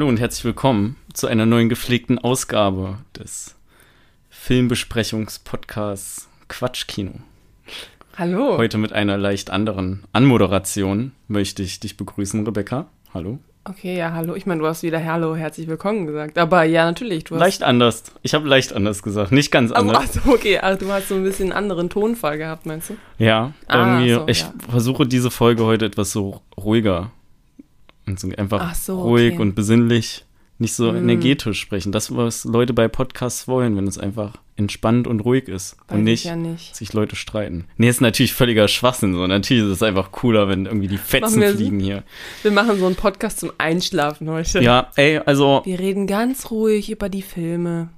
Hallo und herzlich willkommen zu einer neuen gepflegten Ausgabe des Filmbesprechungspodcasts Quatschkino. Hallo. Heute mit einer leicht anderen Anmoderation möchte ich dich begrüßen, Rebecca. Hallo. Okay, ja, hallo. Ich meine, du hast wieder Hallo, herzlich willkommen gesagt. Aber ja, natürlich. Du hast Leicht anders. Ich habe leicht anders gesagt, nicht ganz Also, anders. ach so, okay, also du hast so ein bisschen einen anderen Tonfall gehabt, meinst du? Ja, Ah, irgendwie. so, ich ja. versuche diese Folge heute etwas so ruhiger und so einfach Ach so, ruhig okay. und besinnlich, nicht so Mm. energetisch sprechen. Das, was Leute bei Podcasts wollen, wenn es einfach entspannt und ruhig ist Weiß und ich nicht ja nicht. sich Leute streiten. Nee, ist natürlich völliger Schwachsinn. So. Natürlich ist es einfach cooler, wenn irgendwie die Fetzen fliegen hier. Wir machen so einen Podcast zum Einschlafen heute. Ja, ey, also Wir reden ganz ruhig über die Filme.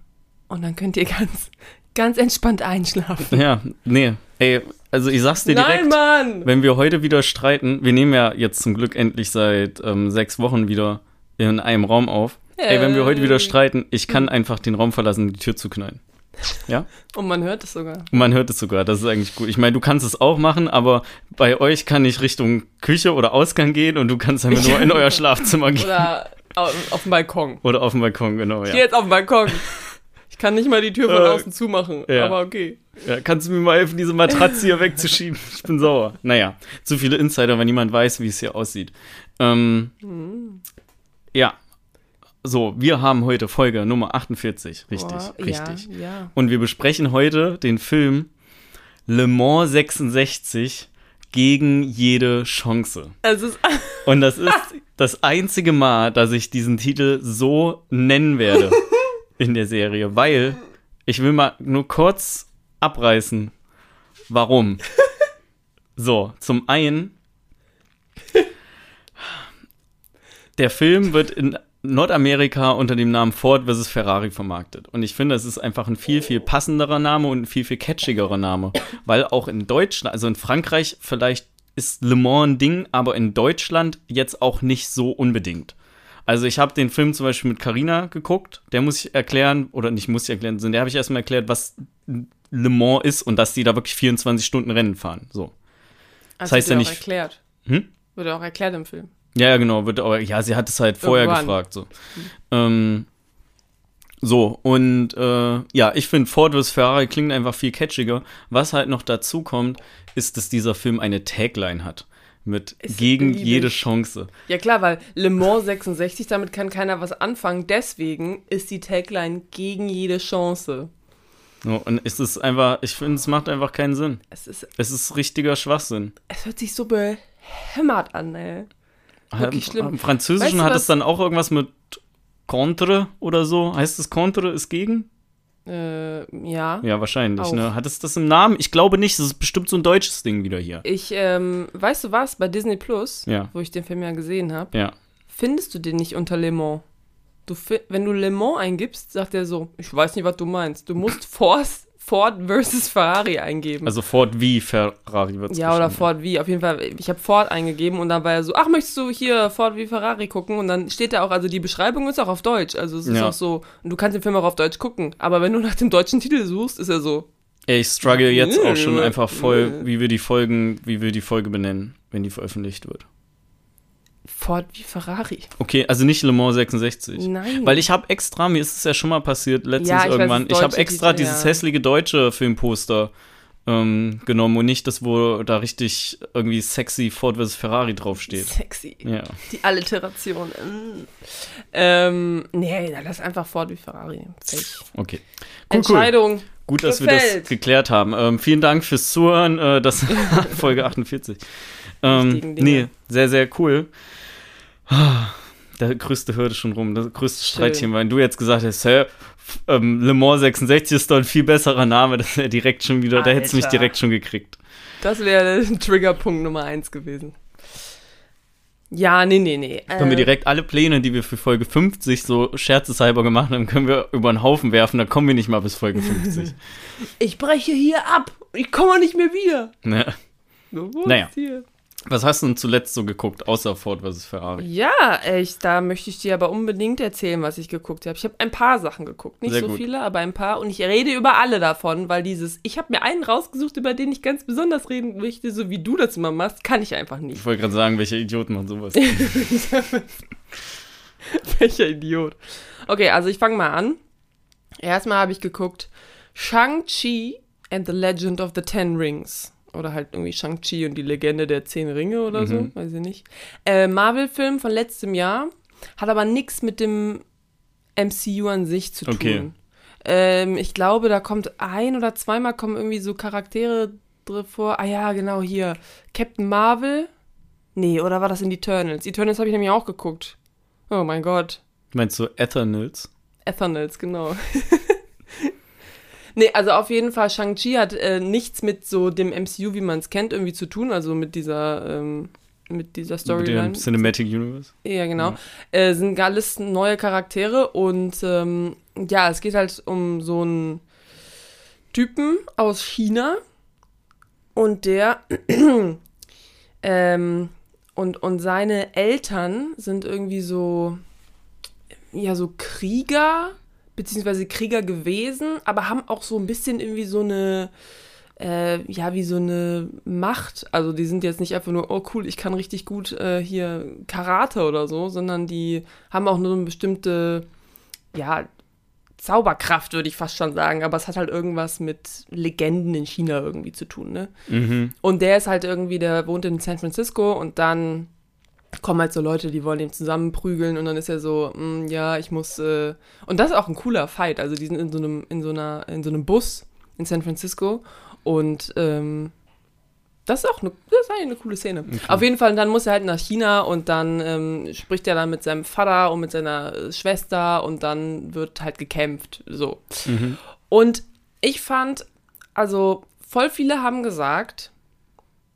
Und dann könnt ihr ganz, ganz entspannt einschlafen. Ja, nee, ey, also ich sag's dir direkt, Nein, Mann! wenn wir heute wieder streiten, wir nehmen ja jetzt zum Glück endlich seit ähm, sechs Wochen wieder in einem Raum auf. Ey, wenn wir heute wieder streiten, ich kann einfach den Raum verlassen die Tür zuknallen. Ja? Und man hört es sogar. Und man hört es sogar, das ist eigentlich gut. Ich meine, du kannst es auch machen, aber bei euch kann ich Richtung Küche oder Ausgang gehen und du kannst einfach nur in euer Schlafzimmer gehen. Oder au- auf dem Balkon. Oder auf dem Balkon, genau, Ich ja. gehe jetzt auf den Balkon. Ich kann nicht mal die Tür von Äh, außen zumachen. ja. Aber okay. Ja, kannst du mir mal helfen, diese Matratze hier wegzuschieben? Ich bin sauer. Naja, zu viele Insider, wenn niemand weiß, wie es hier aussieht. Ähm, Ja. So, wir haben heute Folge Nummer 48. Richtig, Boah, richtig. Ja, ja. Und wir besprechen heute den Film Le Mans 66 gegen jede Chance. Ist Und das ist das einzige Mal, dass ich diesen Titel so nennen werde in der Serie, weil ich will mal nur kurz abreißen, warum. So, zum einen, der Film wird in Nordamerika unter dem Namen Ford vs. Ferrari vermarktet. Und ich finde, es ist einfach ein viel, viel passenderer Name und ein viel, viel catchigerer Name. Weil auch in Deutschland, also in Frankreich vielleicht ist Le Mans ein Ding, aber in Deutschland jetzt auch nicht so unbedingt. Also ich habe den Film zum Beispiel mit Carina geguckt, der muss ich erklären, oder nicht muss ich erklären, sondern der habe ich erstmal erklärt, was Le Mans ist und dass die da wirklich 24 Stunden Rennen fahren. So. Also heißt wird ja auch nicht- erklärt. Hm? Wurde auch erklärt im Film. Ja, ja, genau. Wird aber, ja, sie hat es halt vorher Irgendwann. gefragt. So, ähm, so und äh, ja, ich finde Ford vs. Ferrari klingt einfach viel catchiger. Was halt noch dazu kommt, ist, dass dieser Film eine Tagline hat. Mit Ist gegen jede. Chance. Ja klar, weil Le Mans 66, damit kann keiner was anfangen. Deswegen ist die Tagline gegen jede Chance. So, und es ist einfach, ich finde, es macht einfach keinen Sinn. Es, ist, Es ist richtiger Schwachsinn. es hört sich so behämmert an, ey. Wirklich Im- schlimm. Im Französischen Weißt du, hat es dann auch irgendwas mit Contre oder so. Heißt es Contre ist gegen? Äh, ja. Ja, wahrscheinlich. Auch. Ne? Hat es das im Namen? Ich glaube nicht. Das ist bestimmt so ein deutsches Ding wieder hier. Ich, ähm, weißt du was, bei Disney Plus, Ja. wo ich den Film ja gesehen habe, Ja. findest du den nicht unter Le Mans. Du, wenn du Le Mans eingibst, sagt er so, ich weiß nicht, was du meinst. Du musst Force, Ford versus Ferrari eingeben. Also Ford wie Ferrari wird es ja, oder Ford wie. Auf jeden Fall, ich habe Ford eingegeben und dann war er so, ach, möchtest du hier Ford wie Ferrari gucken? Und dann steht da auch, also die Beschreibung ist auch auf Deutsch. Also es ist Ja. auch so, und du kannst den Film auch auf Deutsch gucken. Aber wenn du nach dem deutschen Titel suchst, ist er so, Ey, ich struggle jetzt auch schon Nö. einfach voll, wie wir die Folgen, wie wir die Folge benennen, wenn die veröffentlicht wird. Ford wie Ferrari. Okay, also nicht Le Mans 66. Nein. Weil ich habe extra, mir ist es ja schon mal passiert, letztens Ja, ich weiß, irgendwann, das ich habe extra Titel, dieses ja. hässliche deutsche Filmposter ähm, genommen und nicht das, wo da richtig irgendwie sexy Ford vs. Ferrari draufsteht. Sexy. Ja. Die Alliteration. Ähm, nee, lass einfach Ford wie Ferrari. Okay. Cool, cool. Entscheidung. Gut, dass wir das Gefällt. geklärt haben. Ähm, vielen Dank fürs Zuhören. Äh, das Folge 48. Ähm, nee, sehr, sehr cool. Der größte Hürde schon rum, das größte. Streitchen, weil du jetzt gesagt hast, hä, ähm, Le Mans 66 ist doch ein viel besserer Name, das wäre direkt schon wieder, da hättest du mich Alter. direkt schon gekriegt. Das wäre der Triggerpunkt Nummer eins gewesen. Ja, nee, nee, nee. Können wir Äh, direkt alle Pläne, die wir für Folge 50 so scherzeshalber gemacht haben, können wir über den Haufen werfen, dann kommen wir nicht mal bis Folge 50. ich breche hier ab. Ich komme nicht mehr wieder. So, wo Naja. hier? Was hast du denn zuletzt so geguckt, außer Ford vs. Ferrari? Ja, echt, da möchte ich dir aber unbedingt erzählen, was ich geguckt habe. Ich habe ein paar Sachen geguckt. Nicht Sehr so gut. viele, aber ein paar. Und ich rede über alle davon, weil dieses, ich habe mir einen rausgesucht, über den ich ganz besonders reden möchte, so wie du das immer machst, kann ich einfach nicht. Ich wollte gerade sagen, welche Idioten machen sowas. Welcher Idiot. Okay, also ich fange mal an. Erstmal habe ich geguckt Shang-Chi and the Legend of the Ten Rings. Oder halt irgendwie Shang-Chi und die Legende der Zehn Ringe oder so, Mhm. weiß ich nicht. Äh, Marvel-Film von letztem Jahr, hat aber nichts mit dem MCU an sich zu tun. Okay. Ähm, ich glaube, da kommt ein oder zweimal kommen irgendwie so Charaktere drin vor. Ah ja, genau hier. Captain Marvel. Nee, oder war das in Eternals? Eternals habe ich nämlich auch geguckt. Oh mein Gott. Meinst du Ethernals? Ethernals, genau. nee, also auf jeden Fall, Shang-Chi hat äh, nichts mit so dem MCU, wie man es kennt, irgendwie zu tun, also mit dieser, ähm, mit dieser Mit Storyline. dem Cinematic Universe? Ja, genau. Ja. Äh, sind alles neue Charaktere und ähm, ja, es geht halt um so einen Typen aus China und der ähm, und, und seine Eltern sind irgendwie so ja so Krieger beziehungsweise Krieger gewesen, aber haben auch so ein bisschen irgendwie so eine äh, ja, wie so eine Macht. Also die sind jetzt nicht einfach nur, oh cool, ich kann richtig gut äh, hier Karate oder so, sondern die haben auch nur eine bestimmte, ja, Zauberkraft, würde ich fast schon sagen. Aber es hat halt irgendwas mit Legenden in China irgendwie zu tun, ne? Mhm. Und der ist halt irgendwie, der wohnt in San Francisco und dann kommen halt so Leute, die wollen ihn zusammenprügeln und dann ist er so, mm, ja, ich muss, äh und das ist auch ein cooler Fight. Also die sind in so einem, in so einer, in so einem Bus in San Francisco und ähm, das ist auch eine, das ist eigentlich eine coole Szene. Auf jeden Fall, dann muss er halt nach China und dann ähm, spricht er dann mit seinem Vater und mit seiner äh, Schwester und dann wird halt gekämpft, so. Mhm. Und ich fand, also voll viele haben gesagt,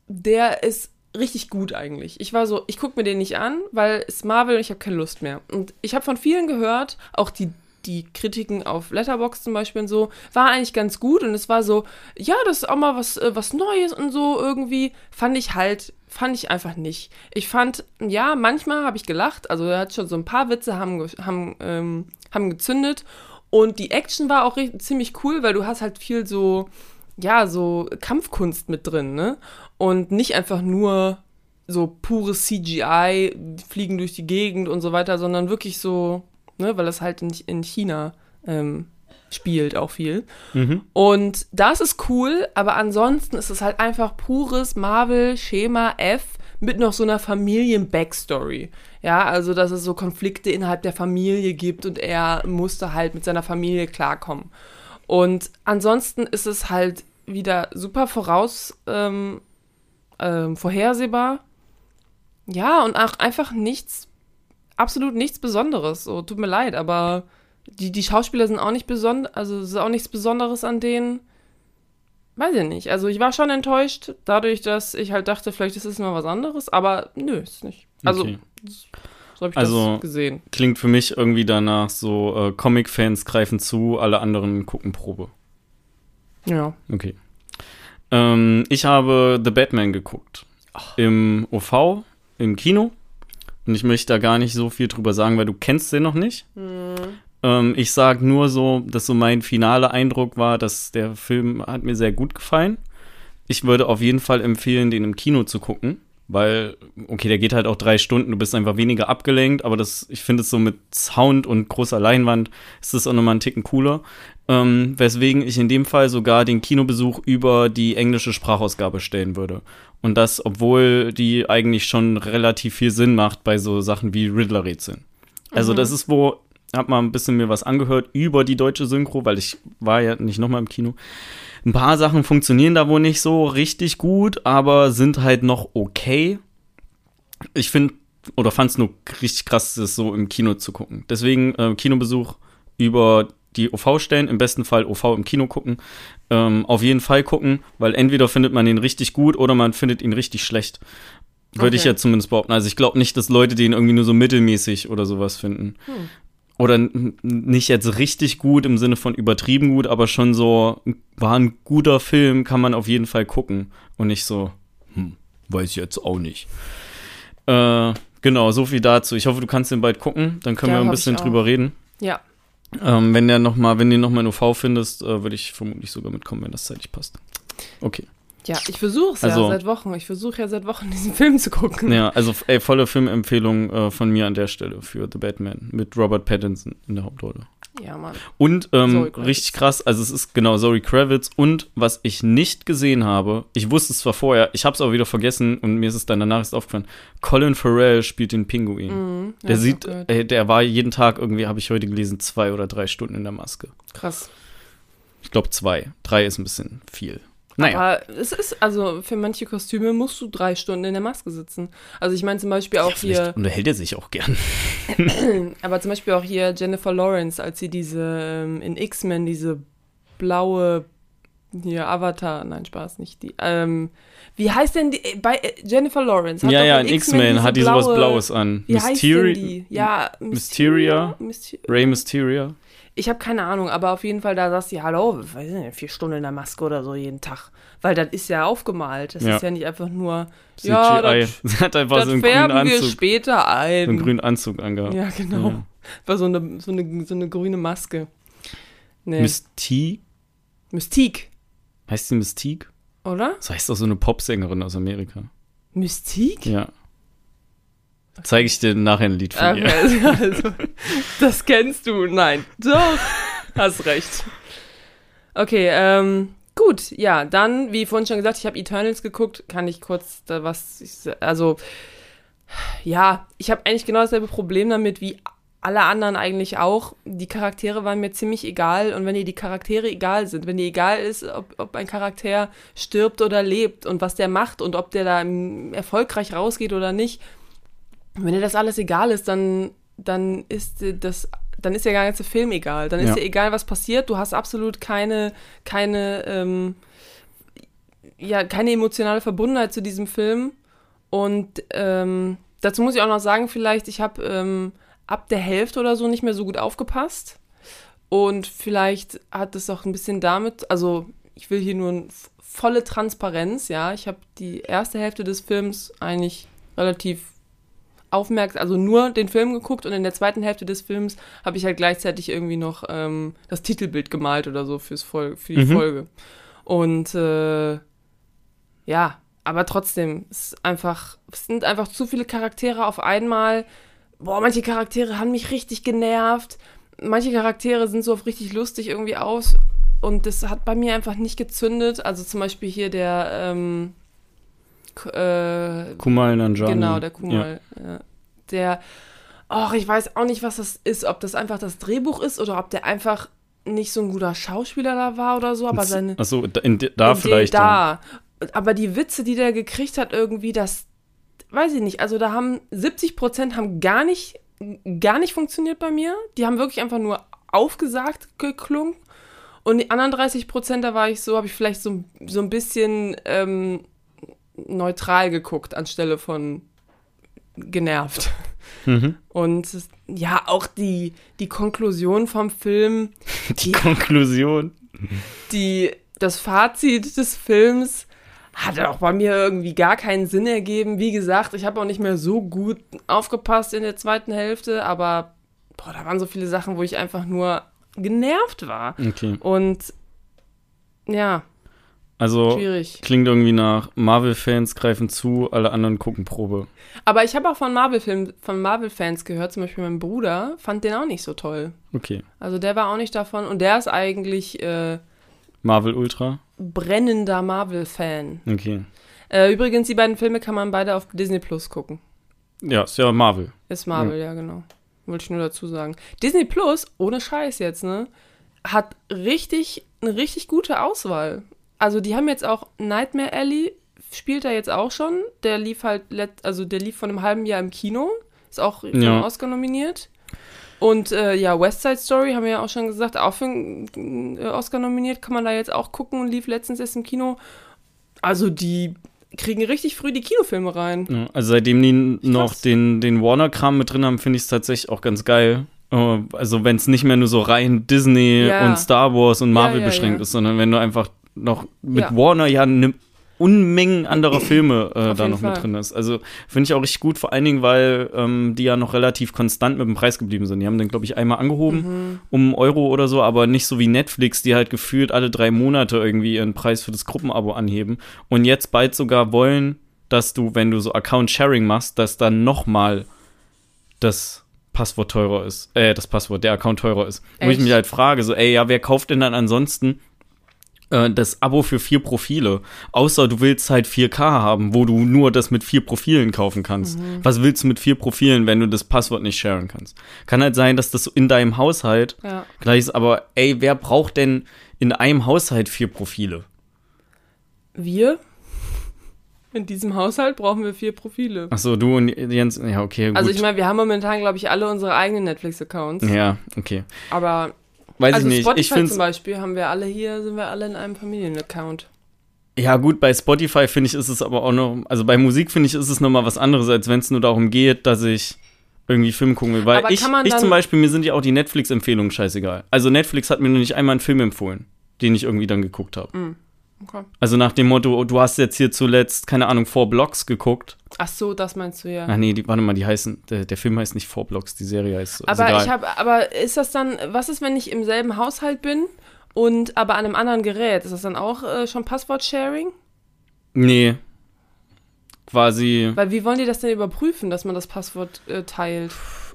der ist richtig gut eigentlich. Ich war so, ich gucke mir den nicht an, weil es Marvel und ich habe keine Lust mehr. Und ich habe von vielen gehört, auch die die Kritiken auf Letterbox zum Beispiel und so, war eigentlich ganz gut und es war so, ja, das ist auch mal was, äh, was Neues und so irgendwie, fand ich halt, fand ich einfach nicht. Ich fand, ja, manchmal habe ich gelacht, also er hat schon so ein paar Witze haben, haben, ähm, haben gezündet und die Action war auch ziemlich cool, weil du hast halt viel so, ja, so Kampfkunst mit drin, ne? Und nicht einfach nur so pures CGI, fliegen durch die Gegend und so weiter, sondern wirklich so, ne, weil das halt in, in China ähm, spielt auch viel. Mhm. Und das ist cool, aber ansonsten ist es halt einfach pures Marvel-Schema F mit noch so einer Familien-Backstory. Ja, also dass es so Konflikte innerhalb der Familie gibt und er musste halt mit seiner Familie klarkommen. Und ansonsten ist es halt wieder super voraus ähm, ähm, vorhersehbar. Ja, und auch einfach nichts, absolut nichts Besonderes. So, tut mir leid, aber die, die Schauspieler sind auch nicht besonders, also es ist auch nichts Besonderes an denen. Weiß ich nicht. Also ich war schon enttäuscht, dadurch, dass ich halt dachte, vielleicht ist es mal was anderes, aber nö, ist nicht. Also, Okay. so habe ich Also- das gesehen. Klingt für mich irgendwie danach so, äh, Comic-Fans greifen zu, alle anderen gucken Probe. Ja. Okay. Ähm, ich habe The Batman geguckt. Im OV, im Kino. Und ich möchte da gar nicht so viel drüber sagen, weil du kennst den noch nicht. Ähm, ich sage nur so, dass so mein finaler Eindruck war, dass der Film hat mir sehr gut gefallen. Ich würde auf jeden Fall empfehlen, den im Kino zu gucken, weil, okay, der geht halt auch drei Stunden, du bist einfach weniger abgelenkt, aber das, ich finde es so mit Sound und großer Leinwand ist das auch nochmal einen Ticken cooler. Ähm, weswegen ich in dem Fall sogar den Kinobesuch über die englische Sprachausgabe stellen würde. Und das, obwohl die eigentlich schon relativ viel Sinn macht bei so Sachen wie Riddler-Rätseln. Also, das ist wo, hab mal ein bisschen mir was angehört über die deutsche Synchro, weil ich war ja nicht nochmal im Kino. Ein paar Sachen funktionieren da wohl nicht so richtig gut, aber sind halt noch okay. Ich finde, oder fand es nur richtig krass, das so im Kino zu gucken. Deswegen äh, Kinobesuch über die OV stellen, im besten Fall OV im Kino gucken. Ähm, auf jeden Fall gucken, weil entweder findet man ihn richtig gut oder man findet ihn richtig schlecht. Würde ich Okay. ja zumindest behaupten. Also ich glaube nicht, dass Leute den irgendwie nur so mittelmäßig oder sowas finden. Hm. Oder nicht jetzt richtig gut im Sinne von übertrieben gut, aber schon so, war ein guter Film, kann man auf jeden Fall gucken. Und nicht so, hm, weiß ich jetzt auch nicht. Äh, genau, so viel dazu. Ich hoffe, du kannst den bald gucken, dann können Ja, wir ein bisschen drüber reden. Ja. Ähm, wenn der noch mal, wenn du nochmal in UV findest, äh, würde ich vermutlich sogar mitkommen, wenn das zeitlich passt. Okay. Ja, ich versuche es Also- ja seit Wochen. Ich versuche ja seit Wochen diesen Film zu gucken. Ja, also ey, volle Filmempfehlung äh, von mir an der Stelle für The Batman mit Robert Pattinson in der Hauptrolle. Ja, Mann. Und ähm, richtig krass, also es ist genau Zoe Kravitz und was ich nicht gesehen habe, ich wusste es zwar vorher, ich habe es auch wieder vergessen und mir ist es dann danach erst aufgefallen, Colin Farrell spielt den Pinguin. Ja, Der sieht, ey, der war jeden Tag irgendwie, habe ich heute gelesen, zwei oder drei Stunden in der Maske. Krass. Ich glaube zwei. Drei ist ein bisschen viel. Naja. Aber es ist, also für manche Kostüme musst du drei Stunden in der Maske sitzen. Also ich meine zum Beispiel auch ja, hier, unterhält er sich auch gern. aber zum Beispiel auch hier Jennifer Lawrence, als sie diese ähm, in X-Men diese blaue hier Avatar, nein Spaß nicht die. Ähm, wie heißt denn die äh, bei äh, Jennifer Lawrence? hat ja, ja, in X-Men hat die sowas blaue- Blaues an. Wie heißt denn die? Ja, Mysteria? Mysteria? Ray Mysteria. Ich habe keine Ahnung, aber auf jeden Fall, da sagst du, hallo, weiß ich nicht, vier Stunden in der Maske oder so jeden Tag. Weil das ist ja aufgemalt. Das Ja. ist ja nicht einfach nur, ja, CGI. das, Sie hat einfach das so einen grünen färben wir Anzug. später So einen ein. grünen Anzug angehabt. ja, genau. Ja. War so eine, so, eine, so eine grüne Maske. Nee. Mystique? Mystique, Heißt sie Mystique? oder? Das heißt doch so eine Popsängerin aus Amerika. Mystique? Ja. Zeige ich dir nachher ein Lied von Okay, ihr. also, das kennst du. Nein, doch. Hast recht. Okay, ähm, gut. Ja, dann, wie vorhin schon gesagt, ich habe Eternals geguckt. Kann ich kurz da was. Also, ja, ich habe eigentlich genau dasselbe Problem damit wie alle anderen eigentlich auch. Die Charaktere waren mir ziemlich egal. Und wenn dir die Charaktere egal sind, wenn dir egal ist, ob, ob ein Charakter stirbt oder lebt und was der macht und ob der da ähm, erfolgreich rausgeht oder nicht, wenn dir das alles egal ist, dann, dann ist das, dann ist der ganze Film egal. Dann ist Ja. dir egal, was passiert. Du hast absolut keine, keine, ähm, ja, keine emotionale Verbundenheit zu diesem Film. Und ähm, dazu muss ich auch noch sagen, vielleicht, ich habe ähm, ab der Hälfte oder so nicht mehr so gut aufgepasst. Und vielleicht hat es auch ein bisschen damit, also ich will hier nur volle Transparenz, ja. Ich habe die erste Hälfte des Films eigentlich relativ aufmerksam, also nur den Film geguckt und in der zweiten Hälfte des Films habe ich halt gleichzeitig irgendwie noch ähm, das Titelbild gemalt oder so fürs Fol für die Mhm. Folge. Und äh, ja, aber trotzdem, es ist einfach, es sind einfach zu viele Charaktere auf einmal. Boah, manche Charaktere haben mich richtig genervt. Manche Charaktere sind so auf richtig lustig irgendwie aus. Und das hat bei mir einfach nicht gezündet. Also zum Beispiel hier der, ähm, äh, Kumal Nanjiani. Genau, der Kumal. Ja. Der, ach, ich weiß auch nicht, was das ist. Ob das einfach das Drehbuch ist oder ob der einfach nicht so ein guter Schauspieler da war oder so. Aber seine. Achso, da, da vielleicht. Da. Aber die Witze, die der gekriegt hat, irgendwie, das weiß ich nicht. Also da haben 70 Prozent haben gar nicht, gar nicht funktioniert bei mir. Die haben wirklich einfach nur aufgesagt geklungen. Und die anderen 30 Prozent, da war ich so, habe ich vielleicht so, so ein bisschen ähm, neutral geguckt, anstelle von genervt. Mhm. Und ja, auch die, die Konklusion vom Film, Die Konklusion. die, das Fazit des Films hat auch bei mir irgendwie gar keinen Sinn ergeben. Wie gesagt, ich habe auch nicht mehr so gut aufgepasst in der zweiten Hälfte, aber boah, da waren so viele Sachen, wo ich einfach nur genervt war. Okay. Und ja, Also schwierig. klingt irgendwie nach Marvel-Fans greifen zu, alle anderen gucken Probe. Aber ich habe auch von Marvel-Film, von Marvel-Fans gehört, zum Beispiel mein Bruder fand den auch nicht so toll. Okay. Also der war auch nicht davon und der ist eigentlich äh, Marvel Ultra. brennender Marvel-Fan. Okay. Äh, übrigens, die beiden Filme kann man beide auf Disney Plus gucken. Ja, ist ja Marvel. Ist Marvel, ja, genau. Wollte ich nur dazu sagen. Disney Plus, ohne Scheiß jetzt, ne, hat richtig, eine richtig gute Auswahl. Also die haben jetzt auch Nightmare Alley, spielt er jetzt auch schon. Der lief halt, let, also der lief vor einem halben Jahr im Kino. Ist auch für Ja. einen Oscar nominiert. Und äh, ja, West Side Story, haben wir ja auch schon gesagt, auch für einen äh, Oscar nominiert, kann man da jetzt auch gucken und lief letztens erst im Kino. Also die kriegen richtig früh die Kinofilme rein. Ja, also seitdem die noch den, den Warner-Kram mit drin haben, finde ich es tatsächlich auch ganz geil. Äh, Also wenn es nicht mehr nur so rein Disney Ja. und Star Wars und Marvel ja, beschränkt ist, sondern wenn du einfach noch mit Ja. Warner ja eine Unmengen anderer Filme äh, da noch Fall. mit drin ist. Also finde ich auch richtig gut, vor allen Dingen, weil ähm, die ja noch relativ konstant mit dem Preis geblieben sind. Die haben den, glaube ich, einmal angehoben Mhm. um einen Euro oder so, aber nicht so wie Netflix, die halt gefühlt alle drei Monate irgendwie ihren Preis für das Gruppenabo anheben. Und jetzt bald sogar wollen, dass du, wenn du so Account-Sharing machst, dass dann nochmal das Passwort teurer ist. Äh, das Passwort, der Account teurer ist. Wo ich Echt? mich halt frage, so, ey, ja, wer kauft denn dann ansonsten äh, das Abo für vier Profile? Außer du willst halt 4K haben, wo du nur das mit vier Profilen kaufen kannst. Mhm. Was willst du mit vier Profilen, wenn du das Passwort nicht sharen kannst? Kann halt sein, dass das in deinem Haushalt Ja. gleich ist, aber ey, wer braucht denn in einem Haushalt vier Profile? Wir? In diesem Haushalt brauchen wir vier Profile. Achso, du und Jens, ja, okay, gut. Also ich meine, wir haben momentan, glaube ich, alle unsere eigenen Netflix-Accounts. ja, okay. Aber Weiß also ich nicht. Spotify ich finde zum Beispiel haben wir alle hier, sind wir alle in einem Familienaccount. Ja, gut, bei Spotify finde ich, ist es aber auch noch, also bei Musik finde ich, ist es nochmal was anderes, als wenn es nur darum geht, dass ich irgendwie Film gucken will. Weil Aber ich, kann man ich zum Beispiel, mir sind ja auch die Netflix-Empfehlungen scheißegal. Also Netflix hat mir nur nicht einmal einen Film empfohlen, den ich irgendwie dann geguckt habe. Okay. Also nach dem Motto, du hast jetzt hier zuletzt, keine Ahnung, Four Blocks geguckt. Ach so, das meinst du ja. Ach nee, die, warte mal, die heißen, der, der Film heißt nicht Four Blocks, die Serie heißt so. ist aber egal. ich habe, aber ist das dann, was ist, wenn ich im selben Haushalt bin und aber an einem anderen Gerät? Ist das dann auch äh, schon Passwort-Sharing? Nee. Quasi. Weil wie wollen die das denn überprüfen, dass man das Passwort äh, teilt?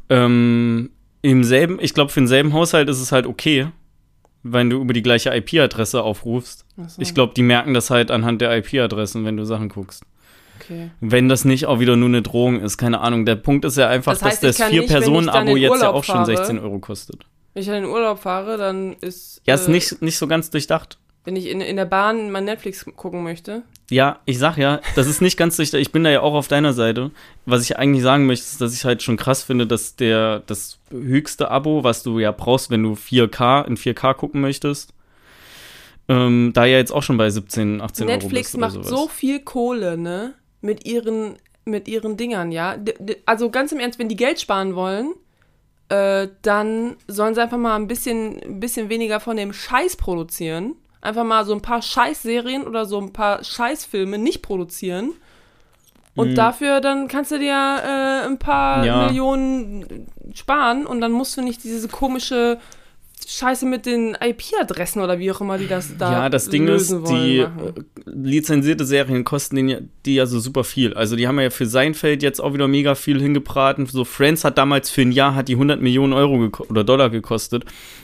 Ähm, Im selben, ich glaube, für denselben Haushalt ist es halt okay, wenn du über die gleiche IP-Adresse aufrufst. So, Ich glaube, die merken das halt anhand der IP-Adressen, wenn du Sachen guckst. Okay. Wenn das nicht auch wieder nur eine Drohung ist, keine Ahnung. Der Punkt ist ja einfach, Das heißt, dass das Vier-Personen-Abo jetzt ja Urlaub auch schon fahre, 16 Euro kostet. Wenn ich dann in den Urlaub fahre, dann ist. Ja, ist äh, nicht, nicht so ganz durchdacht. Wenn ich in, in der Bahn mein Netflix gucken möchte. Ja, ich sag ja, das ist nicht ganz durchdacht. Ich bin da ja auch auf deiner Seite. Was ich eigentlich sagen möchte, ist, dass ich halt schon krass finde, dass der, das höchste Abo, was du ja brauchst, wenn du 4K in 4K gucken möchtest, ähm, da ja jetzt auch schon bei 17, 18 Euro Netflix bist oder macht sowas. so viel Kohle, ne? Mit ihren, mit ihren Dingern, ja. Also ganz im Ernst, wenn die Geld sparen wollen, äh, dann sollen sie einfach mal ein bisschen, ein bisschen weniger von dem Scheiß produzieren. Einfach mal so ein paar Scheißserien oder so ein paar Scheißfilme nicht produzieren. Und Mhm. dafür dann kannst du dir äh, ein paar Ja. Millionen sparen und dann musst du nicht diese komische Scheiße mit den IP-Adressen oder wie auch immer die das da ja, das Ding ist, die machen. äh, lizenzierte Serien kosten den die ja so super viel. Also die haben ja für Seinfeld jetzt auch wieder mega viel hingebraten. So Friends hat damals für ein Jahr hat die 100 Millionen Euro oder Dollar gekostet.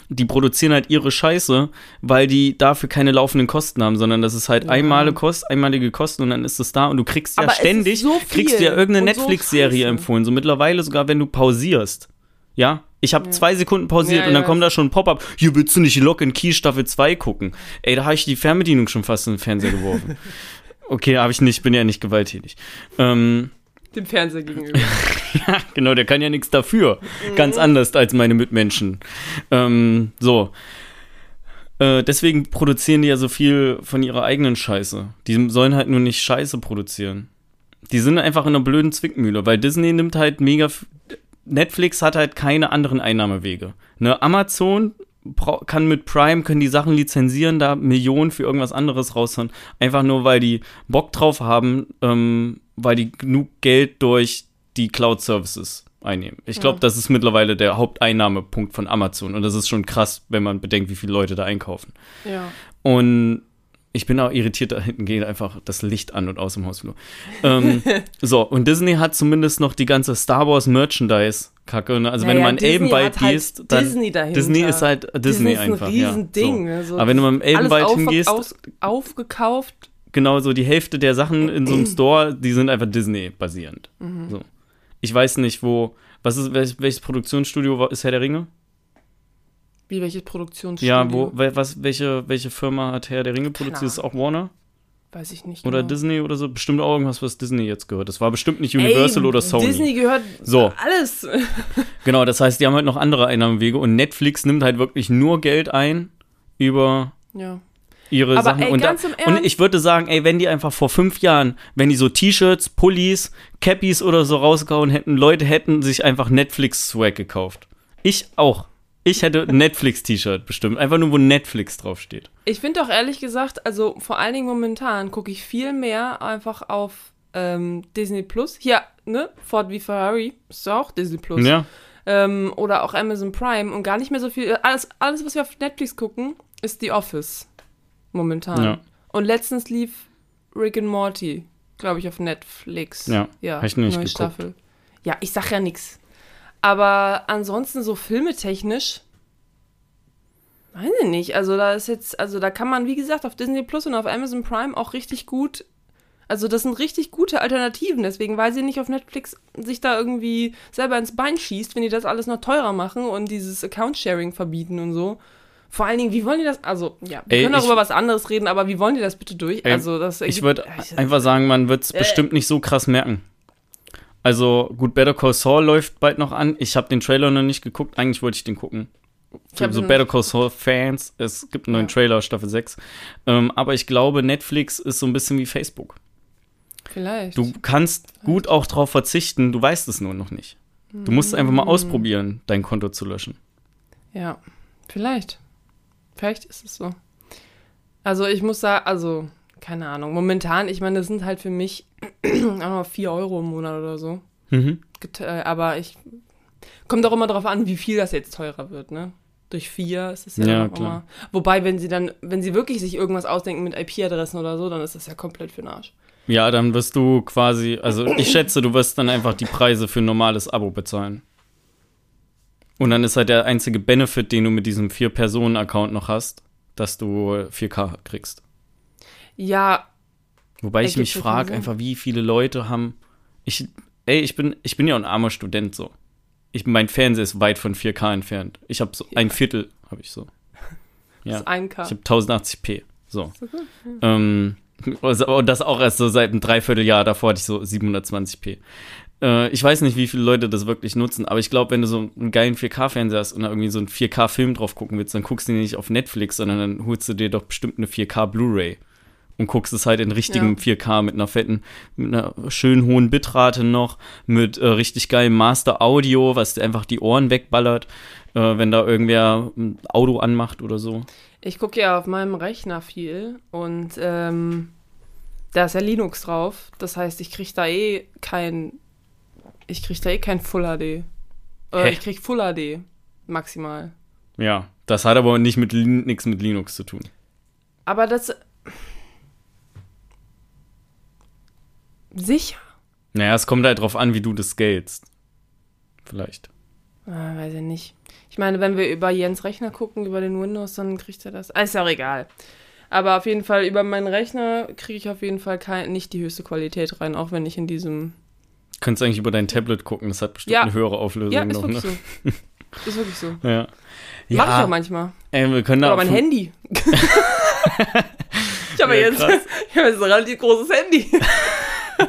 Die produzieren halt ihre Scheiße, weil die dafür keine laufenden Kosten haben, sondern das ist halt Ja. einmalige, Kost, einmalige Kosten und dann ist es da und du kriegst ja Aber ständig, so kriegst du ja irgendeine so Netflix-Serie scheiße. empfohlen. So mittlerweile sogar, wenn du pausierst. Ja, ich habe zwei Sekunden pausiert Ja, und dann ja. kommt da schon ein Pop-up. Hier willst du nicht Lock and Key Staffel 2 gucken? Ey, da habe ich die Fernbedienung schon fast in den Fernseher geworfen. Okay, habe ich nicht, bin ja nicht gewalttätig. Ähm, Dem Fernseher gegenüber. ja, genau, der kann ja nichts dafür. Ganz anders als meine Mitmenschen. Ähm, so. Äh, deswegen produzieren die ja so viel von ihrer eigenen Scheiße. Die sollen halt nur nicht Scheiße produzieren. Die sind einfach in einer blöden Zwickmühle, weil Disney nimmt halt mega. Netflix hat halt keine anderen Einnahmewege. Ne, Amazon kann mit Prime, können die Sachen lizenzieren, da Millionen für irgendwas anderes raushauen. Einfach nur, weil die Bock drauf haben, ähm, weil die genug Geld durch die Cloud-Services einnehmen. Ich glaube, Ja. das ist mittlerweile der Haupteinnahmepunkt von Amazon. Und das ist schon krass, wenn man bedenkt, wie viele Leute da einkaufen. ja. Und ich bin auch irritiert, da hinten geht einfach das Licht an und aus dem Hausflur. ähm, so, und Disney hat zumindest noch die ganze Star Wars Merchandise-Kacke. Ne? Also, wenn du Naja, mal in Disney Elbenwald halt gehst, dann. Disney dahinter. Disney ist halt Disney, Disney ist einfach. ein ja, Riesending. so. ne, so. Aber wenn du mal im Elbenwald aufver- hingehst, aus, aufgekauft. genau so die Hälfte der Sachen in so einem Store, die sind einfach Disney-basierend. Mhm. So. Ich weiß nicht, wo. Was ist, welches, welches Produktionsstudio ist Herr der Ringe? Wie welches Produktionsstudio? Ja, wo, was, welche, welche Firma hat Herr der Ringe produziert? Ist es auch Warner? Weiß ich nicht. Oder genau. Disney oder so? Bestimmt auch irgendwas, was Disney jetzt gehört. Das war bestimmt nicht Universal Ey, oder Sony. Disney gehört So. alles. Genau, das heißt, die haben halt noch andere Einnahmewege und Netflix nimmt halt wirklich nur Geld ein über Ja. ihre Aber Sachen. ey, und, da, und ich würde sagen, ey, wenn die einfach vor fünf Jahren, wenn die so T-Shirts, Pullis, Cappies oder so rausgehauen hätten, Leute hätten sich einfach Netflix-Swag gekauft. Ich auch. Ich hätte ein Netflix-T-Shirt bestimmt. Einfach nur, wo Netflix draufsteht. Ich finde auch ehrlich gesagt, also vor allen Dingen momentan gucke ich viel mehr einfach auf ähm, Disney Plus. Hier, ne? Ford wie Ferrari ist auch Disney Plus. Ja. Ähm, oder auch Amazon Prime und gar nicht mehr so viel. Alles, alles, was wir auf Netflix gucken, ist The Office. Momentan. Ja. Und letztens lief Rick and Morty, glaube ich, auf Netflix. Ja, ja hab ich noch nicht geguckt. Staffel. Ja, ich sag ja nix. Aber ansonsten so filmetechnisch, weiß ich nicht. Also da ist jetzt, also da kann man, wie gesagt, auf Disney Plus und auf Amazon Prime auch richtig gut. Also das sind richtig gute Alternativen. Deswegen, weil sie nicht auf Netflix sich da irgendwie selber ins Bein schießt, wenn die das alles noch teurer machen und dieses Account-Sharing verbieten und so. Vor allen Dingen, wie wollen die das? Also, ja, wir Ey, können auch über was anderes reden, aber wie wollen die das bitte durch? Ey, also, das Ich würde einfach sagen, man wird es Äh. bestimmt nicht so krass merken. Also, gut, Better Call Saul läuft bald noch an. Ich habe den Trailer noch nicht geguckt. Eigentlich wollte ich den gucken. Ich Für hab so Better Call Saul Fans. Es gibt einen neuen Ja. Trailer, Staffel 6. Ähm, aber ich glaube, Netflix ist so ein bisschen wie Facebook. Vielleicht. Du kannst gut auch drauf verzichten, du weißt es nur noch nicht. Du musst es einfach Mm. mal ausprobieren, dein Konto zu löschen. Ja, vielleicht. Vielleicht ist es so. Also ich muss sagen, also, keine Ahnung. Momentan, ich meine, das sind halt für mich auch noch 4 Euro im Monat oder so. Mhm. Äh, Aber ich. Kommt auch immer darauf an, wie viel das jetzt teurer wird, ne? Durch vier ist es ja, Ja, klar. immer. Wobei, wenn sie dann, wenn sie wirklich sich irgendwas ausdenken mit IP-Adressen oder so, dann ist das ja komplett für den Arsch. Ja, dann wirst du quasi, also ich schätze, du wirst dann einfach die Preise für ein normales Abo bezahlen. Und dann ist halt der einzige Benefit, den du mit diesem Vier-Personen-Account noch hast, dass du 4K kriegst. Ja, Wobei ich mich so frage, einfach, wie viele Leute haben. Ich, ey, ich bin, ich bin ja ein armer Student so. Ich, mein Fernseher ist weit von 4K entfernt. Ich habe so ein Viertel, habe ich so. das Ja. ist 1K. Ich habe 1080p. So. Ähm, also- und das auch erst so seit einem Dreivierteljahr. Davor hatte ich so 720p. Äh, ich weiß nicht, wie viele Leute das wirklich nutzen, aber ich glaube, wenn du so einen geilen 4K-Fernseher hast und da irgendwie so einen 4K-Film drauf gucken willst, dann guckst du den nicht auf Netflix, sondern dann holst du dir doch bestimmt eine 4K Blu-ray und guckst es halt in richtigem Ja. 4K mit einer fetten, mit einer schönen hohen Bitrate noch, mit äh, richtig geilem Master Audio, was dir einfach die Ohren wegballert, äh, wenn da irgendwer ein Auto anmacht oder so. Ich gucke ja auf meinem Rechner viel und ähm, da ist ja Linux drauf. Das heißt, ich kriege da eh kein, ich kriege da eh kein Full HD. Hä? ich kriege Full HD maximal. Ja, das hat aber nicht mit nichts mit Linux zu tun. Aber das sicher? Naja, es kommt halt drauf an, wie du das scalest. Vielleicht. Ah, weiß ich nicht. Ich meine, wenn wir über Jens Rechner gucken, über den Windows, dann kriegt er das. Ah, ist ja auch egal. Aber auf jeden Fall, über meinen Rechner kriege ich auf jeden Fall kein, nicht die höchste Qualität rein, auch wenn ich in diesem Könntest eigentlich über dein Tablet gucken, das hat bestimmt Ja. eine höhere Auflösung Ja, ist noch, wirklich ne? so. Ist wirklich so. Ja. Mach ich auch manchmal. Ey, wir können da Oder mein Handy. ich habe Ja, jetzt, ich hab jetzt ein relativ großes Handy.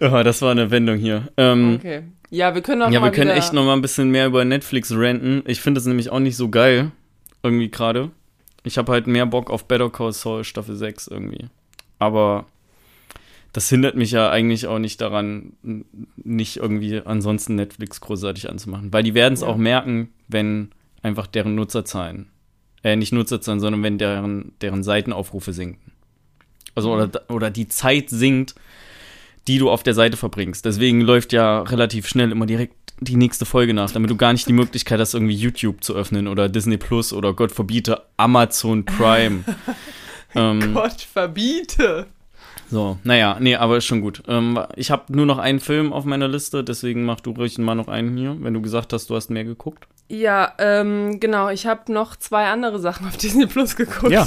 Ja, das war eine Wendung hier. Ähm, Okay. Ja, wir können auch ja, mal wir können wieder, echt noch mal ein bisschen mehr über Netflix ranten. Ich finde es nämlich auch nicht so geil, irgendwie gerade. Ich habe halt mehr Bock auf Better Call Saul Staffel 6 irgendwie. Aber das hindert mich ja eigentlich auch nicht daran, nicht irgendwie ansonsten Netflix großartig anzumachen. Weil die werden es Ja. auch merken, wenn einfach deren Nutzerzahlen, äh, nicht Nutzerzahlen, sondern wenn deren, deren Seitenaufrufe sinken. Also, oder, oder die Zeit sinkt, die du auf der Seite verbringst. Deswegen läuft ja relativ schnell immer direkt die nächste Folge nach, damit du gar nicht die Möglichkeit hast, irgendwie YouTube zu öffnen oder Disney Plus oder Gott verbiete Amazon Prime. ähm, Gott verbiete. so, naja, nee, aber ist schon gut. Ähm, ich habe nur noch einen Film auf meiner Liste, deswegen mach du ruhig mal noch einen hier, wenn du gesagt hast, du hast mehr geguckt. Ja, ähm, genau. Ich habe noch zwei andere Sachen auf Disney Plus geguckt. Ja.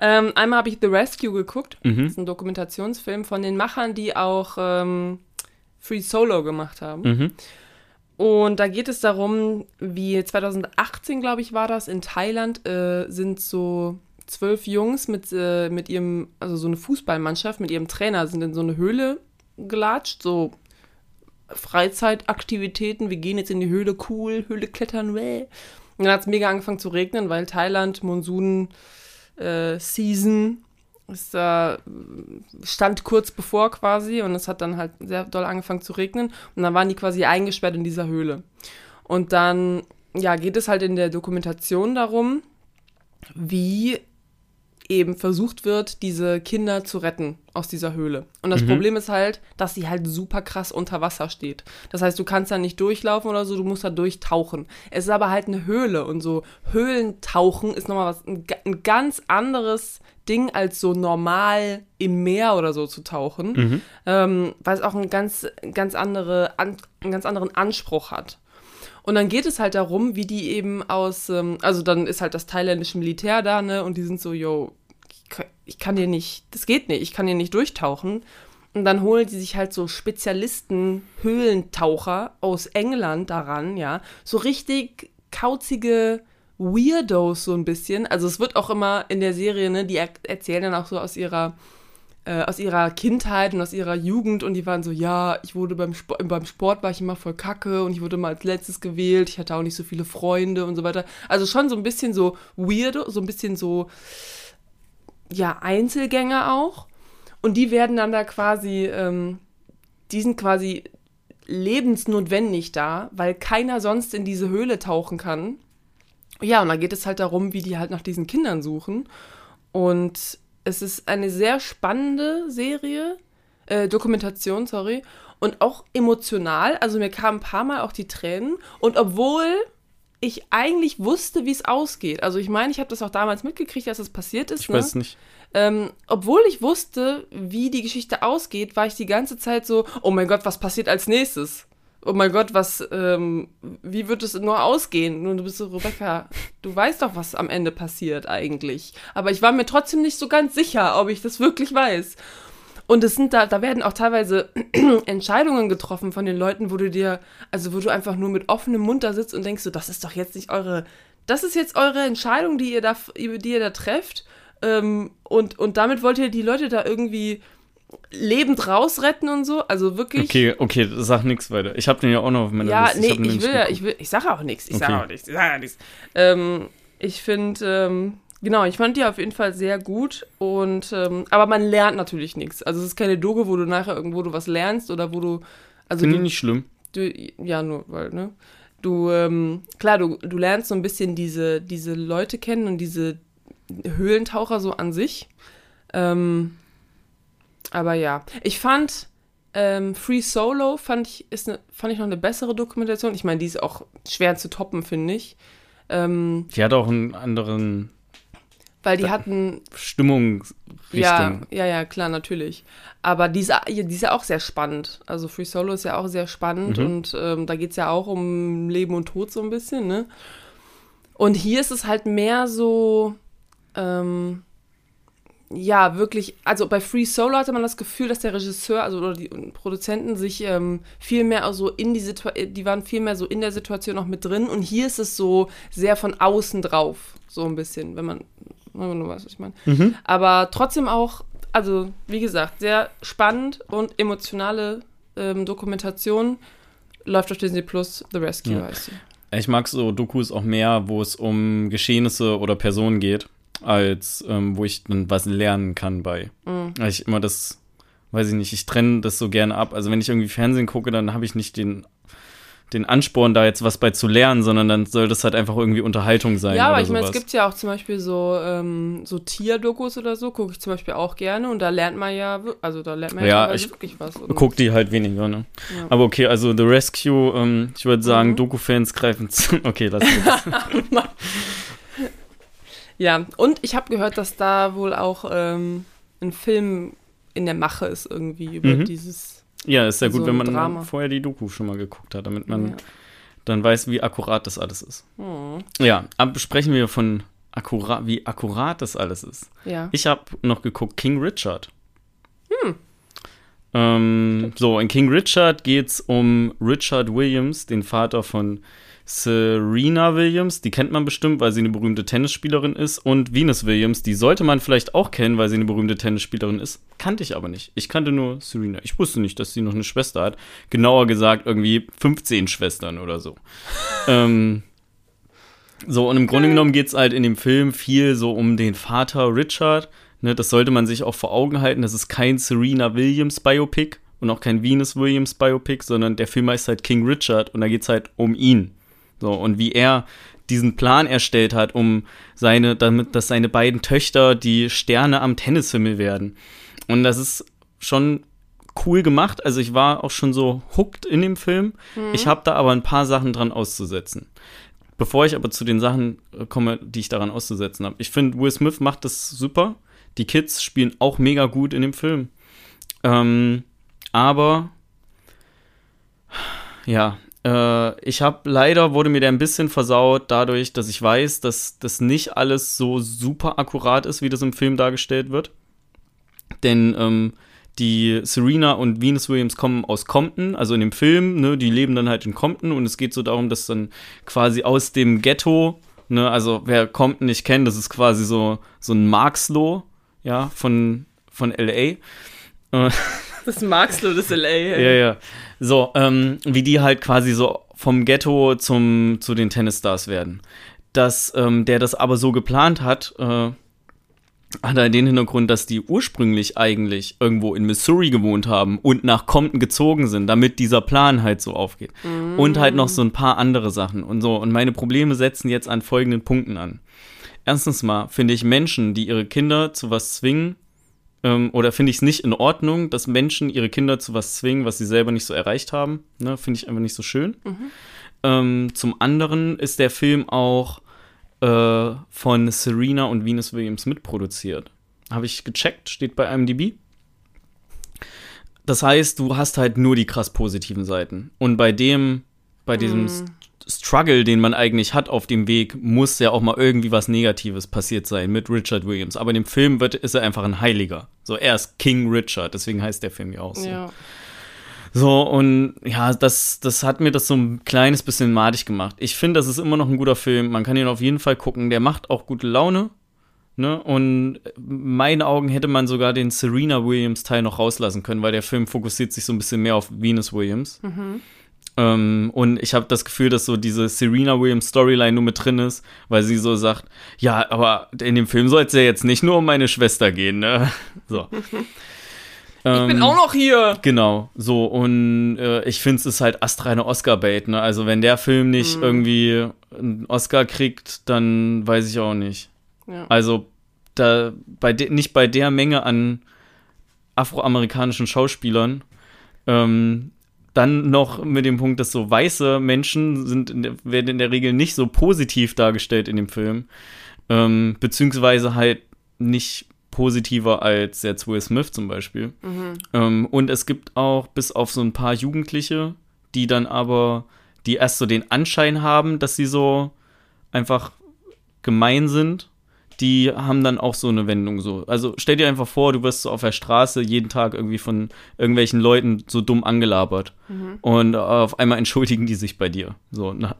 Ähm, einmal habe ich The Rescue geguckt. Das Mhm. ist ein Dokumentationsfilm von den Machern, die auch ähm, Free Solo gemacht haben. Mhm. Und da geht es darum, wie 2018, glaube ich, war das, in Thailand äh, sind so zwölf Jungs mit, äh, mit ihrem, also so eine Fußballmannschaft mit ihrem Trainer sind in so eine Höhle gelatscht, so Freizeitaktivitäten, wir gehen jetzt in die Höhle, cool, Höhle klettern, wäh. Und dann hat es mega angefangen zu regnen, weil Thailand, Monsun, äh, Season, ist da, stand kurz bevor quasi und es hat dann halt sehr doll angefangen zu regnen und dann waren die quasi eingesperrt in dieser Höhle. Und dann, ja, geht es halt in der Dokumentation darum, wie eben versucht wird, diese Kinder zu retten aus dieser Höhle. Und das Mhm. Problem ist halt, dass sie halt super krass unter Wasser steht. Das heißt, du kannst da nicht durchlaufen oder so, du musst da durchtauchen. Es ist aber halt eine Höhle und so Höhlentauchen ist nochmal was, ein, ein ganz anderes Ding, als so normal im Meer oder so zu tauchen, Mhm. ähm, weil es auch einen ganz, ganz, andere, an, einen ganz anderen Anspruch hat. Und dann geht es halt darum, wie die eben aus, ähm, also dann ist halt das thailändische Militär da, ne, und die sind so, yo, ich kann, hier nicht, das geht nicht, ich kann hier nicht durchtauchen. Und dann holen die sich halt so Spezialisten, Höhlentaucher aus England daran, ja, so richtig kauzige Weirdos so ein bisschen. Also es wird auch immer in der Serie, ne, die er erzählen dann auch so aus ihrer äh, aus ihrer Kindheit und aus ihrer Jugend und die waren so, ja, ich wurde beim Sport, beim Sport war ich immer voll kacke und ich wurde mal als letztes gewählt, ich hatte auch nicht so viele Freunde und so weiter. Also schon so ein bisschen so weirdo, so ein bisschen so, ja, Einzelgänger auch. Und die werden dann da quasi, ähm, die sind quasi lebensnotwendig da, weil keiner sonst in diese Höhle tauchen kann. Ja, und da geht es halt darum, wie die halt nach diesen Kindern suchen. Und es ist eine sehr spannende Serie, äh, Dokumentation, sorry, und auch emotional. Also mir kamen ein paar Mal auch die Tränen. Und obwohl ich eigentlich wusste, wie es ausgeht, also ich meine, ich habe das auch damals mitgekriegt, als es passiert ist. Ich ne? weiß nicht. ähm, obwohl ich wusste, wie die Geschichte ausgeht, war ich die ganze Zeit so, oh mein Gott, was passiert als nächstes? Oh mein Gott, was, ähm, wie wird es nur ausgehen? Und du bist so, Rebecca, du weißt doch, was am Ende passiert eigentlich. Aber ich war mir trotzdem nicht so ganz sicher, ob ich das wirklich weiß. Und es sind da, da werden auch teilweise Entscheidungen getroffen von den Leuten, wo du dir, also wo du einfach nur mit offenem Mund da sitzt und denkst so, das ist doch jetzt nicht eure, das ist jetzt eure Entscheidung, die ihr da, die ihr da trefft. Ähm, und, und damit wollt ihr die Leute da irgendwie lebend rausretten und so. Also wirklich. Okay, okay, sag nichts weiter. Ich habe den ja auch noch auf meiner Ja, Liste. nee, ich nicht will ja, ich will, ich sage auch nichts, ich Okay. sage auch nichts, ich sage auch nichts. Ähm, ich finde, ähm, genau, ich fand die auf jeden Fall sehr gut und, ähm, aber man lernt natürlich nichts. Also es ist keine Doge, wo du nachher irgendwo du was lernst oder wo du, also Finde du, ich nicht schlimm. du, ja, nur, weil, ne, du, ähm, klar, du, du lernst so ein bisschen diese, diese Leute kennen und diese Höhlentaucher so an sich. Ähm, aber ja, ich fand ähm, Free Solo fand ich, ist ne, fand ich noch eine bessere Dokumentation. Ich meine, die ist auch schwer zu toppen, finde ich. Ähm, Die hat auch einen anderen weil die hatten, Stimmungsrichtung. ja, ja, ja, klar, natürlich. Aber die ist, die ist ja auch sehr spannend. Also Free Solo ist ja auch sehr spannend Mhm. und ähm, da geht es ja auch um Leben und Tod so ein bisschen, ne? Und hier ist es halt mehr so, ähm, ja, wirklich, also bei Free Solo hatte man das Gefühl, dass der Regisseur, also oder die Produzenten sich ähm, viel mehr so in die Situation, die waren viel mehr so in der Situation noch mit drin und hier ist es so sehr von außen drauf, so ein bisschen, wenn man, wenn man nur weiß, was ich meine. Mhm. Aber trotzdem auch, also wie gesagt, sehr spannend und emotionale ähm, Dokumentation. Läuft auf Disney Plus, The Rescue Ja. heißt sie. Ich mag so Dokus auch mehr, wo es um Geschehnisse oder Personen geht, als ähm, wo ich dann was lernen kann bei. Mhm. Weil ich immer das, weiß ich nicht, ich trenne das so gerne ab. Also wenn ich irgendwie Fernsehen gucke, dann habe ich nicht den, den Ansporn, da jetzt was bei zu lernen, sondern dann soll das halt einfach irgendwie Unterhaltung sein. Ja, aber ich meine, es gibt ja auch zum Beispiel so, ähm, so Tierdokus oder so, gucke ich zum Beispiel auch gerne und da lernt man ja, also da lernt man ja, Ja, ich wirklich was. Und- Guck die halt weniger, ne? Ja. Aber okay, also The Rescue, ähm, ich würde sagen, Mhm. Doku-Fans greifen zu. Okay, lass das. Ja, und ich habe gehört, dass da wohl auch ähm, ein Film in der Mache ist irgendwie über Mhm. dieses. ja, ist ja So gut, wenn man Drama. vorher die Doku schon mal geguckt hat, damit man ja. dann weiß, wie akkurat das alles ist. Hm. Ja, aber sprechen wir von akkurat, wie akkurat das alles ist. ja. Ich habe noch geguckt King Richard. Ähm, so, in King Richard geht es um Richard Williams, den Vater von Serena Williams. Die kennt man bestimmt, weil sie eine berühmte Tennisspielerin ist. Und Venus Williams, die sollte man vielleicht auch kennen, weil sie eine berühmte Tennisspielerin ist. Kannte ich aber nicht. Ich kannte nur Serena. Ich wusste nicht, dass sie noch eine Schwester hat. Genauer gesagt, irgendwie 15 Schwestern oder so. ähm, so, und im Grunde genommen geht es halt in dem Film viel so um den Vater Richard. Ne, das sollte man sich auch vor Augen halten. Das ist kein Serena Williams Biopic und auch kein Venus Williams Biopic, sondern der Film heißt halt King Richard und da geht es halt um ihn. So, und wie er diesen Plan erstellt hat, um seine, damit, dass seine beiden Töchter die Sterne am Tennishimmel werden. Und das ist schon cool gemacht. Also ich war auch schon so hooked in dem Film. Mhm. Ich habe da aber ein paar Sachen dran auszusetzen. Bevor ich aber zu den Sachen komme, die ich daran auszusetzen habe. Ich finde, Will Smith macht das super. Die Kids spielen auch mega gut in dem Film. Ähm, aber ja, äh, ich habe leider wurde mir der ein bisschen versaut dadurch, dass ich weiß, dass das nicht alles so super akkurat ist, wie das im Film dargestellt wird. Denn ähm, die Serena und Venus Williams kommen aus Compton, also in dem Film, ne, die leben dann halt in Compton und es geht so darum, dass dann quasi aus dem Ghetto, ne, also wer Compton nicht kennt, das ist quasi so, so ein Marxloh, ja, von, von L.A. Das Marxloh des L.A. Hey. Ja, ja. So, ähm, wie die halt quasi so vom Ghetto zum, zu den Tennisstars werden. Dass ähm, der das aber so geplant hat, äh, hat er den Hintergrund, dass die ursprünglich eigentlich irgendwo in Missouri gewohnt haben und nach Compton gezogen sind, damit dieser Plan halt so aufgeht. Mm. Und halt noch so ein paar andere Sachen und so. Und meine Probleme setzen jetzt an folgenden Punkten an. Erstens mal finde ich Menschen, die ihre Kinder zu was zwingen, ähm, oder finde ich es nicht in Ordnung, dass Menschen ihre Kinder zu was zwingen, was sie selber nicht so erreicht haben. Ne? Finde ich einfach nicht so schön. Mhm. Ähm, zum anderen ist der Film auch äh, von Serena und Venus Williams mitproduziert. Habe ich gecheckt, steht bei IMDb. Das heißt, du hast halt nur die krass positiven Seiten. Und bei dem, bei diesem mm. Struggle, den man eigentlich hat auf dem Weg, muss ja auch mal irgendwie was Negatives passiert sein mit Richard Williams. Aber in dem Film wird, ist er einfach ein Heiliger. So, er ist King Richard, deswegen heißt der Film ja auch so. Ja. So, und ja, das, das hat mir das so ein kleines bisschen madig gemacht. Ich finde, das ist immer noch ein guter Film. Man kann ihn auf jeden Fall gucken. Der macht auch gute Laune. Ne? Und in meinen Augen hätte man sogar den Serena Williams Teil noch rauslassen können, weil der Film fokussiert sich so ein bisschen mehr auf Venus Williams. Mhm. Ähm, und ich habe das Gefühl, dass so diese Serena Williams Storyline nur mit drin ist, weil sie so sagt, ja, aber in dem Film soll es ja jetzt nicht nur um meine Schwester gehen, ne? So. Ich bin ähm, auch noch hier. Genau, so. Und äh, ich finde, es ist halt astreine Oscar-Bait. Ne? Also, wenn der Film nicht mhm. irgendwie einen Oscar kriegt, dann weiß ich auch nicht. Ja. Also, da, bei nicht bei der Menge an afroamerikanischen Schauspielern, ähm, dann noch mit dem Punkt, dass so weiße Menschen sind in der, werden in der Regel nicht so positiv dargestellt in dem Film. Ähm, beziehungsweise halt nicht positiver als jetzt Will Smith zum Beispiel. Mhm. Ähm, und es gibt auch bis auf so ein paar Jugendliche, die dann aber, die erst so den Anschein haben, dass sie so einfach gemein sind, die haben dann auch so eine Wendung so. Also stell dir einfach vor, du wirst so auf der Straße jeden Tag irgendwie von irgendwelchen Leuten so dumm angelabert mhm. und auf einmal entschuldigen die sich bei dir. So, na,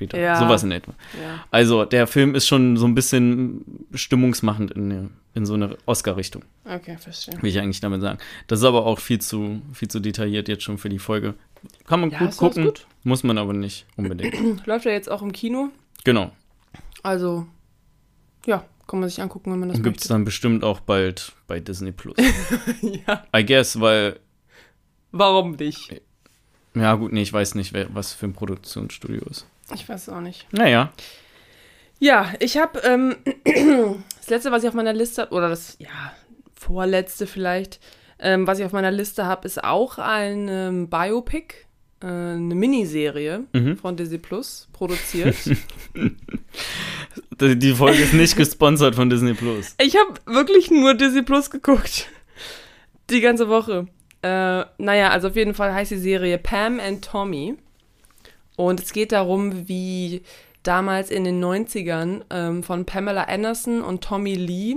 später. Ja. Sowas in etwa. Ja. Also der Film ist schon so ein bisschen stimmungsmachend in, in so eine Oscar-Richtung. Okay, verstehe. Will ich eigentlich damit sagen. Das ist aber auch viel zu, viel zu detailliert jetzt schon für die Folge. Kann man ja, gut gucken, gut? muss man aber nicht unbedingt. Läuft ja jetzt auch im Kino. Genau. Also, ja, kann man sich angucken, wenn man das Und Gibt es dann bestimmt auch bald bei Disney Plus. ja. I guess, weil. Warum nicht? Ja, gut, nee, ich weiß nicht, wer, was für ein Produktionsstudio ist. Ich weiß es auch nicht. Naja. Ja, ich habe ähm, das letzte, was ich auf meiner Liste habe, oder das, ja, vorletzte vielleicht, ähm, was ich auf meiner Liste habe, ist auch ein ähm, Biopic, äh, eine Miniserie mhm. von Disney Plus, produziert. Die Folge ist nicht gesponsert von Disney Plus. Ich habe wirklich nur Disney Plus geguckt. Die ganze Woche. Äh, naja, also auf jeden Fall heißt die Serie Pam and Tommy. Und es geht darum, wie damals in den 90ern ähm, von Pamela Anderson und Tommy Lee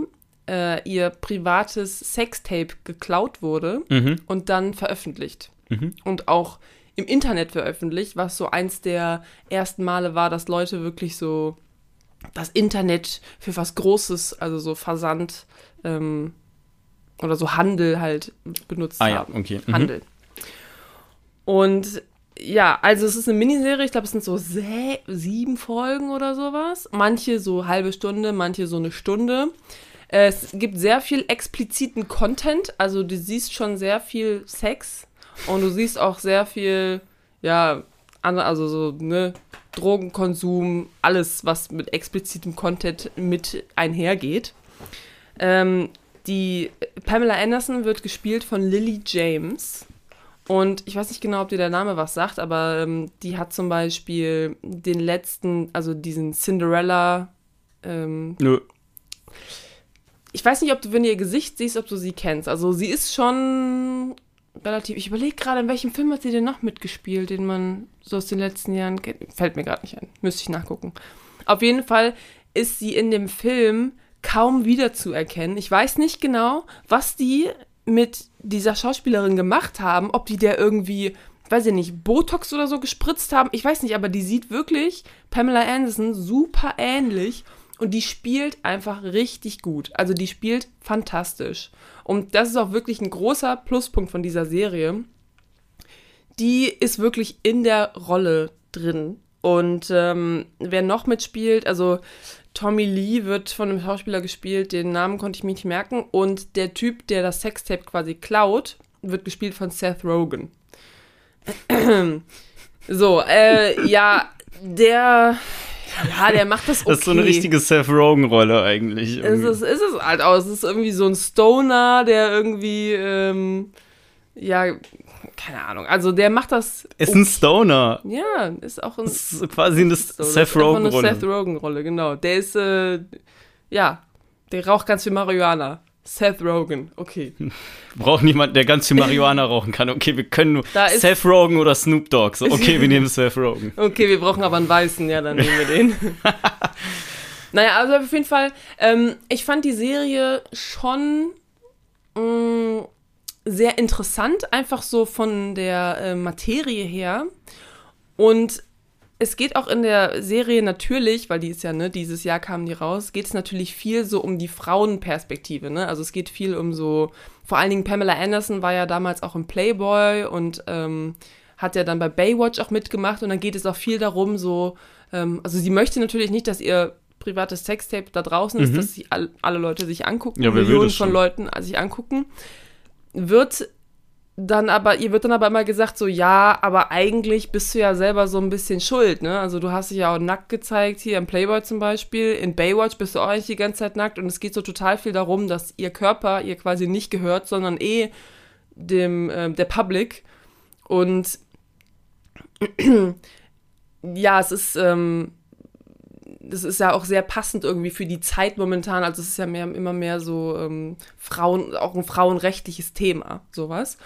äh, ihr privates Sextape geklaut wurde mhm. und dann veröffentlicht. Mhm. Und auch im Internet veröffentlicht, was so eins der ersten Male war, dass Leute wirklich so das Internet für was Großes, also so Versand ähm, oder so Handel halt benutzt ah, haben. Ja, okay. Mhm. Handel. Und ja, also es ist eine Miniserie, ich glaube, es sind so sieben Folgen oder sowas. Manche so halbe Stunde, manche so eine Stunde. Es gibt sehr viel expliziten Content, also du siehst schon sehr viel Sex und du siehst auch sehr viel, ja, also so, ne, Drogenkonsum, alles, was mit explizitem Content mit einhergeht. Ähm, die Pamela Anderson wird gespielt von Lily James. Und ich weiß nicht genau, ob dir der Name was sagt, aber ähm, die hat zum Beispiel den letzten, also diesen Cinderella. Ähm, Nö. ich weiß nicht, ob du, wenn du ihr Gesicht siehst, ob du sie kennst. Also sie ist schon relativ. Ich überlege gerade, in welchem Film hat sie denn noch mitgespielt, den man so aus den letzten Jahren kennt. Fällt mir gerade nicht ein. Müsste ich nachgucken. Auf jeden Fall ist sie in dem Film kaum wiederzuerkennen. Ich weiß nicht genau, was die mit dieser Schauspielerin gemacht haben, ob die der irgendwie, weiß ich nicht, Botox oder so gespritzt haben. Ich weiß nicht, aber die sieht wirklich Pamela Anderson super ähnlich und die spielt einfach richtig gut. Also die spielt fantastisch. Und das ist auch wirklich ein großer Pluspunkt von dieser Serie. Die ist wirklich in der Rolle drin. Und ähm, wer noch mitspielt, also Tommy Lee wird von einem Schauspieler gespielt, den Namen konnte ich mir nicht merken. Und der Typ, der das Sextape quasi klaut, wird gespielt von Seth Rogen. so, äh, ja, der, ja, der macht das okay. Das ist so eine richtige Seth Rogen-Rolle eigentlich. Es irgendwie. ist, ist es halt auch. Es ist irgendwie so ein Stoner, der irgendwie, ähm, ja, keine Ahnung. Also der macht das. ist ein Stoner. Ja, ist auch ein. Ist quasi eine so, das Seth ist einfach eine Rogen-Rolle. Seth Rogen-Rolle, genau. Der ist, äh, ja, der raucht ganz viel Marihuana. Seth Rogen, okay. Braucht niemand, der ganz viel Marihuana rauchen kann. Okay, wir können nur Seth Rogen oder Snoop Dogg. So, okay, wir nehmen Seth Rogen. Okay, wir brauchen aber einen weißen, ja, dann nehmen wir den. naja, also auf jeden Fall, ähm, ich fand die Serie schon mh, sehr interessant, einfach so von der äh, Materie her. Und es geht auch in der Serie natürlich, weil die ist ja, ne, dieses Jahr kamen die raus, geht es natürlich viel so um die Frauenperspektive, ne? Also es geht viel um so, vor allen Dingen Pamela Anderson war ja damals auch im Playboy und ähm, hat ja dann bei Baywatch auch mitgemacht und dann geht es auch viel darum, so, ähm, also sie möchte natürlich nicht, dass ihr privates Sextape da draußen ist, dass sie all, alle Leute sich angucken, Mhm. Ja, Millionen von schon? Leuten sich angucken, wird dann aber, ihr wird dann aber immer gesagt, so, ja, aber eigentlich bist du ja selber so ein bisschen schuld, ne? Also du hast dich ja auch nackt gezeigt, hier im Playboy zum Beispiel. In Baywatch bist du auch eigentlich die ganze Zeit nackt und es geht so total viel darum, dass ihr Körper ihr quasi nicht gehört, sondern eh dem, ähm, der Public. Und ja, es ist, ähm, das ist ja auch sehr passend irgendwie für die Zeit momentan. Also es ist ja mehr, immer mehr so ähm, Frauen, auch ein frauenrechtliches Thema, sowas.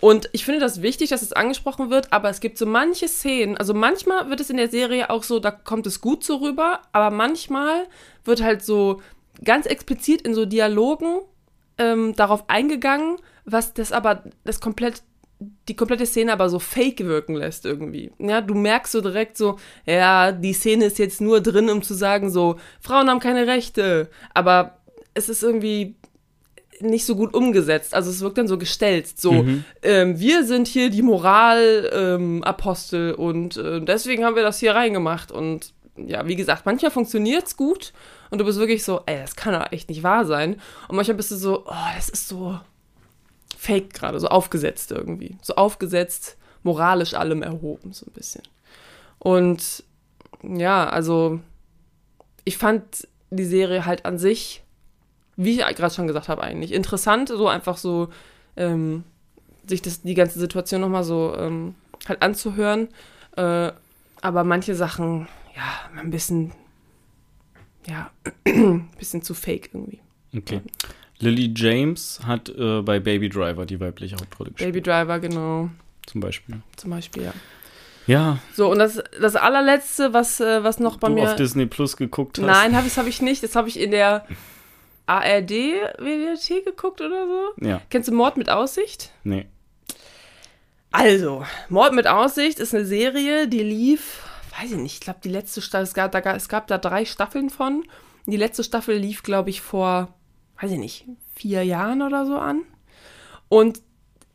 Und ich finde das wichtig, dass es angesprochen wird, aber es gibt so manche Szenen, also manchmal wird es in der Serie auch so, da kommt es gut so rüber, aber manchmal wird halt so ganz explizit in so Dialogen ähm, darauf eingegangen, was das aber das komplett die komplette Szene aber so fake wirken lässt irgendwie. Ja, du merkst so direkt so, ja, die Szene ist jetzt nur drin, um zu sagen so, Frauen haben keine Rechte, aber es ist irgendwie nicht so gut umgesetzt. Also es wirkt dann so gestellt. So, ähm, wir sind hier die Moralapostel ähm, und äh, deswegen haben wir das hier reingemacht. Und ja, wie gesagt, manchmal funktioniert's gut und du bist wirklich so, ey, das kann doch echt nicht wahr sein. Und manchmal bist du so, oh, das ist so fake gerade, so aufgesetzt irgendwie. So aufgesetzt, moralisch allem erhoben, so ein bisschen. Und ja, also ich fand die Serie halt an sich, wie ich gerade schon gesagt habe, eigentlich interessant, so einfach so ähm, sich das, die ganze Situation nochmal so ähm, halt anzuhören. Äh, aber manche Sachen, ja, ein bisschen, ja, ein bisschen zu fake irgendwie. Okay. Lily James hat äh, bei Baby Driver die weibliche Hauptrolle gespielt. Baby Driver, genau, Zum Beispiel. zum Beispiel, ja. Ja, So, und das, das allerletzte, was, äh, was noch bei du mir. auf Disney Plus geguckt hast. Nein, hab ich, das habe ich nicht. Das habe ich in der ARD-WDT geguckt oder so. Ja, Kennst du Mord mit Aussicht? nee. Also, Mord mit Aussicht ist eine Serie, die lief, weiß ich nicht, ich glaube, die letzte Staffel, es gab, da, es gab da drei Staffeln von. Die letzte Staffel lief, glaube ich, vor, weiß ich nicht, vier Jahren oder so an. Und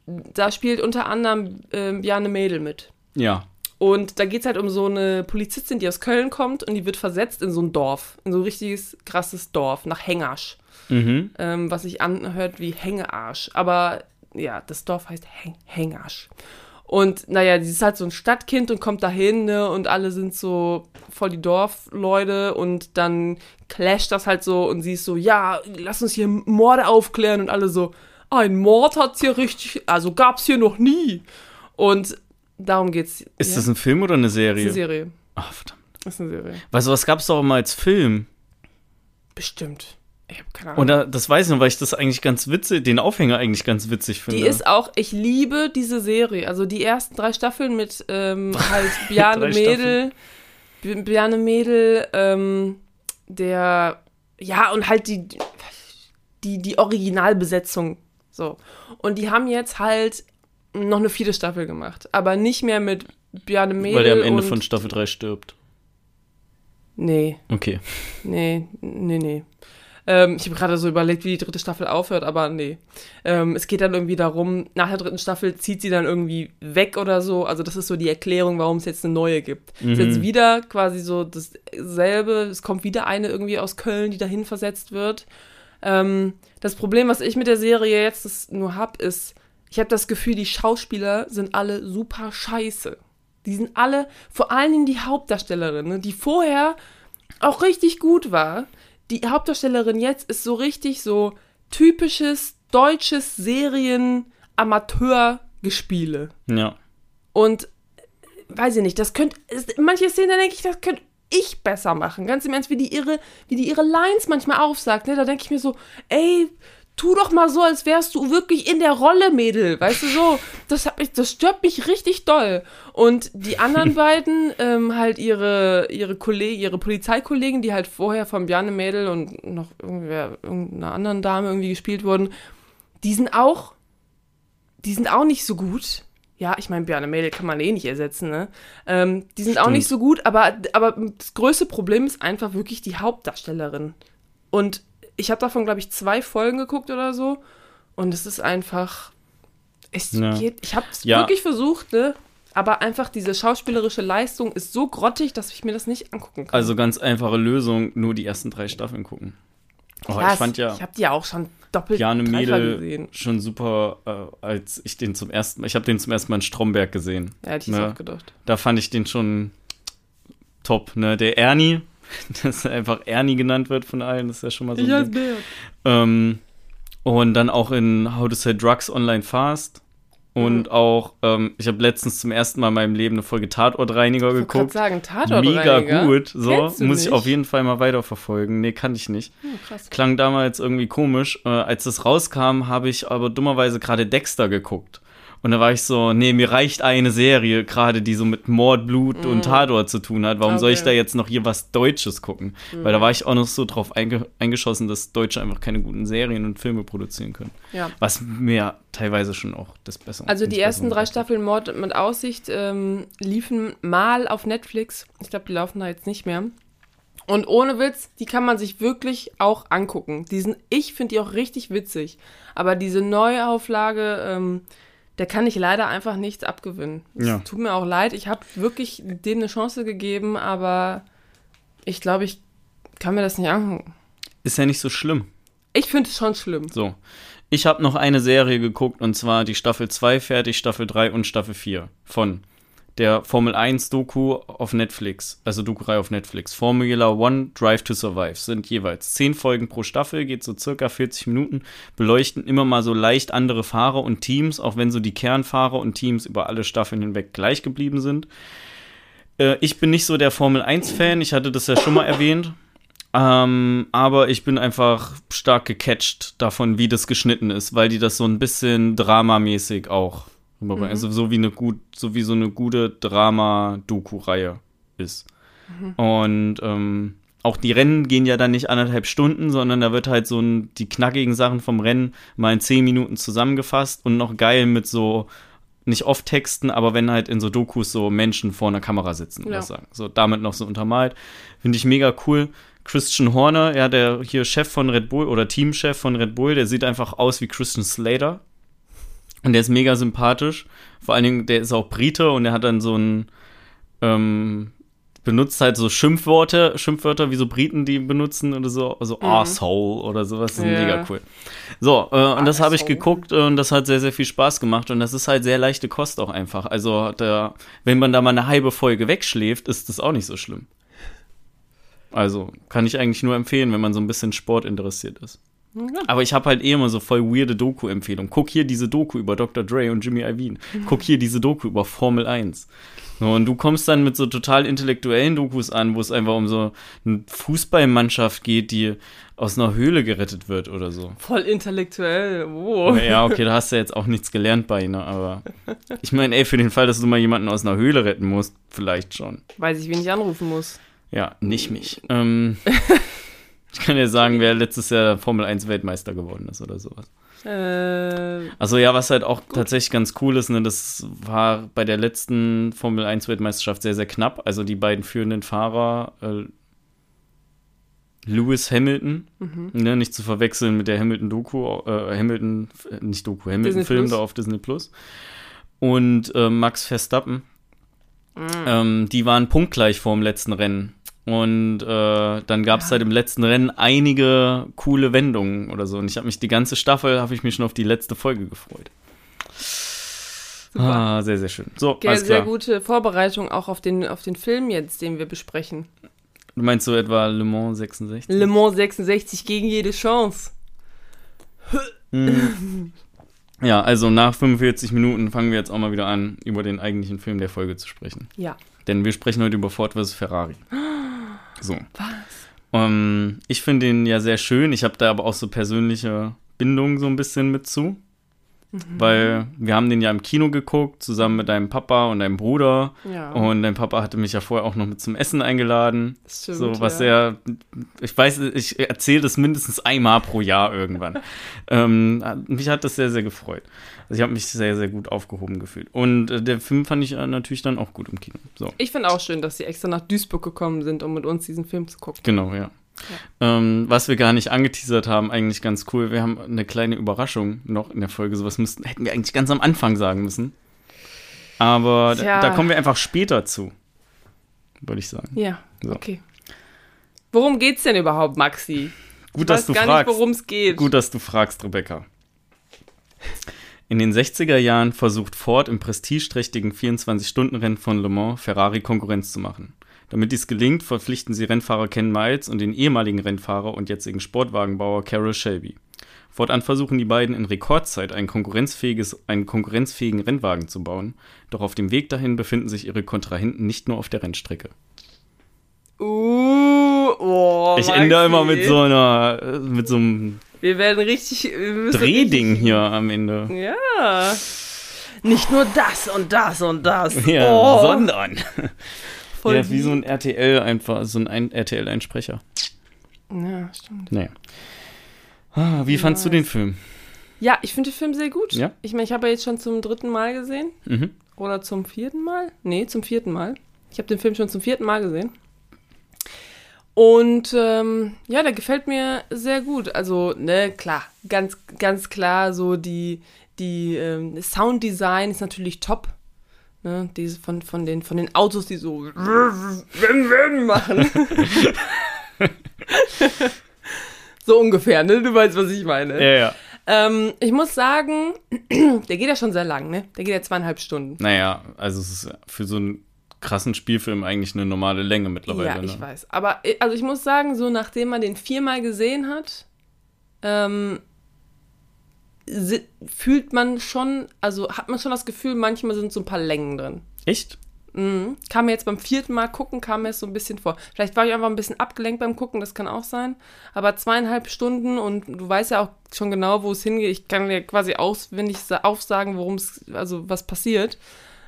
da spielt unter anderem ähm, Jane Mädel mit. Ja. Und da geht es halt um so eine Polizistin, die aus Köln kommt und die wird versetzt in so ein Dorf, in so ein richtiges krasses Dorf, nach Hengasch, Mhm. ähm, was sich anhört wie Hängearsch. Aber ja, das Dorf heißt Hen Hengasch. Und naja, sie ist halt so ein Stadtkind und kommt dahin, ne? Und alle sind so voll die Dorfleute und dann clasht das halt so und sie ist so, ja, lass uns hier Morde aufklären und alle so, ein Mord hat's hier richtig, also gab's hier noch nie. Und darum geht's. Ist ja? das ein Film oder eine Serie? Ist eine Serie. Ach, verdammt. Das ist eine Serie. Weißt du, was gab's doch mal als Film? Bestimmt. Ich habe keine Ahnung. Und da, das weiß ich noch, weil ich das eigentlich ganz witzig, den Aufhänger eigentlich ganz witzig finde. Die ist auch, ich liebe diese Serie. Also die ersten drei Staffeln mit ähm, halt Bjarne Mädel, Bjarne Mädel, ähm, der, ja, und halt die, die, die Originalbesetzung. So. Und die haben jetzt halt noch eine vierte Staffel gemacht. Aber nicht mehr mit Bjarne Mädel. Weil der am Ende von Staffel 3 stirbt. Nee. Okay. Nee, nee, nee. Ähm, ich habe gerade so überlegt, wie die dritte Staffel aufhört, aber nee. Ähm, es geht dann irgendwie darum, nach der dritten Staffel zieht sie dann irgendwie weg oder so. Also das ist so die Erklärung, warum es jetzt eine neue gibt. Mhm. Es ist jetzt wieder quasi so dasselbe. Es kommt wieder eine irgendwie aus Köln, die dahin versetzt wird. Ähm, das Problem, was ich mit der Serie jetzt nur habe, ist, ich habe das Gefühl, die Schauspieler sind alle super scheiße. Die sind alle, vor allen Dingen die Hauptdarstellerin, ne, die vorher auch richtig gut war, die Hauptdarstellerin jetzt ist so richtig so typisches deutsches Serien-Amateur-Gespiele. Ja. Und weiß ich nicht, das könnte, manche Szenen, da denke ich, das könnte ich besser machen. Ganz im Ernst, wie die ihre, wie die ihre Lines manchmal aufsagt, ne? Da denke ich mir so, ey, tu doch mal so, als wärst du wirklich in der Rolle, Mädel. Weißt du so? Das, hat mich, das stört mich richtig doll. Und die anderen beiden, ähm, halt ihre, ihre Kollegen, ihre Polizeikollegen, die halt vorher von Bjarne Mädel und noch irgendwer, irgendeiner anderen Dame irgendwie gespielt wurden, die sind auch, die sind auch nicht so gut. Ja, ich meine, Bjarne Mädel kann man eh nicht ersetzen, ne? Ähm, die sind Stimmt. auch nicht so gut, aber, aber das größte Problem ist einfach wirklich die Hauptdarstellerin. Und ich habe davon, glaube ich, zwei Folgen geguckt oder so. Und es ist einfach. Es ja. geht. Ich habe es ja. wirklich versucht, ne? Aber einfach diese schauspielerische Leistung ist so grottig, dass ich mir das nicht angucken kann. Also ganz einfache Lösung, nur die ersten drei Staffeln gucken. Oh, ich fand ja. Ich habe die ja auch schon doppelt Jane Mädel gesehen. schon super, äh, als ich den zum ersten Mal, ich habe den zum ersten Mal in Stromberg gesehen. Ja, hätte ich ne? auch gedacht. Da fand ich den schon top, ne? Der Ernie, dass er einfach Ernie genannt wird von allen, das ist ja schon mal so. Ja, Ding. Ähm, und dann auch in How to Sell Drugs Online Fast. Und mhm. auch, ähm, ich habe letztens zum ersten Mal in meinem Leben eine Folge Tatortreiniger ich geguckt. sagen, Tatortreiniger. Mega gut. So, muss ich auf jeden Fall mal weiterverfolgen. Nee, kann ich nicht. Hm. Klang damals irgendwie komisch. Äh, als das rauskam, habe ich aber dummerweise gerade Dexter geguckt. Und da war ich so, nee, mir reicht eine Serie, gerade die so mit Mord, Blut mm. und Tatort zu tun hat. Warum okay. soll ich da jetzt noch hier was Deutsches gucken? Mm. Weil da war ich auch noch so drauf einge eingeschossen, dass Deutsche einfach keine guten Serien und Filme produzieren können. Ja. Was mir teilweise schon auch das Bessere Also die ersten drei Staffeln Mord mit Aussicht ähm, liefen mal auf Netflix. Ich glaube, die laufen da jetzt nicht mehr. Und ohne Witz, die kann man sich wirklich auch angucken. Die sind, ich finde die auch richtig witzig. Aber diese Neuauflage, ähm, der kann ich leider einfach nichts abgewinnen. Es ja. tut mir auch leid. Ich habe wirklich dem eine Chance gegeben, aber ich glaube, ich kann mir das nicht angucken. Ist ja nicht so schlimm. Ich finde es schon schlimm. So. Ich habe noch eine Serie geguckt und zwar die Staffel 2 fertig, Staffel 3 und Staffel 4 von der Formel 1 Doku auf Netflix, also Doku-Reihe auf Netflix. Formula One Drive to Survive sind jeweils zehn Folgen pro Staffel, geht so circa 40 Minuten, beleuchten immer mal so leicht andere Fahrer und Teams, auch wenn so die Kernfahrer und Teams über alle Staffeln hinweg gleich geblieben sind. Äh, ich bin nicht so der Formel 1-Fan, ich hatte das ja schon mal erwähnt. Ähm, aber ich bin einfach stark gecatcht davon, wie das geschnitten ist, weil die das so ein bisschen dramamäßig auch Mhm. Also so wie eine gut, so wie so eine gute Drama-Doku-Reihe ist. Mhm. Und ähm, auch die Rennen gehen ja dann nicht anderthalb Stunden, sondern da wird halt so ein, die knackigen Sachen vom Rennen mal in zehn Minuten zusammengefasst und noch geil mit so nicht oft Texten, aber wenn halt in so Dokus so Menschen vor einer Kamera sitzen ja. oder sagen. So damit noch so untermalt. Finde ich mega cool. Christian Horner, ja, der hier Chef von Red Bull oder Teamchef von Red Bull, der sieht einfach aus wie Christian Slater. Und der ist mega sympathisch. Vor allen Dingen, der ist auch Brite und der hat dann so ein, ähm, benutzt halt so Schimpfworte, Schimpfwörter wie so Briten, die benutzen oder so, also Mhm. Asshole oder sowas, das ist Ja. mega cool. So, äh, und das habe ich geguckt und das hat sehr, sehr viel Spaß gemacht und das ist halt sehr leichte Kost auch einfach. Also, da, wenn man da mal eine halbe Folge wegschläft, ist das auch nicht so schlimm. Also, kann ich eigentlich nur empfehlen, wenn man so ein bisschen Sport interessiert ist. Aber ich habe halt eh immer so voll weirde Doku-Empfehlungen. Guck hier diese Doku über Dr. Dre und Jimmy Iovine. Guck hier diese Doku über Formel 1. So, und du kommst dann mit so total intellektuellen Dokus an, wo es einfach um so eine Fußballmannschaft geht, die aus einer Höhle gerettet wird oder so. Voll intellektuell. Oh. Ja, okay, da hast du jetzt auch nichts gelernt bei ihnen, aber ich meine, ey, für den Fall, dass du mal jemanden aus einer Höhle retten musst, vielleicht schon. Weiß ich, wen ich anrufen muss. Ja, nicht mich. Ähm, ich kann dir sagen, wer letztes Jahr Formel 1 Weltmeister geworden ist oder sowas. Äh, Also ja, was halt auch tatsächlich ganz cool ist, ne, das war bei der letzten Formel 1 Weltmeisterschaft sehr, sehr knapp. Also die beiden führenden Fahrer, äh, Lewis Hamilton, ne, nicht zu verwechseln mit der Hamilton-Doku, äh, Hamilton, äh, nicht Doku, Hamilton-Film da auf Disney Plus. Und äh, Max Verstappen, ähm, die waren punktgleich vor dem letzten Rennen. Und äh, dann gab es halt im letzten Rennen einige coole Wendungen oder so. Und ich habe mich die ganze Staffel, habe ich mich schon auf die letzte Folge gefreut. super. Ah, sehr, sehr schön. So, Ge- alles sehr klar. gute Vorbereitung auch auf den, auf den Film jetzt, den wir besprechen. Du meinst so etwa Le Mans 66? Le Mans 66 gegen jede Chance. Ja, also nach 45 Minuten fangen wir jetzt auch mal wieder an, über den eigentlichen Film der Folge zu sprechen. Ja. Denn wir sprechen heute über Ford vs. Ferrari. So. Was? Ähm, ich finde ihn ja sehr schön. Ich habe da aber auch so persönliche Bindungen so ein bisschen mit zu. Mhm. Weil wir haben den ja im Kino geguckt, zusammen mit deinem Papa und deinem Bruder. Ja. Und dein Papa hatte mich ja vorher auch noch mit zum Essen eingeladen. Stimmt, so, was ja. sehr, ich weiß, ich erzähle das mindestens einmal pro Jahr irgendwann. ähm, mich hat das sehr, sehr gefreut. Also ich habe mich sehr, sehr gut aufgehoben gefühlt. Und äh, der Film fand ich äh, natürlich dann auch gut im Kino. So, Ich finde auch schön, dass sie extra nach Duisburg gekommen sind, um mit uns diesen Film zu gucken. genau, ja. Ähm, was wir gar nicht angeteasert haben, eigentlich ganz cool. Wir haben eine kleine Überraschung noch in der Folge. Sowas müssten, hätten wir eigentlich ganz am Anfang sagen müssen. Aber da, Tja. da kommen wir einfach später zu. Würde ich sagen. Ja, So. okay. Worum geht's denn überhaupt, Maxi? Gut, ich dass weiß du gar fragst. nicht, worum es geht. Gut, dass du fragst, Rebecca. In den 60er Jahren versucht Ford im prestigeträchtigen 24-Stunden-Rennen von Le Mans Ferrari Konkurrenz zu machen. Damit dies gelingt, verpflichten sie Rennfahrer Ken Miles und den ehemaligen Rennfahrer und jetzigen Sportwagenbauer Carroll Shelby. Fortan versuchen die beiden in Rekordzeit ein konkurrenzfähiges, einen konkurrenzfähigen Rennwagen zu bauen, doch auf dem Weg dahin befinden sich ihre Kontrahenten nicht nur auf der Rennstrecke. Uh, oh, ich Maxi. ende immer mit so einer, äh, mit so einem Wir werden richtig. Wir Drehding hier am Ende. Richtig, ja. Nicht nur das und das und das. Ja, oh, sondern. Voll ja, wie so ein RTL einfach, so ein, ein RTL-Einsprecher. Ja, stimmt. Nee. Ah, wie fandst du den Film? Ja, ich finde den Film sehr gut. Ja? Ich meine, ich habe ihn jetzt schon zum dritten Mal gesehen. Mhm. Oder zum vierten Mal? Nee, zum vierten Mal. Ich habe den Film schon zum vierten Mal gesehen. Und ähm, ja, der gefällt mir sehr gut. Also, ne, klar, ganz, ganz klar, so die, die ähm, Sounddesign ist natürlich top. Ne, diese von, von, den, von den Autos, die so machen. so ungefähr, ne? Du weißt, was ich meine. Ja, ja. Ähm, ich muss sagen, der geht ja schon sehr lang, ne? Der geht ja zweieinhalb Stunden. Naja, also es ist für so einen krassen Spielfilm eigentlich eine normale Länge mittlerweile. Ja, ich ne? weiß. Aber äh, also ich muss sagen, so nachdem man den viermal gesehen hat, ähm, fühlt man schon, also hat man schon das Gefühl, manchmal sind so ein paar Längen drin. Echt? Mhm. Kam mir jetzt beim vierten Mal gucken, kam mir es so ein bisschen vor. Vielleicht war ich einfach ein bisschen abgelenkt beim Gucken, das kann auch sein. Aber zweieinhalb Stunden und du weißt ja auch schon genau, wo es hingeht. Ich kann dir quasi auswendig sa- aufsagen, worum es, also was passiert.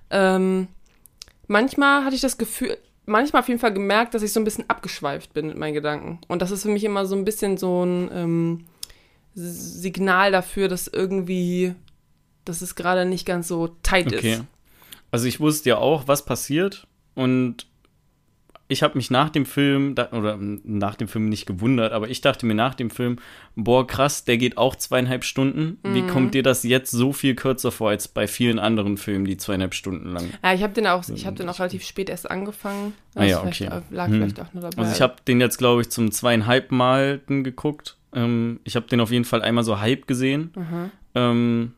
Ähm, manchmal hatte ich das Gefühl, manchmal auf jeden Fall gemerkt, dass ich so ein bisschen abgeschweift bin mit meinen Gedanken. Und das ist für mich immer so ein bisschen so ein ähm, Signal dafür, dass irgendwie, dass es gerade nicht ganz so tight Okay. ist. Also ich wusste ja auch, was passiert und ich habe mich nach dem Film, oder nach dem Film nicht gewundert, aber ich dachte mir nach dem Film, boah, krass, der geht auch zweieinhalb Stunden. Wie kommt dir das jetzt so viel kürzer vor als bei vielen anderen Filmen, die zweieinhalb Stunden lang? Ja, ich habe den auch, ich habe den auch relativ spät erst angefangen. Ah ja, vielleicht, okay. Lag Hm. vielleicht auch nur dabei. Also ich habe den jetzt, glaube ich, zum zweieinhalb Malten geguckt. Ähm, ich habe den auf jeden Fall einmal so halb gesehen. Ähm,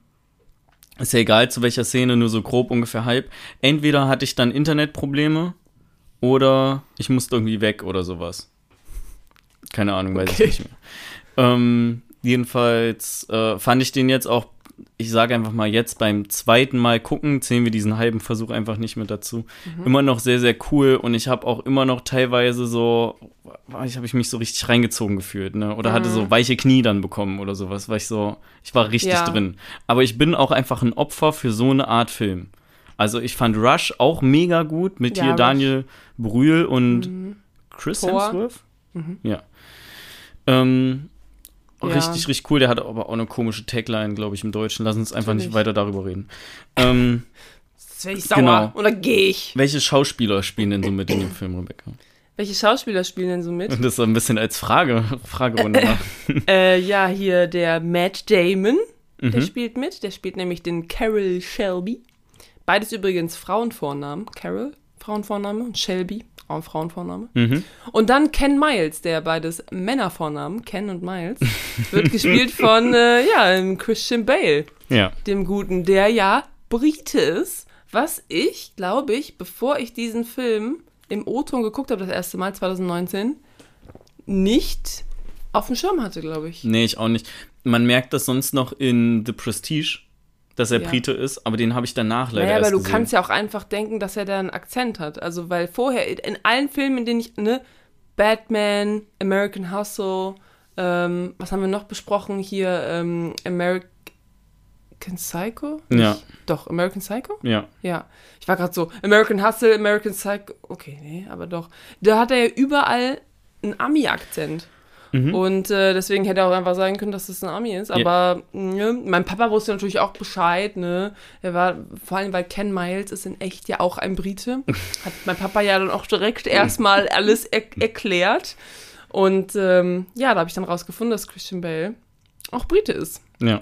ist ja egal, zu welcher Szene, nur so grob ungefähr halb. Entweder hatte ich dann Internetprobleme oder ich musste irgendwie weg oder sowas. Keine Ahnung, weiß Okay. ich nicht mehr. Ähm, jedenfalls äh, fand ich den jetzt auch, ich sage einfach mal jetzt beim zweiten Mal gucken, zählen wir diesen halben Versuch einfach nicht mit dazu. Immer noch sehr, sehr cool und ich habe auch immer noch teilweise so, ich habe ich mich so richtig reingezogen gefühlt, ne? Oder hatte so weiche Knie dann bekommen oder sowas, weil ich so, ich war richtig Ja. drin. Aber ich bin auch einfach ein Opfer für so eine Art Film. Also ich fand Rush auch mega gut mit Ja, hier Rush. Daniel Brühl und Chris Thor. Hemsworth. Ja. Ähm, Ja. Richtig, richtig cool. Der hat aber auch eine komische Tagline, glaube ich, im Deutschen. Lass uns einfach nicht weiter darüber reden. Ähm, Jetzt werde ich sauer. Genau. Oder gehe ich? welche Schauspieler spielen denn so mit in dem Film, Rebecca? Welche Schauspieler spielen denn so mit? Und das so ein bisschen als Frage, Fragerunde machen. äh, ja, hier der Matt Damon, der Mhm. spielt mit. Der spielt nämlich den Carol Shelby. Beides übrigens Frauenvornamen. Carol, Frauenvorname und Shelby, Frauenvorname. Mhm. Und dann Ken Miles, der beides Männervornamen, Ken und Miles, wird gespielt von äh, ja, Christian Bale, Ja. dem Guten, der ja Brite ist, was ich, glaube ich, bevor ich diesen Film im O-Ton geguckt habe, das erste Mal 2019, nicht auf dem Schirm hatte, glaube ich. Nee, ich auch nicht. Man merkt das sonst noch in The Prestige, dass er Ja. Brite ist, aber den habe ich danach leider Naja, aber erst du gesehen. kannst ja auch einfach denken, dass er da einen Akzent hat. Also, weil vorher, in allen Filmen, in denen ich, ne, Batman, American Hustle, ähm, was haben wir noch besprochen hier? Ähm, American Psycho? Ja. Nicht? Doch, American Psycho? Ja. Ja. Ich war gerade so, American Hustle, American Psycho. Okay, nee, aber doch. Da hat er ja überall einen Ami-Akzent. Mhm. Und äh, deswegen hätte er auch einfach sagen können, dass das ein Ami ist. Aber ne, mein Papa wusste natürlich auch Bescheid, ne? Er war, vor allem, weil Ken Miles ist in echt ja auch ein Brite. Hat mein Papa ja dann auch direkt erstmal alles er erklärt. Und ähm, ja, da habe ich dann rausgefunden, dass Christian Bale auch Brite ist. Ja.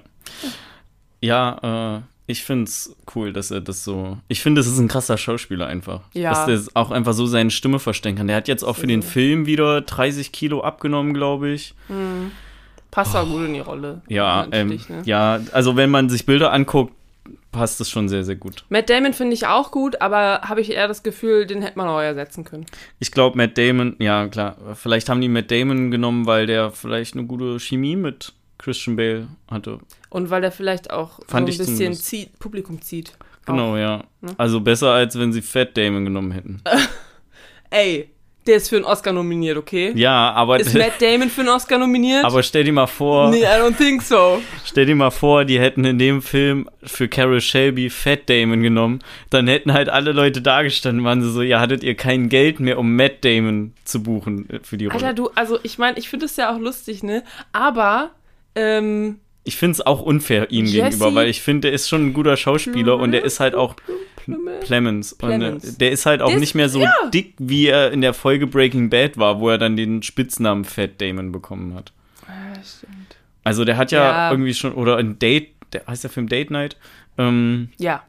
Ja, äh, ich finde es cool, dass er das so. Ich finde, es ist ein krasser Schauspieler einfach. Ja. Dass der auch einfach so seine Stimme verstellen kann. Der hat jetzt auch für den Film wieder 30 Kilo abgenommen, glaube ich. Passt auch gut in die Rolle. Ja, ähm, ne? ja, also wenn man sich Bilder anguckt, passt es schon sehr, sehr gut. Matt Damon finde ich auch gut, aber habe ich eher das Gefühl, den hätte man auch ersetzen können. Ich glaube, Matt Damon, ja klar, vielleicht haben die Matt Damon genommen, weil der vielleicht eine gute Chemie mit Christian Bale hatte. Und weil der vielleicht auch Fand so ein bisschen zieht, Publikum zieht. Genau, Auch. ja. ne? Also besser, als wenn sie Fat Damon genommen hätten. Ey, der ist für einen Oscar nominiert, okay? Ja, aber, Ist Matt Damon für einen Oscar nominiert? aber stell dir mal vor, Nee, I don't think so. stell dir mal vor, die hätten in dem Film für Carol Shelby Fat Damon genommen, dann hätten halt alle Leute da gestanden, waren sie so, ja, hattet ihr kein Geld mehr, um Matt Damon zu buchen äh, für die Rolle. Alter, du, also ich meine, ich finde es ja auch lustig, ne? Aber, ähm, Ich finde es auch unfair ihm Jesse- gegenüber, weil ich finde, der ist schon ein guter Schauspieler und der ist halt auch Clemens. Und äh, der ist halt auch Der nicht mehr so ja. dick, wie er in der Folge Breaking Bad war, wo er dann den Spitznamen Fat Damon bekommen hat. stimmt. Also der hat ja, Ja. irgendwie schon, oder ein Date, der heißt der Film Date Night, ähm, Ja,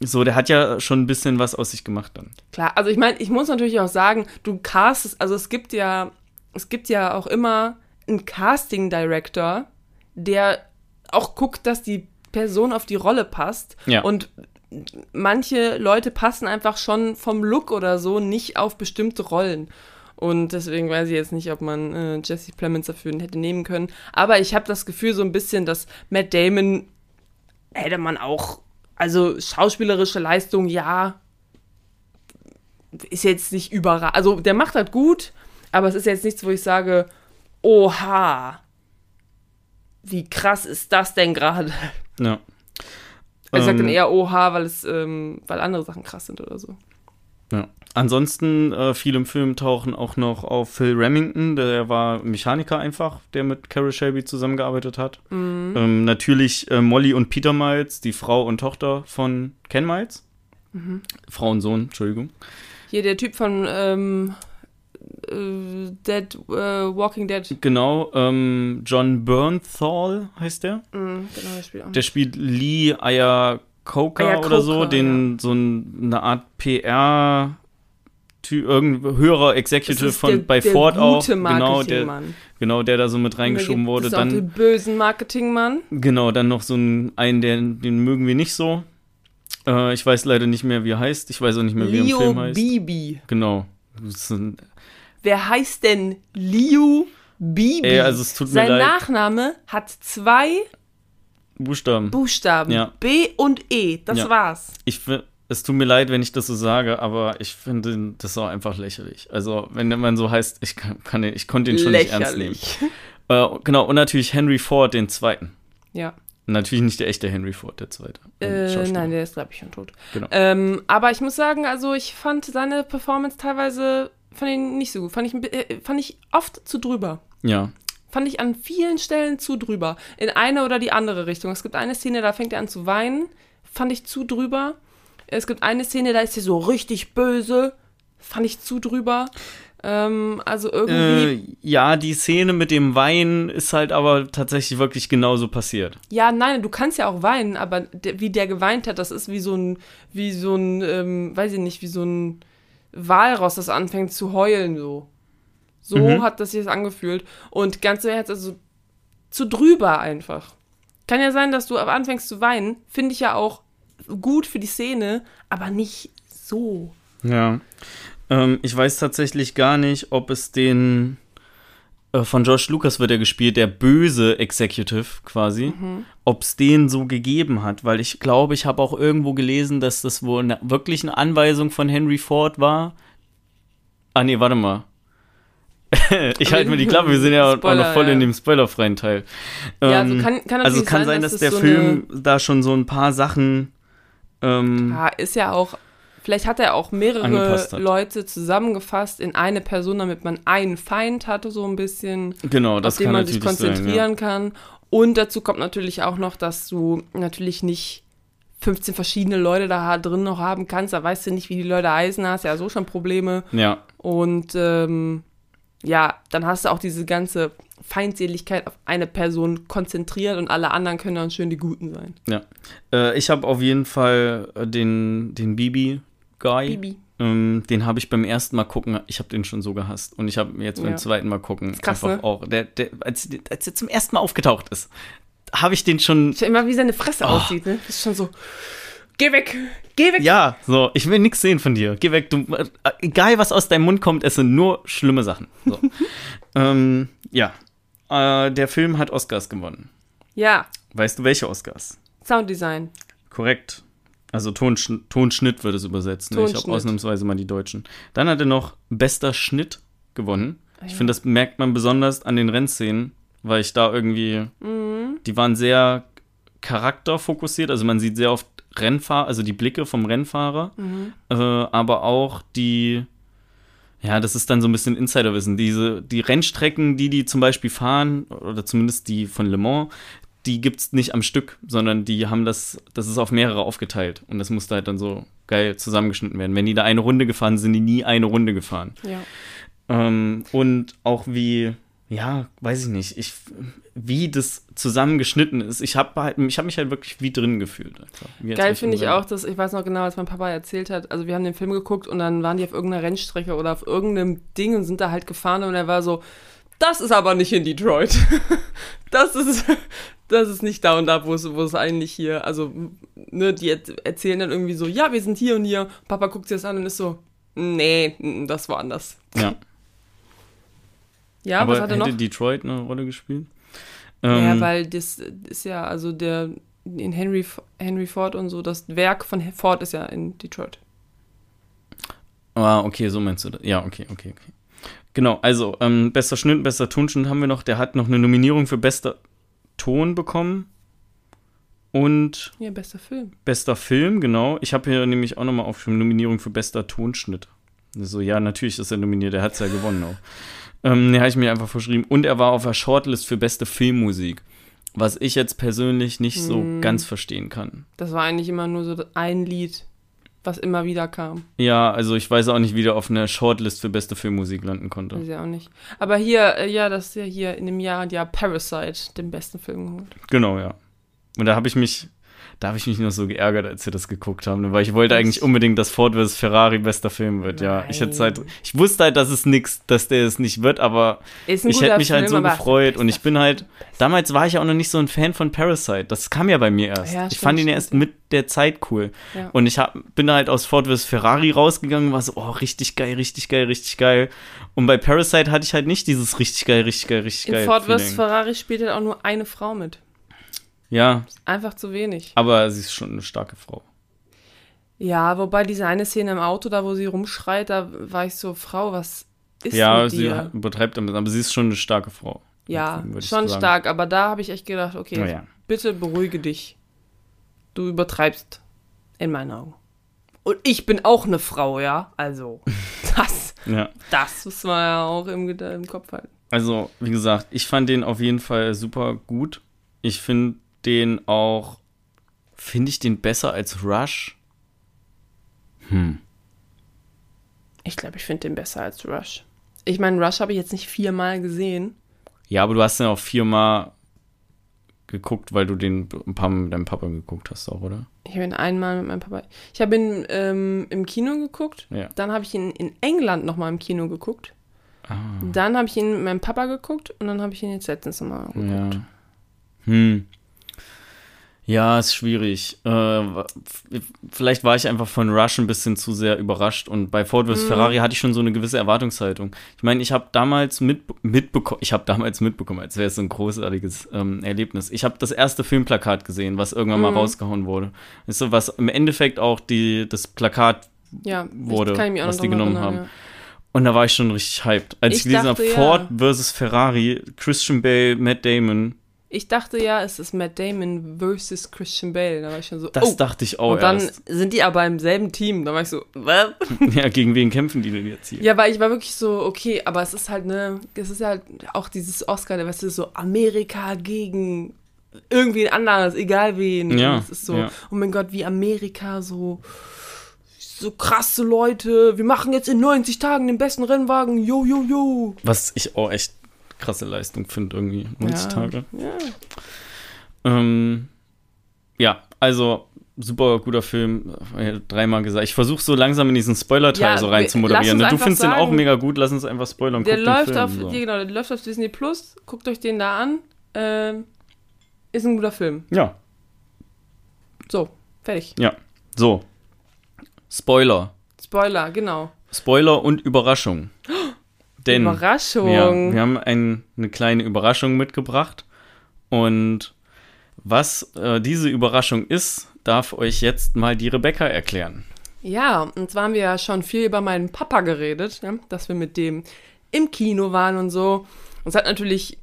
so, der hat ja schon ein bisschen was aus sich gemacht dann. klar. Also ich meine, ich muss natürlich auch sagen, du castest, also es gibt ja, es gibt ja auch immer einen Casting Director, der auch guckt, dass die Person auf die Rolle passt. Ja. Und manche Leute passen einfach schon vom Look oder so nicht auf bestimmte Rollen. Und deswegen weiß ich jetzt nicht, ob man äh, Jesse Plemons dafür hätte nehmen können. Aber ich habe das Gefühl so ein bisschen, dass Matt Damon hätte man auch, also schauspielerische Leistung, ja, ist jetzt nicht überall. Also der macht halt gut, aber es ist jetzt nichts, wo ich sage, oha, wie krass ist das denn gerade? Ja. Ich sag Ähm, dann eher oha, weil es, ähm, weil andere Sachen krass sind oder so. Ja. Ansonsten, äh, viel im Film tauchen auch noch auf Phil Remington, der war Mechaniker einfach, der mit Carol Shelby zusammengearbeitet hat. Mhm. Ähm, natürlich äh, Molly und Peter Miles, die Frau und Tochter von Ken Miles. Mhm. Frau und Sohn, Entschuldigung. Hier der Typ von ähm, äh, Dead, äh, Walking Dead. Genau, ähm, John Bernthal heißt der. Mhm, genau, der spielt auch. Der spielt Lee Iacocca Iacocca, oder so, den so ein, eine Art PR irgendein höherer Das Executive von der, bei der Ford auch, genau der, genau der da so mit reingeschoben wurde. auch Dann den bösen Marketingmann. Genau, dann noch so einen, einen der, den mögen wir nicht so. Äh, ich weiß leider nicht mehr, wie er heißt. Ich weiß auch nicht mehr, wie er im Leo Film heißt. Bibi. Genau. Das ist ein, Wer heißt denn Liu Bibi? Ey, also es tut mir Sein leid. Nachname hat zwei Buchstaben. Buchstaben. Ja. B und E. Das Ja. war's. Ich es tut mir leid, wenn ich das so sage, aber ich finde das auch einfach lächerlich. Also, wenn man so heißt, ich kann, kann den, ich konnte ihn schon nicht ernst nehmen. Lächerlich. Äh, genau, und natürlich Henry Ford, den zweiten. Ja. Natürlich nicht der echte Henry Ford, der zweite. Äh, nein, der ist, glaube ich, schon tot. Genau. Ähm, aber ich muss sagen, also ich fand seine Performance teilweise fand ich nicht so gut. Fand ich, äh, fand ich oft zu drüber. Ja. Fand ich an vielen Stellen zu drüber. In eine oder die andere Richtung. Es gibt eine Szene, da fängt er an zu weinen. Fand ich zu drüber. Es gibt eine Szene, da ist er so richtig böse. Fand ich zu drüber. Ähm, also irgendwie. Äh, ja, die Szene mit dem Wein ist halt aber tatsächlich wirklich genauso passiert. Ja, nein, du kannst ja auch weinen, aber der, wie der geweint hat, das ist wie so ein, wie so ein, ähm, weiß ich nicht, wie so ein Walross, das anfängt zu heulen, so. So Mhm. hat das sich das angefühlt. Und ganz im Ernst, also zu drüber einfach. Kann ja sein, dass du anfängst zu weinen, finde ich ja auch gut für die Szene, aber nicht so. Ja. Ähm, ich weiß tatsächlich gar nicht, ob es den von George Lucas wird er gespielt, der böse Executive quasi, ob es den so gegeben hat, weil ich glaube, ich habe auch irgendwo gelesen, dass das wohl eine, wirklich eine Anweisung von Henry Ford war. Ah nee, warte mal. ich halte mir die Klappe, wir sind ja auch Spoiler, noch voll ja. in dem spoilerfreien Teil. Ja, also Ähm, kann, kann also kann sein, dass dass, der so Film da schon so ein paar Sachen ähm, Ja, ist ja auch. Vielleicht hat er auch mehrere. Leute zusammengefasst in eine Person, damit man einen Feind hatte, so ein bisschen, genau, das auf den kann man sich natürlich sein. konzentrieren kann. Und dazu kommt natürlich auch noch, dass du natürlich nicht 15 verschiedene Leute da drin noch haben kannst. Da weißt du nicht, wie die Leute heißen, hast ja so schon Probleme. Ja. ja. Und ähm, ja, dann hast du auch diese ganze Feindseligkeit auf eine Person konzentriert und alle anderen können dann schön die Guten sein. Ja. Äh, ich habe auf jeden Fall äh, den, den Bibi-Guy. Bibi. Ähm, den habe ich beim ersten Mal gucken, ich habe den schon so gehasst. Und ich habe jetzt beim Ja. zweiten Mal gucken krass, einfach ne? auch, der, der, als, als er zum ersten Mal aufgetaucht ist, habe ich den schon. Ich immer, wie seine Fresse Oh. aussieht, ne? Das ist schon so, geh weg, geh weg. Ja, so, ich will nichts sehen von dir. Geh weg, du. Egal, was aus deinem Mund kommt, es sind nur schlimme Sachen. So. ähm, ja. Äh, der Film hat Oscars gewonnen. Ja, Weißt du, welche Oscars? Sounddesign. Korrekt. Also Tonsch Tonschnitt wird es übersetzt. Ne? Ich habe ausnahmsweise mal die Deutschen. Dann hat er noch bester Schnitt gewonnen. Ich ja. finde, das merkt man besonders an den Rennszenen, weil ich da irgendwie, Mhm. die waren sehr charakterfokussiert. Also man sieht sehr oft Rennfahrer, also die Blicke vom Rennfahrer, Mhm. äh, aber auch die, ja, das ist dann so ein bisschen Insiderwissen. Diese, die Rennstrecken, die die zum Beispiel fahren, oder zumindest die von Le Mans, die gibt's nicht am Stück, sondern die haben das, das ist auf mehrere aufgeteilt. Und das musste halt dann so geil zusammengeschnitten werden. Wenn die da eine Runde gefahren sind, die nie eine Runde gefahren. Ja. Ähm, und auch wie, ja, weiß ich nicht, ich, wie das zusammengeschnitten ist. Ich habe halt, ich habe mich halt wirklich wie drin gefühlt. Wie Geil finde ich auch, dass, ich weiß noch genau, als mein Papa erzählt hat, also wir haben den Film geguckt und dann waren die auf irgendeiner Rennstrecke oder auf irgendeinem Ding und sind da halt gefahren und er war so, das ist aber nicht in Detroit. das ist, das ist nicht da und da, wo es, wo es eigentlich hier, also, ne, die erzählen dann irgendwie so, ja, wir sind hier und hier. Papa guckt sich das an und ist so, nee, das war anders. Ja. Ja, Aber was hat er hätte noch? Detroit eine Rolle gespielt? ja, Ähm, weil das ist ja, also der, in Henry, Henry Ford und so, das Werk von Ford ist ja in Detroit. Ah, okay, so meinst du das. Ja, okay, okay, okay. Genau, also, ähm, bester Schnitt, bester Tonschnitt haben wir noch. Der hat noch eine Nominierung für bester Ton bekommen. Und Ja, bester Film. bester Film, genau. Ich habe hier nämlich auch nochmal aufgeschrieben, Nominierung für bester Tonschnitt. So, ja, natürlich ist er nominiert, der hat es ja gewonnen auch. Ähm, ne, habe ich mir einfach verschrieben. Und er war auf der Shortlist für beste Filmmusik. Was ich jetzt persönlich nicht so Hm. ganz verstehen kann. Das war eigentlich immer nur so ein Lied, was immer wieder kam. Ja, also ich weiß auch nicht, wie der auf einer Shortlist für beste Filmmusik landen konnte. Weiß ich auch nicht. Aber hier, äh, ja, das ist ja hier in dem Jahr ja Parasite den besten Film geholt. Genau, ja. Und da habe ich mich, da habe ich mich noch so geärgert, als wir das geguckt haben, weil ich wollte eigentlich unbedingt, dass Ford vs. Ferrari bester Film wird, ja. Ich hätte halt, ich wusste halt, dass es nix, dass der es nicht wird, aber ich hätte mich halt Film, so aber gefreut und ich bin halt, damals war ich ja auch noch nicht so ein Fan von Parasite. Das kam ja bei mir erst. Ja, ich fand ihn ja erst mit der Zeit cool. Ja. Und ich hab, bin halt aus Ford vs. Ferrari rausgegangen und war so, oh, richtig geil, richtig geil, richtig geil. Und bei Parasite hatte ich halt nicht dieses richtig geil, richtig geil, richtig In geil. Ford vs. Ferrari spielt halt auch nur eine Frau mit. Ja, Einfach zu wenig. aber sie ist schon eine starke Frau. Ja, wobei diese eine Szene im Auto, da wo sie rumschreit, da war ich so, Frau, was ist ja, mit sie dir? betreibt damit, aber sie ist schon eine starke Frau. Ja, schon stark, aber da habe ich echt gedacht, okay, Naja. bitte beruhige dich. Du übertreibst in meinen Augen. Und ich bin auch eine Frau, ja? Also, das, Ja. das muss man ja auch im, im Kopf halten. Also, wie gesagt, ich fand den auf jeden Fall super gut. Ich finde den auch, finde ich den besser als Rush? Hm. Ich glaube, ich finde den besser als Rush. Ich meine, Rush habe ich jetzt nicht viermal gesehen. Ja, aber du hast den auch viermal geguckt, weil du den ein paar Mal mit deinem Papa geguckt hast, auch, oder? Ich habe ihn einmal mit meinem Papa. Ich habe ihn ähm, im Kino geguckt. Ja. Dann habe ich ihn in England nochmal im Kino geguckt. Ah, Dann habe ich ihn mit meinem Papa geguckt und dann habe ich ihn jetzt letztens nochmal geguckt. ja. Hm. Ja, ist schwierig. Äh, vielleicht war ich einfach von Rush ein bisschen zu sehr überrascht und bei Ford vs. Ferrari hatte ich schon so eine gewisse Erwartungshaltung. Ich meine, ich habe damals mit, mitbekommen, ich habe damals mitbekommen, als wäre es so ein großartiges ähm, Erlebnis. Ich habe das erste Filmplakat gesehen, was irgendwann mal Mhm. rausgehauen wurde. Ist so was im Endeffekt auch die, das Plakat Ja, Wurde, was die genommen haben. Und da war ich schon richtig hyped. Als ich, Ich gelesen habe, Ford ja. versus Ferrari, Christian Bale, Matt Damon, Ja. Ich dachte ja, es ist Matt Damon versus Christian Bale. Da war ich schon so, das oh. dachte ich auch und dann erst. sind die aber im selben Team. Da war ich so, was? Ja, gegen wen kämpfen die denn jetzt hier? Ja, weil ich war wirklich so, okay, aber es ist halt, ne, es ist halt auch dieses Oscar, der weißt du, so Amerika gegen irgendwie anderes, egal wen. Ja, Und es ist so, ja. oh mein Gott, wie Amerika so, so krasse Leute, wir machen jetzt in 90 Tagen den besten Rennwagen, yo, yo, yo. Was ich auch echt krasse Leistung finde, irgendwie. 90 ja. Tage. Ja. Ähm, ja, also super guter Film. Dreimal gesagt. Ich versuche so langsam in diesen Spoiler-Teil Ja, so rein zu moderieren. ne? Du findest den auch sagen- mega gut, lass uns einfach spoilern. Der läuft Film, auf, so. ja, genau, der läuft auf Disney Plus, guckt euch den da an. Ähm, ist ein guter Film. Ja, So, fertig. so. Spoiler. Spoiler, genau. Spoiler und Überraschung. Denn Überraschung. Ja, wir haben ein, eine kleine Überraschung mitgebracht. Und was äh, diese Überraschung ist, darf euch jetzt mal die Rebecca erklären. Ja, und zwar haben wir ja schon viel über meinen Papa geredet, ja, dass wir mit dem im Kino waren und so. Und es hat natürlich,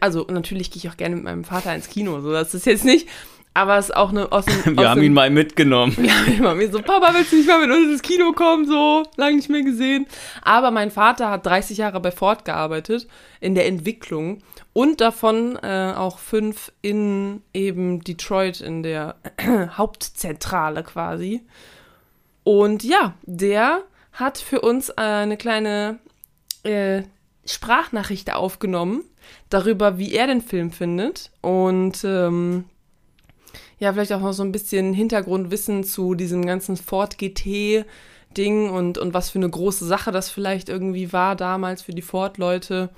also natürlich gehe ich auch gerne mit meinem Vater ins Kino, so das ist jetzt nicht, aber es ist auch eine aus dem, Wir aus haben dem, ihn mal mitgenommen. wir haben immer mir so, Papa, willst du nicht mal mit uns ins Kino kommen? So, lange nicht mehr gesehen. Aber mein Vater hat 30 Jahre bei Ford gearbeitet, in der Entwicklung. Und davon äh, auch fünf in eben Detroit, in der Hauptzentrale quasi. Und ja, der hat für uns äh, eine kleine äh, Sprachnachricht aufgenommen, darüber, wie er den Film findet. Und ähm, ja, vielleicht auch noch so ein bisschen Hintergrundwissen zu diesem ganzen Ford GT-Ding und, und was für eine große Sache das vielleicht irgendwie war damals für die Ford-Leute.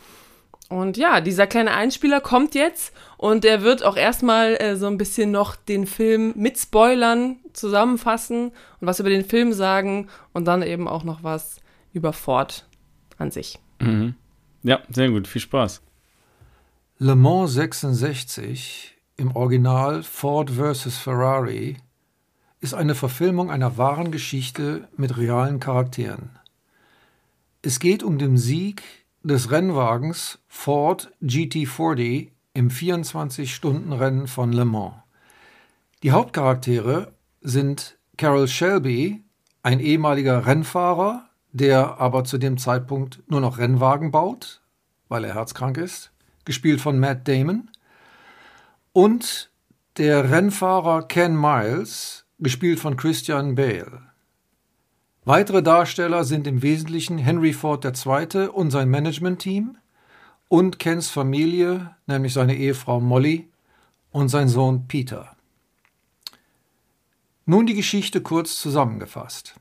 Und ja, dieser kleine Einspieler kommt jetzt und er wird auch erstmal äh, so ein bisschen noch den Film mit Spoilern zusammenfassen und was über den Film sagen und dann eben auch noch was über Ford an sich. Mhm. Ja, sehr gut. Viel Spaß. Le Mans 66 im Original Ford vs. Ferrari ist eine Verfilmung einer wahren Geschichte mit realen Charakteren. Es geht um den Sieg des Rennwagens Ford GT40 im 24-Stunden-Rennen von Le Mans. Die Hauptcharaktere sind Carroll Shelby, ein ehemaliger Rennfahrer, der aber zu dem Zeitpunkt nur noch Rennwagen baut, weil er herzkrank ist, gespielt von Matt Damon, und der Rennfahrer Ken Miles, gespielt von Christian Bale. Weitere Darsteller sind im Wesentlichen Henry Ford II. und sein Management-Team und Kens Familie, nämlich seine Ehefrau Molly und sein Sohn Peter. Nun die Geschichte kurz zusammengefasst.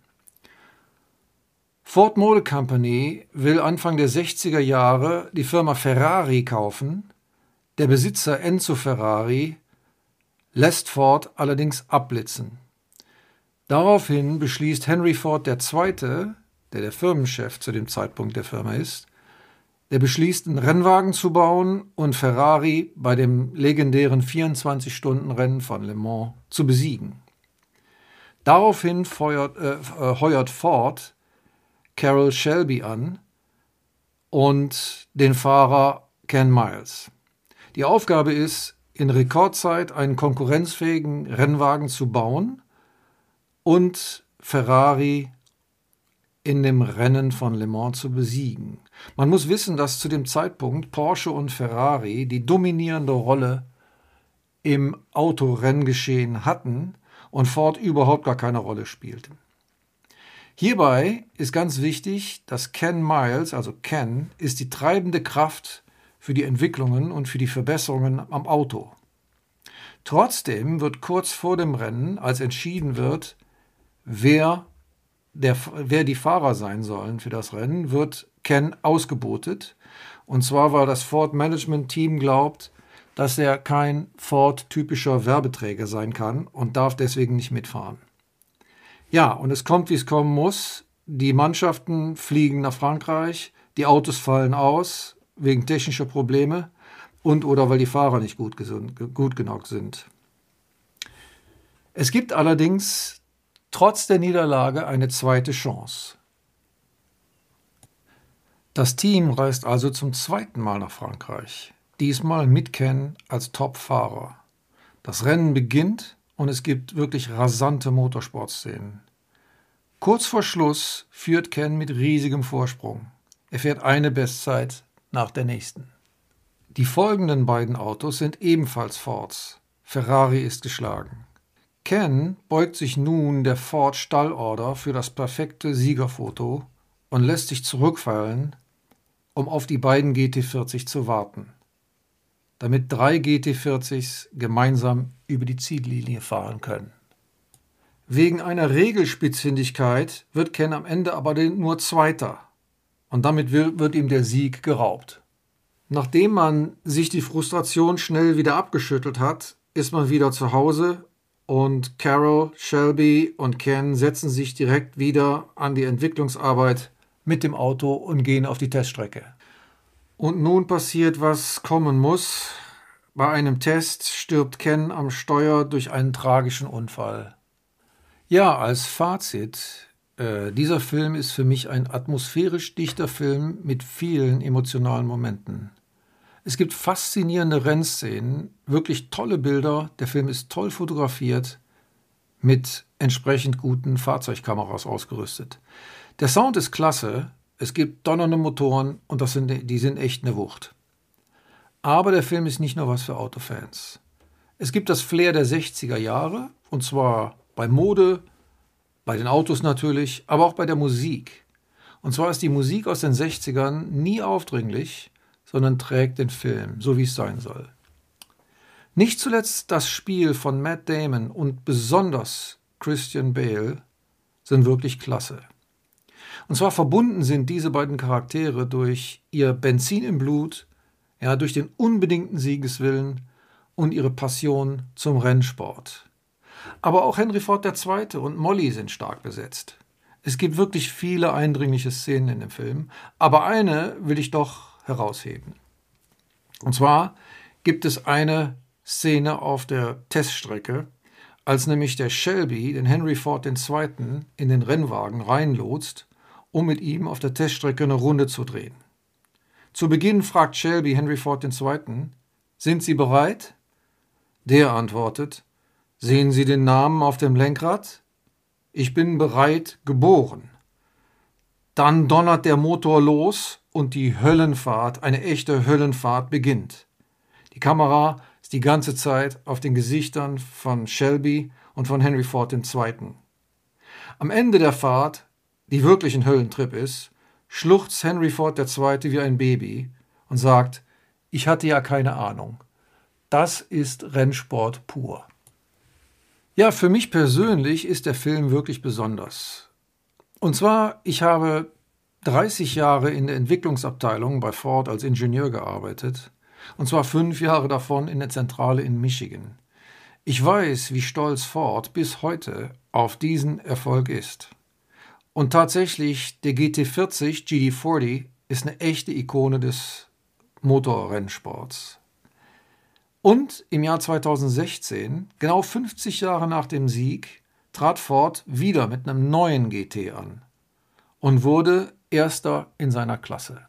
Ford Motor Company will Anfang der 60er Jahre die Firma Ferrari kaufen. Der Besitzer Enzo Ferrari lässt Ford allerdings abblitzen. Daraufhin beschließt Henry Ford II., der der Firmenchef zu dem Zeitpunkt der Firma ist, der beschließt, einen Rennwagen zu bauen und Ferrari bei dem legendären 24-Stunden-Rennen von Le Mans zu besiegen. Daraufhin feuert, äh, äh heuert Ford Carol Shelby an und den Fahrer Ken Miles. Die Aufgabe ist, in Rekordzeit einen konkurrenzfähigen Rennwagen zu bauen und Ferrari in dem Rennen von Le Mans zu besiegen. Man muss wissen, dass zu dem Zeitpunkt Porsche und Ferrari die dominierende Rolle im Autorenngeschehen hatten und Ford überhaupt gar keine Rolle spielte. Hierbei ist ganz wichtig, dass Ken Miles, also Ken, ist die treibende Kraft für die Entwicklungen und für die Verbesserungen am Auto. Trotzdem wird kurz vor dem Rennen, als entschieden wird, wer, der, wer die Fahrer sein sollen für das Rennen, wird Ken ausgebotet. Und zwar, weil das Ford Management Team glaubt, dass er kein Ford-typischer Werbeträger sein kann und darf deswegen nicht mitfahren. Ja, und es kommt, wie es kommen muss. Die Mannschaften fliegen nach Frankreich, die Autos fallen aus wegen technischer Probleme und oder weil die Fahrer nicht gut, gesund, gut genug sind. Es gibt allerdings trotz der Niederlage eine zweite Chance. Das Team reist also zum zweiten Mal nach Frankreich, diesmal mit Ken als Top-Fahrer. Das Rennen beginnt und es gibt wirklich rasante Motorsportszenen. Kurz vor Schluss führt Ken mit riesigem Vorsprung. Er fährt eine Bestzeit nach der nächsten. Die folgenden beiden Autos sind ebenfalls Fords. Ferrari ist geschlagen. Ken beugt sich nun der Ford Stallorder für das perfekte Siegerfoto und lässt sich zurückfallen, um auf die beiden GT40 zu warten damit drei GT40s gemeinsam über die Ziellinie fahren können. Wegen einer Regelspitzfindigkeit wird Ken am Ende aber nur Zweiter und damit wird ihm der Sieg geraubt. Nachdem man sich die Frustration schnell wieder abgeschüttelt hat, ist man wieder zu Hause und Carol, Shelby und Ken setzen sich direkt wieder an die Entwicklungsarbeit mit dem Auto und gehen auf die Teststrecke. Und nun passiert, was kommen muss. Bei einem Test stirbt Ken am Steuer durch einen tragischen Unfall. Ja, als Fazit, äh, dieser Film ist für mich ein atmosphärisch dichter Film mit vielen emotionalen Momenten. Es gibt faszinierende Rennszenen, wirklich tolle Bilder, der Film ist toll fotografiert, mit entsprechend guten Fahrzeugkameras ausgerüstet. Der Sound ist klasse, es gibt donnernde Motoren und das sind, die sind echt eine Wucht. Aber der Film ist nicht nur was für Autofans. Es gibt das Flair der 60er Jahre, und zwar bei Mode, bei den Autos natürlich, aber auch bei der Musik. Und zwar ist die Musik aus den 60ern nie aufdringlich, sondern trägt den Film, so wie es sein soll. Nicht zuletzt das Spiel von Matt Damon und besonders Christian Bale sind wirklich klasse. Und zwar verbunden sind diese beiden Charaktere durch ihr Benzin im Blut, ja, durch den unbedingten Siegeswillen und ihre Passion zum Rennsport. Aber auch Henry Ford II. und Molly sind stark besetzt. Es gibt wirklich viele eindringliche Szenen in dem Film, aber eine will ich doch herausheben. Und zwar gibt es eine Szene auf der Teststrecke, als nämlich der Shelby den Henry Ford II. in den Rennwagen reinlotst um mit ihm auf der Teststrecke eine Runde zu drehen. Zu Beginn fragt Shelby Henry Ford II., sind Sie bereit? Der antwortet, sehen Sie den Namen auf dem Lenkrad? Ich bin bereit geboren. Dann donnert der Motor los und die Höllenfahrt, eine echte Höllenfahrt beginnt. Die Kamera ist die ganze Zeit auf den Gesichtern von Shelby und von Henry Ford II. Am Ende der Fahrt die wirklich ein Höllentrip ist, schluchzt Henry Ford II. wie ein Baby und sagt, ich hatte ja keine Ahnung. Das ist Rennsport pur. Ja, für mich persönlich ist der Film wirklich besonders. Und zwar, ich habe 30 Jahre in der Entwicklungsabteilung bei Ford als Ingenieur gearbeitet, und zwar fünf Jahre davon in der Zentrale in Michigan. Ich weiß, wie stolz Ford bis heute auf diesen Erfolg ist. Und tatsächlich, der GT40 GD40 ist eine echte Ikone des Motorrennsports. Und im Jahr 2016, genau 50 Jahre nach dem Sieg, trat Ford wieder mit einem neuen GT an und wurde Erster in seiner Klasse.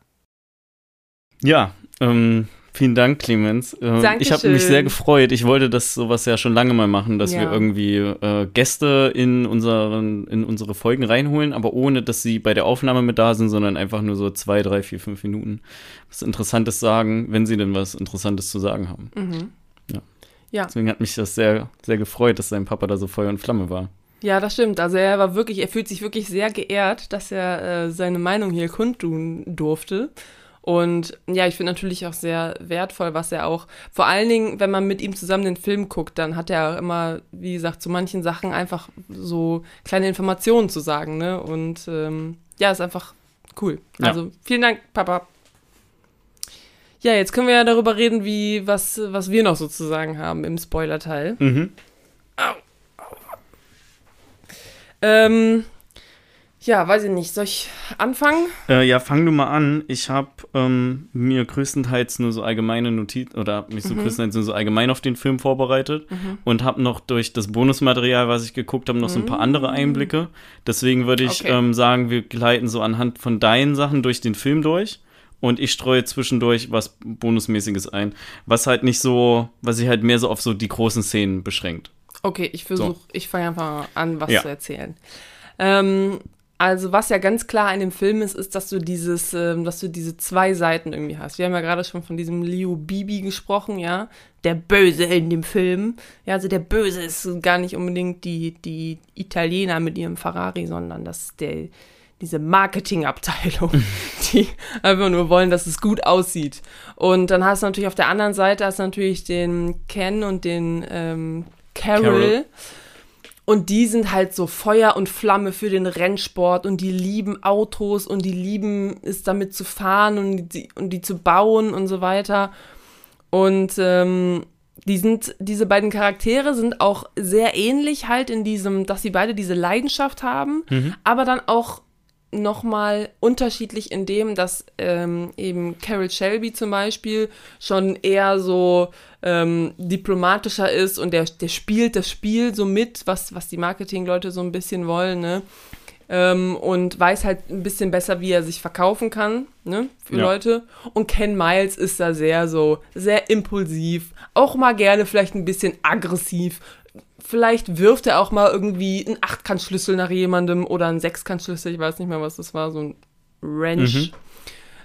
Ja, ähm, Vielen Dank, Clemens. Äh, ich habe mich sehr gefreut. Ich wollte das sowas ja schon lange mal machen, dass ja. wir irgendwie äh, Gäste in, unseren, in unsere Folgen reinholen, aber ohne, dass sie bei der Aufnahme mit da sind, sondern einfach nur so zwei, drei, vier, fünf Minuten was Interessantes sagen, wenn sie denn was Interessantes zu sagen haben. Mhm. Ja. ja. Deswegen hat mich das sehr, sehr gefreut, dass sein Papa da so Feuer und Flamme war. Ja, das stimmt. Also er war wirklich, er fühlt sich wirklich sehr geehrt, dass er äh, seine Meinung hier kundtun durfte. Und ja, ich finde natürlich auch sehr wertvoll, was er auch, vor allen Dingen, wenn man mit ihm zusammen den Film guckt, dann hat er auch immer, wie gesagt, zu manchen Sachen einfach so kleine Informationen zu sagen, ne? Und ähm, ja, ist einfach cool. Ja. Also vielen Dank, Papa. Ja, jetzt können wir ja darüber reden, wie, was, was wir noch sozusagen haben im Spoiler-Teil. Mhm. Au. Ähm, ja, weiß ich nicht. Soll ich anfangen? Äh, ja, fang du mal an. Ich habe ähm, mir größtenteils nur so allgemeine Notizen oder mich so mhm. größtenteils nur so allgemein auf den Film vorbereitet mhm. und habe noch durch das Bonusmaterial, was ich geguckt habe, noch so ein paar andere mhm. Einblicke. Deswegen würde ich okay. ähm, sagen, wir gleiten so anhand von deinen Sachen durch den Film durch und ich streue zwischendurch was Bonusmäßiges ein, was halt nicht so, was sich halt mehr so auf so die großen Szenen beschränkt. Okay, ich versuche, so. ich fange einfach an, was ja. zu erzählen. Ähm, also was ja ganz klar in dem Film ist, ist, dass du dieses, ähm, dass du diese zwei Seiten irgendwie hast. Wir haben ja gerade schon von diesem Leo Bibi gesprochen, ja, der Böse in dem Film. Ja, also der Böse ist gar nicht unbedingt die die Italiener mit ihrem Ferrari, sondern das der diese Marketingabteilung, die einfach nur wollen, dass es gut aussieht. Und dann hast du natürlich auf der anderen Seite hast du natürlich den Ken und den ähm, Carol. Carol und die sind halt so Feuer und Flamme für den Rennsport und die lieben Autos und die lieben es damit zu fahren und die, und die zu bauen und so weiter. Und ähm, die sind, diese beiden Charaktere sind auch sehr ähnlich halt in diesem, dass sie beide diese Leidenschaft haben, mhm. aber dann auch nochmal unterschiedlich in dem, dass ähm, eben Carol Shelby zum Beispiel schon eher so ähm, diplomatischer ist und der, der spielt das Spiel so mit, was, was die Marketingleute so ein bisschen wollen, ne? Ähm, und weiß halt ein bisschen besser, wie er sich verkaufen kann, ne, für ja. Leute. Und Ken Miles ist da sehr so, sehr impulsiv, auch mal gerne vielleicht ein bisschen aggressiv, vielleicht wirft er auch mal irgendwie einen Achtkantschlüssel nach jemandem oder einen Sechskantschlüssel, ich weiß nicht mehr, was das war, so ein Wrench. Mhm.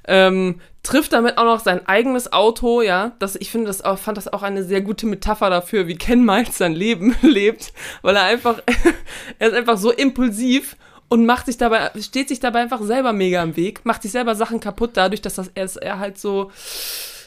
Ähm, trifft damit auch noch sein eigenes Auto, ja. Das, ich finde das auch, fand das auch eine sehr gute Metapher dafür, wie Ken Miles sein Leben lebt, weil er einfach, er ist einfach so impulsiv und macht sich dabei, steht sich dabei einfach selber mega im Weg, macht sich selber Sachen kaputt dadurch, dass das, er, er halt so,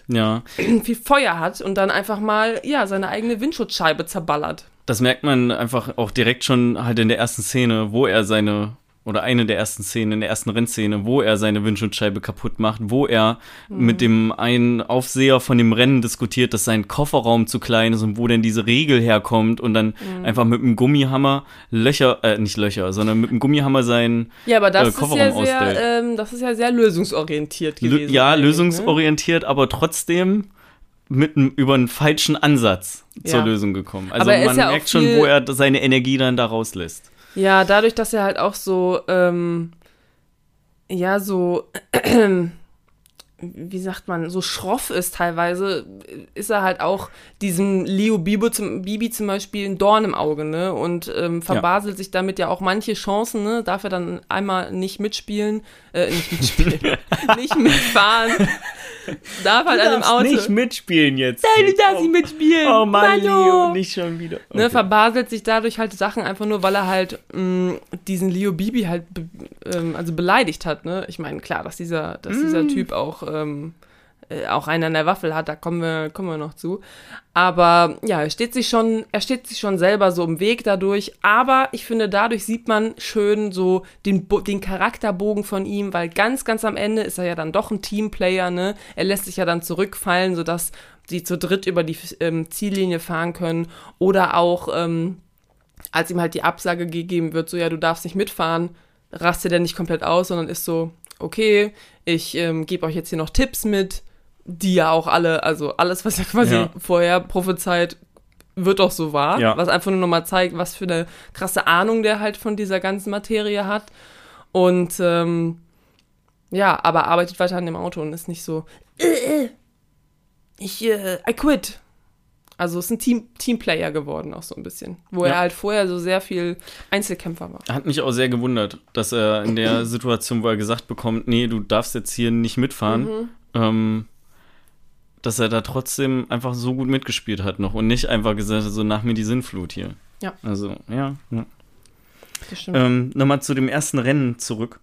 ja. viel Feuer hat und dann einfach mal, ja, seine eigene Windschutzscheibe zerballert. Das merkt man einfach auch direkt schon halt in der ersten Szene, wo er seine oder eine der ersten Szenen, in der ersten Rennszene, wo er seine Windschutzscheibe kaputt macht, wo er mhm. mit dem einen Aufseher von dem Rennen diskutiert, dass sein Kofferraum zu klein ist und wo denn diese Regel herkommt und dann mhm. einfach mit einem Gummihammer Löcher, äh, nicht Löcher, sondern mit einem Gummihammer seinen ja, aber das äh, Kofferraum ist ja sehr, ähm, das ist ja sehr lösungsorientiert gewesen. L ja, ne? lösungsorientiert, ne? aber trotzdem mit einem, über einen falschen Ansatz zur ja. Lösung gekommen. Also man ja merkt schon, wo er seine Energie dann da rauslässt. Ja, dadurch, dass er halt auch so, ähm, ja, so, wie sagt man, so schroff ist teilweise, ist er halt auch diesem Leo Bibo zum, Bibi zum Beispiel ein Dorn im Auge, ne? Und ähm, verbaselt ja. sich damit ja auch manche Chancen, ne? Darf er dann einmal nicht mitspielen, äh, nicht mitspielen, nicht mitfahren. darf halt an darfst Auto. nicht mitspielen jetzt. Nein, du darfst nicht mitspielen. Oh Mann. Leo, nicht schon wieder. Ne, Okay. verbaselt sich dadurch halt Sachen einfach nur, weil er halt mh, diesen Leo Bibi halt be ähm, also beleidigt hat. Ne? Ich meine, klar, dass dieser, dass dieser Mm. Typ auch, ähm, äh, auch einen an der Waffel hat, da kommen wir, kommen wir noch zu. Aber ja, er steht sich schon, er steht sich schon selber so im Weg dadurch. Aber ich finde, dadurch sieht man schön so den, den Charakterbogen von ihm, weil ganz, ganz am Ende ist er ja dann doch ein Teamplayer, ne? Er lässt sich ja dann zurückfallen, sodass sie zu dritt über die ähm, Ziellinie fahren können. Oder auch, ähm, als ihm halt die Absage gegeben wird, so ja, du darfst nicht mitfahren, rastet er nicht komplett aus, sondern ist so, okay, ich ähm, gebe euch jetzt hier noch Tipps mit, die ja auch alle, also alles, was er quasi Ja. vorher prophezeit, wird auch so wahr, Ja. was einfach nur nochmal zeigt, was für eine krasse Ahnung der halt von dieser ganzen Materie hat. Und ähm, ja, aber arbeitet weiter an dem Auto und ist nicht so, äh, äh, ich, äh, I quit. Also ist ein Team, Teamplayer geworden auch so ein bisschen, wo Ja. er halt vorher so sehr viel Einzelkämpfer war. Hat mich auch sehr gewundert, dass er in der Situation, wo er gesagt bekommt, nee, du darfst jetzt hier nicht mitfahren, Mhm. ähm, dass er da trotzdem einfach so gut mitgespielt hat noch und nicht einfach gesagt hat, so nach mir die Sinnflut hier. Ja. Also, ja. ja. Ähm, Nochmal zu dem ersten Rennen zurück.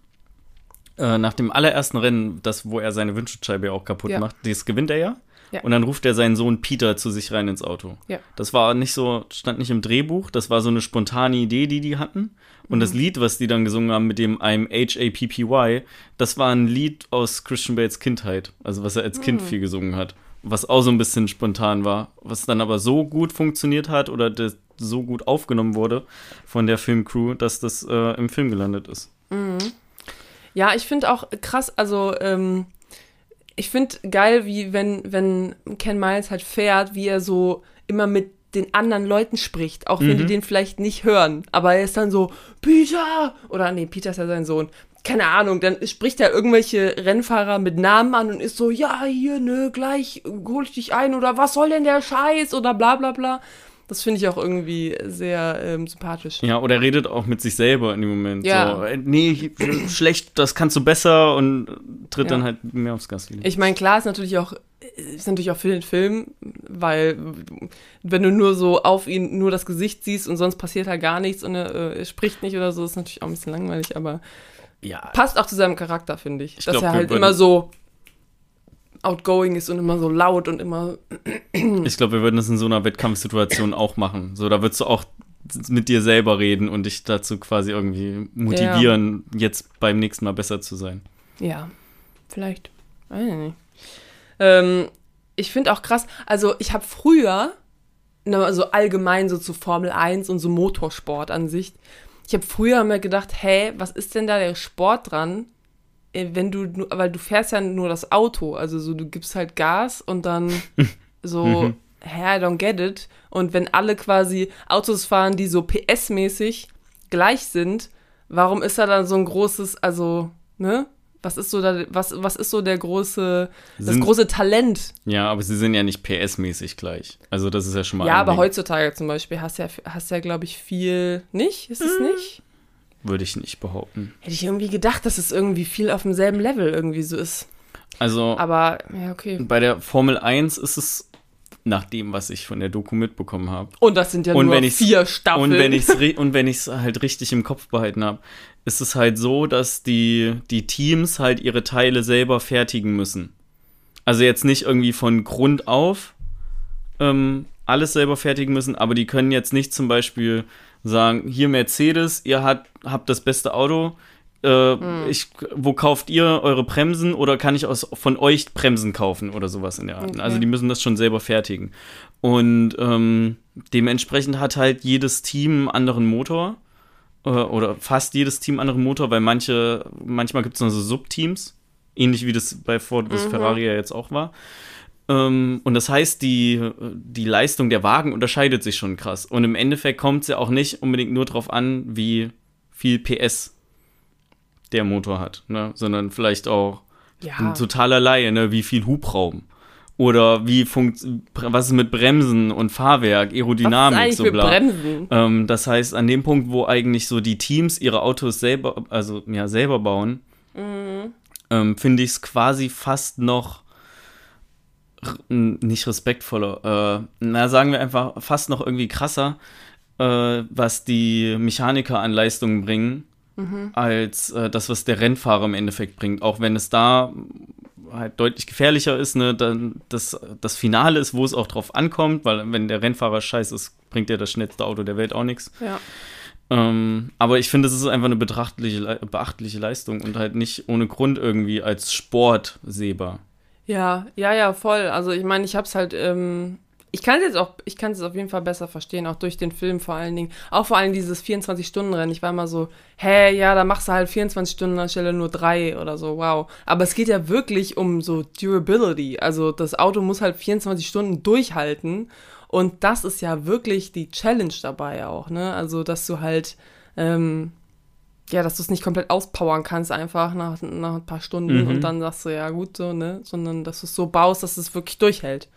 Äh, nach dem allerersten Rennen, das, wo er seine Windschutzscheibe auch kaputt Ja. macht, das gewinnt er ja. Ja. Und dann ruft er seinen Sohn Peter zu sich rein ins Auto. Ja. Das war nicht so, stand nicht im Drehbuch, das war so eine spontane Idee, die die hatten. Und Mhm. das Lied, was die dann gesungen haben mit dem I'm H-A-P-P-Y, das war ein Lied aus Christian Bates Kindheit. Also was er als Kind Mhm. viel gesungen hat. Was auch so ein bisschen spontan war. Was dann aber so gut funktioniert hat oder das so gut aufgenommen wurde von der Filmcrew, dass das äh, im Film gelandet ist. Ja, ich finde auch krass, also ähm, ich finde geil, wie wenn, wenn Ken Miles halt fährt, wie er so immer mit den anderen Leuten spricht, auch wenn die den vielleicht nicht hören. Aber er ist dann so, Peter! Oder nee, Peter ist ja sein Sohn. Keine Ahnung, dann spricht er irgendwelche Rennfahrer mit Namen an und ist so, ja, hier, ne, gleich hol ich dich ein oder was soll denn der Scheiß oder bla bla bla. Das finde ich auch irgendwie sehr ähm, sympathisch. Ja, oder er redet auch mit sich selber in dem Moment. Ja. So, äh, nee, schlecht, das kannst du besser und tritt Ja. dann halt mehr aufs Gas. Ich meine, klar ist natürlich auch ist natürlich auch für den Film, weil wenn du nur so auf ihn nur das Gesicht siehst und sonst passiert halt gar nichts und er, äh, er spricht nicht oder so, ist natürlich auch ein bisschen langweilig, aber ja, passt auch zu seinem Charakter, finde ich. Ich dass glaub, er halt immer so outgoing ist und immer so laut und immer ich glaube, wir würden das in so einer Wettkampfsituation auch machen. So, da würdest du auch mit dir selber reden und dich dazu quasi irgendwie motivieren, jetzt beim nächsten Mal besser zu sein. Ja, vielleicht. Weiß ich nicht. Ähm, ich finde auch krass, also ich habe früher, also allgemein so zu Formel 1 und so Motorsport an sich, ich habe früher mir gedacht, hä, was ist denn da der Sport dran, äh, wenn du, weil du fährst ja nur das Auto, also so du gibst halt Gas und dann so, hä, I don't get it. Und wenn alle quasi Autos fahren, die so PS-mäßig gleich sind, warum ist da dann so ein großes, also, ne? Was ist so da, was, was ist so der große, das Sind- große Talent? Ja, aber sie sind ja nicht PS-mäßig gleich. Also das ist ja schon mal Ja, ein aber Ding. heutzutage zum Beispiel hast du ja, hast du ja, glaube ich, viel, nicht? Ist es nicht? Würde ich nicht behaupten. Hätte ich irgendwie gedacht, dass es irgendwie viel auf demselben Level irgendwie so ist. Also Aber, ja, okay. bei der Formel 1 ist es nach dem, was ich von der Doku mitbekommen habe. Und das sind ja Und nur vier Staffeln. Und wenn ich es und wenn ich's halt richtig im Kopf behalten habe, ist es halt so, dass die, die Teams halt ihre Teile selber fertigen müssen. Also jetzt nicht irgendwie von Grund auf ähm, alles selber fertigen müssen, aber die können jetzt nicht zum Beispiel sagen, hier Mercedes, ihr habt, habt das beste Auto, äh, ich, wo kauft ihr eure Bremsen oder kann ich aus, von euch Bremsen kaufen oder sowas in der Art. Okay. Also die müssen das schon selber fertigen. Und ähm, dementsprechend hat halt jedes Team einen anderen Motor oder fast jedes Team anderen Motor, weil manche, manchmal gibt es noch so Subteams, ähnlich wie das bei Ford vs. Ferrari ja jetzt auch war. Ähm, und das heißt, die, die Leistung der Wagen unterscheidet sich schon krass. Und im Endeffekt kommt es ja auch nicht unbedingt nur darauf an, wie viel PS der Motor hat, ne? sondern vielleicht auch ja. ein totaler Laie, ne? wie viel Hubraum. Oder wie funkt, was ist mit Bremsen und Fahrwerk, Aerodynamik, was ist so bla. Bremsen? Ähm, das heißt, an dem Punkt, wo eigentlich so die Teams ihre Autos selber, also ja, selber bauen, Mhm. ähm, finde ich es quasi fast noch nicht respektvoller, äh, na sagen wir einfach fast noch irgendwie krasser, äh, was die Mechaniker an Leistungen bringen, mhm. als äh, das, was der Rennfahrer im Endeffekt bringt. Auch wenn es da halt deutlich gefährlicher ist, ne, dann das, das Finale ist, wo es auch drauf ankommt, weil wenn der Rennfahrer scheiße ist, bringt der das schnellste Auto der Welt auch nichts. Ja. Ähm, aber ich finde, es ist einfach eine betrachtliche, beachtliche Leistung und halt nicht ohne Grund irgendwie als Sport sehbar. Ja, ja, ja, voll. Also ich meine, ich hab's halt, ähm, ich kann es jetzt auch, ich kann es auf jeden Fall besser verstehen, auch durch den Film vor allen Dingen. Auch vor allem dieses 24-Stunden-Rennen. Ich war immer so, hä, ja, da machst du halt 24 Stunden anstelle nur drei oder so, wow. Aber es geht ja wirklich um so Durability. Also das Auto muss halt 24 Stunden durchhalten. Und das ist ja wirklich die Challenge dabei auch, ne? Also, dass du halt, ähm, ja, dass du es nicht komplett auspowern kannst, einfach nach, nach ein paar Stunden mhm. und dann sagst du, ja, gut, so, ne? Sondern dass du es so baust, dass es wirklich durchhält.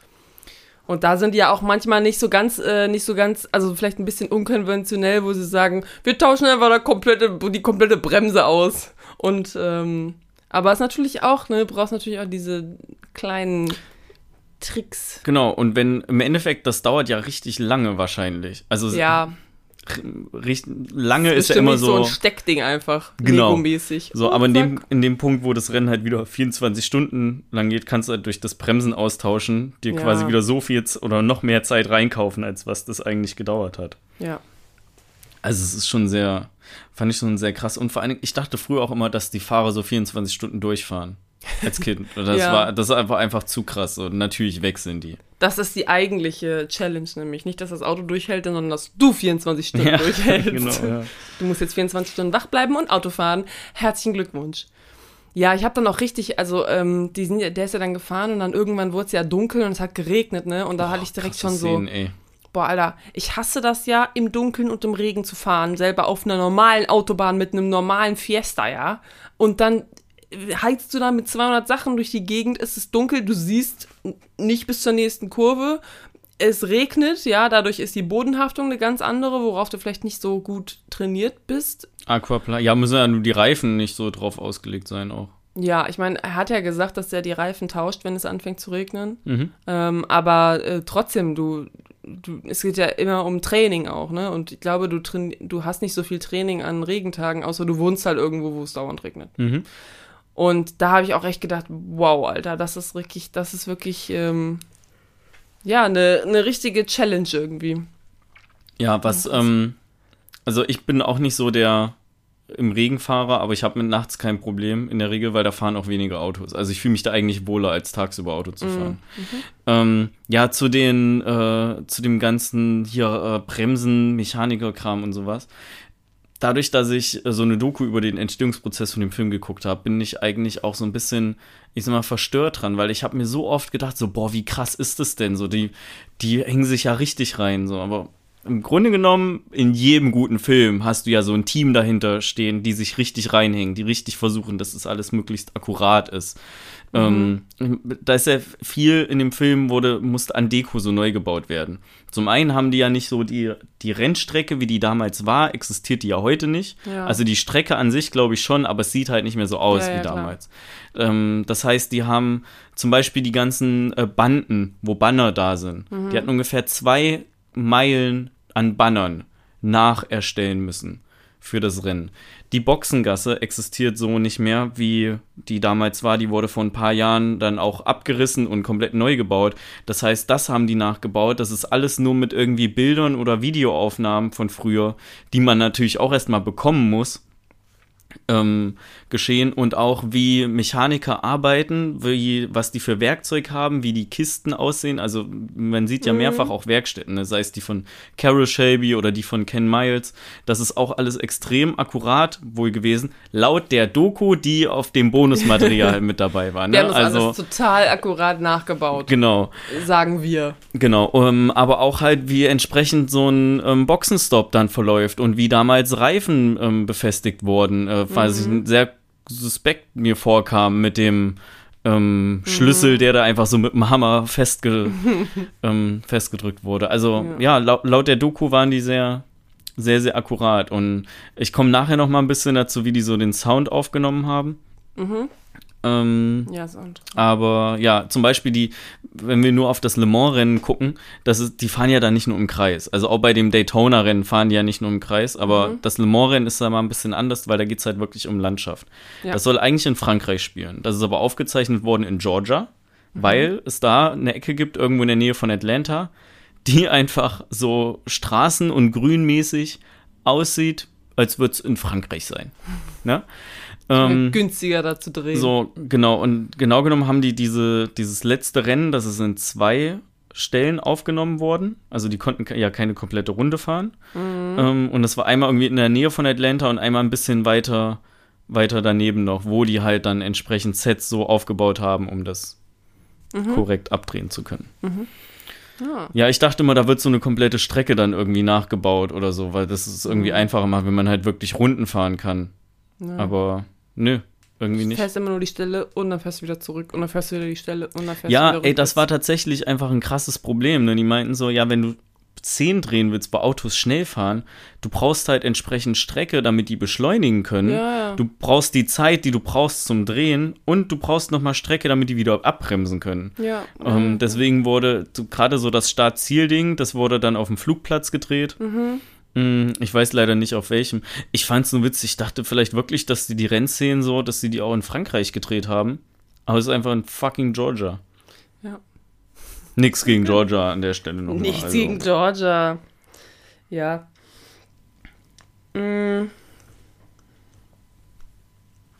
Und da sind die ja auch manchmal nicht so ganz, äh, nicht so ganz, also vielleicht ein bisschen unkonventionell, wo sie sagen, wir tauschen einfach da komplette, die komplette Bremse aus. Und, ähm, aber es ist natürlich auch, ne, du brauchst natürlich auch diese kleinen Tricks. Genau, und wenn im Endeffekt, das dauert ja richtig lange wahrscheinlich. Also ja lange ist, ist ja immer so. so ein Steckding einfach. Genau. Lego-mäßig. So, oh, aber in dem, in dem Punkt, wo das Rennen halt wieder 24 Stunden lang geht, kannst du halt durch das Bremsen austauschen, dir ja. quasi wieder so viel oder noch mehr Zeit reinkaufen, als was das eigentlich gedauert hat. Ja. Also es ist schon sehr, fand ich schon sehr krass. Und vor allen Dingen, ich dachte früher auch immer, dass die Fahrer so 24 Stunden durchfahren als Kind. Das ja. war das war einfach zu krass und natürlich wechseln die. Das ist die eigentliche Challenge nämlich. Nicht, dass das Auto durchhält, sondern dass du 24 Stunden ja, durchhältst. Genau, ja. Du musst jetzt 24 Stunden wach bleiben und Auto fahren. Herzlichen Glückwunsch. Ja, ich habe dann auch richtig, also ähm, die sind, der ist ja dann gefahren und dann irgendwann wurde es ja dunkel und es hat geregnet, ne? Und da oh, hatte ich direkt schon so, Szenen, ey. boah, Alter, ich hasse das ja, im Dunkeln und im Regen zu fahren, selber auf einer normalen Autobahn mit einem normalen Fiesta, ja? Und dann heizt du da mit 200 Sachen durch die Gegend, es ist dunkel, du siehst nicht bis zur nächsten Kurve, es regnet, ja, dadurch ist die Bodenhaftung eine ganz andere, worauf du vielleicht nicht so gut trainiert bist. Aquaplan, ja, müssen ja nur die Reifen nicht so drauf ausgelegt sein auch. Ja, ich meine, er hat ja gesagt, dass er die Reifen tauscht, wenn es anfängt zu regnen. Mhm. Ähm, aber äh, trotzdem, du, du, es geht ja immer um Training auch, ne? Und ich glaube, du, du hast nicht so viel Training an Regentagen, außer du wohnst halt irgendwo, wo es dauernd regnet. Mhm. Und da habe ich auch echt gedacht, wow, Alter, das ist wirklich, das ist wirklich, ähm, ja, eine, eine richtige Challenge irgendwie. Ja, was, ähm, also ich bin auch nicht so der im Regenfahrer, aber ich habe mit nachts kein Problem in der Regel, weil da fahren auch weniger Autos. Also ich fühle mich da eigentlich wohler, als tagsüber Auto zu fahren. Mhm. Ähm, ja, zu den, äh, zu dem ganzen hier äh, Bremsen, Mechanikerkram und sowas dadurch, dass ich äh, so eine Doku über den Entstehungsprozess von dem Film geguckt habe, bin ich eigentlich auch so ein bisschen, ich sag mal, verstört dran, weil ich habe mir so oft gedacht, so, boah, wie krass ist das denn? So, die, die hängen sich ja richtig rein, so, aber im Grunde genommen, in jedem guten Film hast du ja so ein Team dahinter stehen, die sich richtig reinhängen, die richtig versuchen, dass das alles möglichst akkurat ist. Mhm. Ähm, da ist ja viel in dem Film, wurde, musste an Deko so neu gebaut werden. Zum einen haben die ja nicht so die, die Rennstrecke, wie die damals war, existiert die ja heute nicht. Ja. Also die Strecke an sich glaube ich schon, aber es sieht halt nicht mehr so aus ja, wie ja, damals. Ähm, das heißt, die haben zum Beispiel die ganzen äh, Banden, wo Banner da sind. Mhm. Die hatten ungefähr zwei Meilen an Bannern nacherstellen müssen für das Rennen. Die Boxengasse existiert so nicht mehr, wie die damals war. Die wurde vor ein paar Jahren dann auch abgerissen und komplett neu gebaut. Das heißt, das haben die nachgebaut. Das ist alles nur mit irgendwie Bildern oder Videoaufnahmen von früher, die man natürlich auch erstmal bekommen muss ähm, geschehen und auch wie Mechaniker arbeiten, wie, was die für Werkzeug haben, wie die Kisten aussehen. Also man sieht ja mhm. mehrfach auch Werkstätten, ne? sei es die von Carol Shelby oder die von Ken Miles. Das ist auch alles extrem akkurat wohl gewesen, laut der Doku, die auf dem Bonusmaterial mit dabei war. Ne? Wir haben das also, alles total akkurat nachgebaut. Genau. Sagen wir. Genau, ähm, aber auch halt, wie entsprechend so ein ähm, Boxenstopp dann verläuft und wie damals Reifen ähm, befestigt wurden. Äh, was mhm. ich sehr suspekt mir vorkam mit dem ähm, mhm. Schlüssel, der da einfach so mit dem Hammer festge ähm, festgedrückt wurde. Also ja, ja laut, laut, der Doku waren die sehr, sehr, sehr akkurat. Und ich komme nachher noch mal ein bisschen dazu, wie die so den Sound aufgenommen haben. Mhm. Ähm, Ja, interessant. aber ja, zum Beispiel die, wenn wir nur auf das Le Mans-Rennen gucken, das ist, die fahren ja da nicht nur im Kreis. Also auch bei dem Daytona-Rennen fahren die ja nicht nur im Kreis, aber Mhm. das Le Mans-Rennen ist da mal ein bisschen anders, weil da geht es halt wirklich um Landschaft. Ja. Das soll eigentlich in Frankreich spielen. Das ist aber aufgezeichnet worden in Georgia, Mhm. weil es da eine Ecke gibt, irgendwo in der Nähe von Atlanta, die einfach so straßen- und grünmäßig aussieht, als würde es in Frankreich sein. Ne? Ähm, günstiger da zu drehen. so, genau. Und genau genommen haben die diese, dieses letzte Rennen, das ist in zwei Stellen aufgenommen worden. Also die konnten ja keine komplette Runde fahren. Ähm, und das war einmal irgendwie in der Nähe von Atlanta und einmal ein bisschen weiter, weiter daneben noch, wo die halt dann entsprechend Sets so aufgebaut haben, um das korrekt abdrehen zu können. Ah. Ja, ich dachte immer, da wird so eine komplette Strecke dann irgendwie nachgebaut oder so, weil das ist irgendwie einfacher macht, wenn man halt wirklich Runden fahren kann. Ja. Aber nö, irgendwie Du nicht. fährst immer nur die Stelle und dann fährst du wieder zurück und dann fährst du wieder die Stelle und dann fährst du Ja, wieder ey, das war tatsächlich einfach ein krasses Problem. Ne? Die meinten so, ja, wenn du 10 drehen willst, bei Autos schnell fahren, du brauchst halt entsprechend Strecke, damit die beschleunigen können. Ja, ja. Du brauchst die Zeit, die du brauchst zum Drehen und du brauchst nochmal Strecke, damit die wieder abbremsen können. Ja. Ähm, deswegen wurde gerade so das Start-Ziel-Ding, das wurde dann auf dem Flugplatz gedreht. Mm, Ich weiß leider nicht auf welchem. Ich fand es nur witzig. Ich dachte vielleicht wirklich, dass die die Rennszenen so, dass sie die auch in Frankreich gedreht haben. Aber es ist einfach in fucking Georgia. Ja. Nix gegen Georgia an der Stelle nochmal. Nichts also. gegen Georgia. Ja. Mm.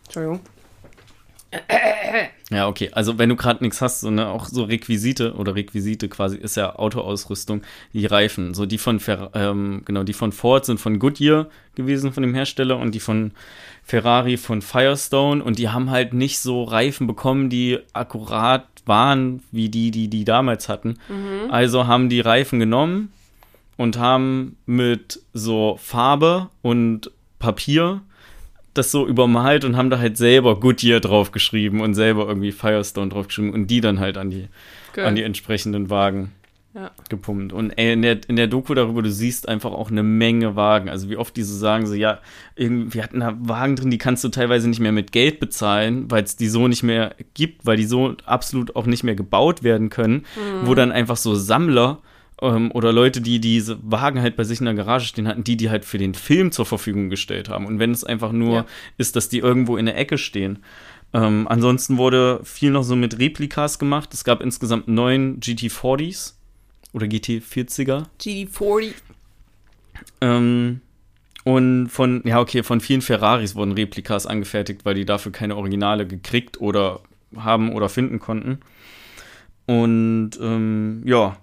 Entschuldigung. Ja, okay. Also wenn du gerade nichts hast, so ne, auch so Requisite oder Requisite quasi ist ja Autoausrüstung, die Reifen. So die von Fer ähm, genau, die von Ford sind von Goodyear gewesen, von dem Hersteller, und die von Ferrari von Firestone. Und die haben halt nicht so Reifen bekommen, die akkurat waren, wie die, die die damals hatten. Also haben die Reifen genommen und haben mit so Farbe und Papier das so übermalt und haben da halt selber Goodyear draufgeschrieben und selber irgendwie Firestone draufgeschrieben und die dann halt an die, an die entsprechenden Wagen Ja. gepumpt. Und ey, in, der, in der Doku darüber, du siehst einfach auch eine Menge Wagen. Also wie oft diese sagen so, ja, irgendwie, wir hatten da Wagen drin, die kannst du teilweise nicht mehr mit Geld bezahlen, weil es die so nicht mehr gibt, weil die so absolut auch nicht mehr gebaut werden können, wo dann einfach so Sammler ähm, oder Leute, die diese Wagen halt bei sich in der Garage stehen hatten, die die halt für den Film zur Verfügung gestellt haben. Und wenn es einfach nur Ja. ist, dass die irgendwo in der Ecke stehen. Ähm, ansonsten wurde viel noch so mit Replikas gemacht. Es gab insgesamt neun GT40s oder GT40er. GD40. Ähm, und von, ja, okay, von vielen Ferraris wurden Replikas angefertigt, weil die dafür keine Originale gekriegt oder haben oder finden konnten. Und ähm, ja,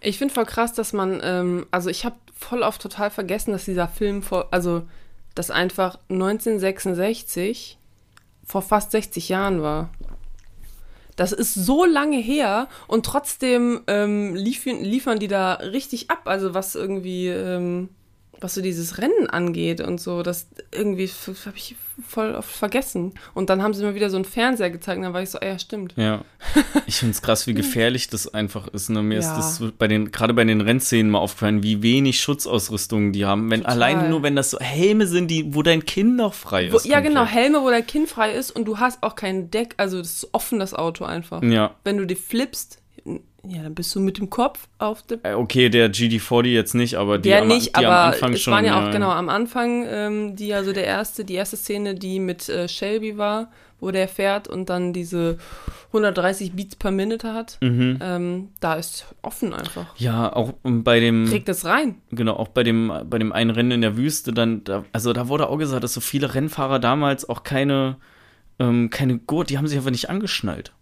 Ich finde voll krass, dass man, ähm, also ich habe voll oft total vergessen, dass dieser Film vor, also das einfach 1966 vor fast 60 Jahren war. Das ist so lange her und trotzdem ähm, liefern, liefern die da richtig ab, also was irgendwie, ähm, was so dieses Rennen angeht und so, das irgendwie habe ich voll oft vergessen. Und dann haben sie mir wieder so einen Fernseher gezeigt und dann war ich so, ah ja, stimmt. ja. Ich finde es krass, wie gefährlich das einfach ist. Ne? Mir Ja. ist das bei den, gerade bei den Rennszenen mal aufgefallen, wie wenig Schutzausrüstung die haben. Wenn Total. alleine nur, wenn das so Helme sind, die, wo dein Kinn noch frei Wo, ist. ja, genau. Helme, wo dein Kinn frei ist und du hast auch kein Deck, also das ist offen, das Auto einfach. Ja. Wenn du die flippst, ja, dann bist du mit dem Kopf auf dem. Äh, Okay, der GD40 jetzt nicht, aber die, Der am, nicht, die am aber Anfang es schon. waren ja auch ja. genau am Anfang, ähm, die also der erste, die erste Szene, die mit äh, Shelby war, wo der fährt und dann diese 130 Beats per Minute hat. Mhm. Ähm, da ist offen einfach. Ja, auch ähm, bei dem. Kriegt es rein. Genau, auch bei dem, bei dem einen Rennen in der Wüste, dann, da, also da wurde auch gesagt, dass so viele Rennfahrer damals auch keine, ähm, keine Gurt, die haben sich einfach nicht angeschnallt.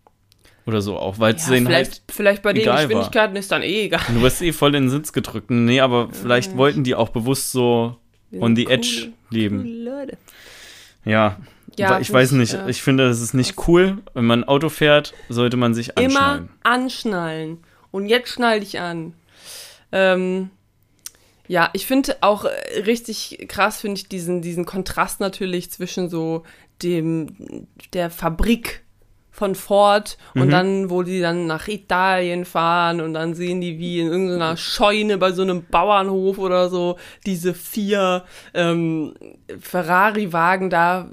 Oder so auch, weil es Ja, denen vielleicht, halt, vielleicht bei den egal war. Geschwindigkeiten ist dann eh egal. du wirst eh voll in den Sitz gedrückt. Nee, aber vielleicht wollten die auch bewusst so on the coole- edge leben. Leute. Ja. Ja, ich weiß ich, nicht, ja. ich finde, das ist nicht cool. Wenn man Auto fährt, sollte man sich Immer anschnallen. anschnallen. Und jetzt schnall dich an. Ähm, ja, ich finde auch äh, richtig krass, finde ich diesen, diesen Kontrast natürlich zwischen so dem, der Fabrik von Ford und dann, wo die dann nach Italien fahren und dann sehen die wie in irgendeiner Scheune bei so einem Bauernhof oder so diese vier ähm, Ferrari-Wagen da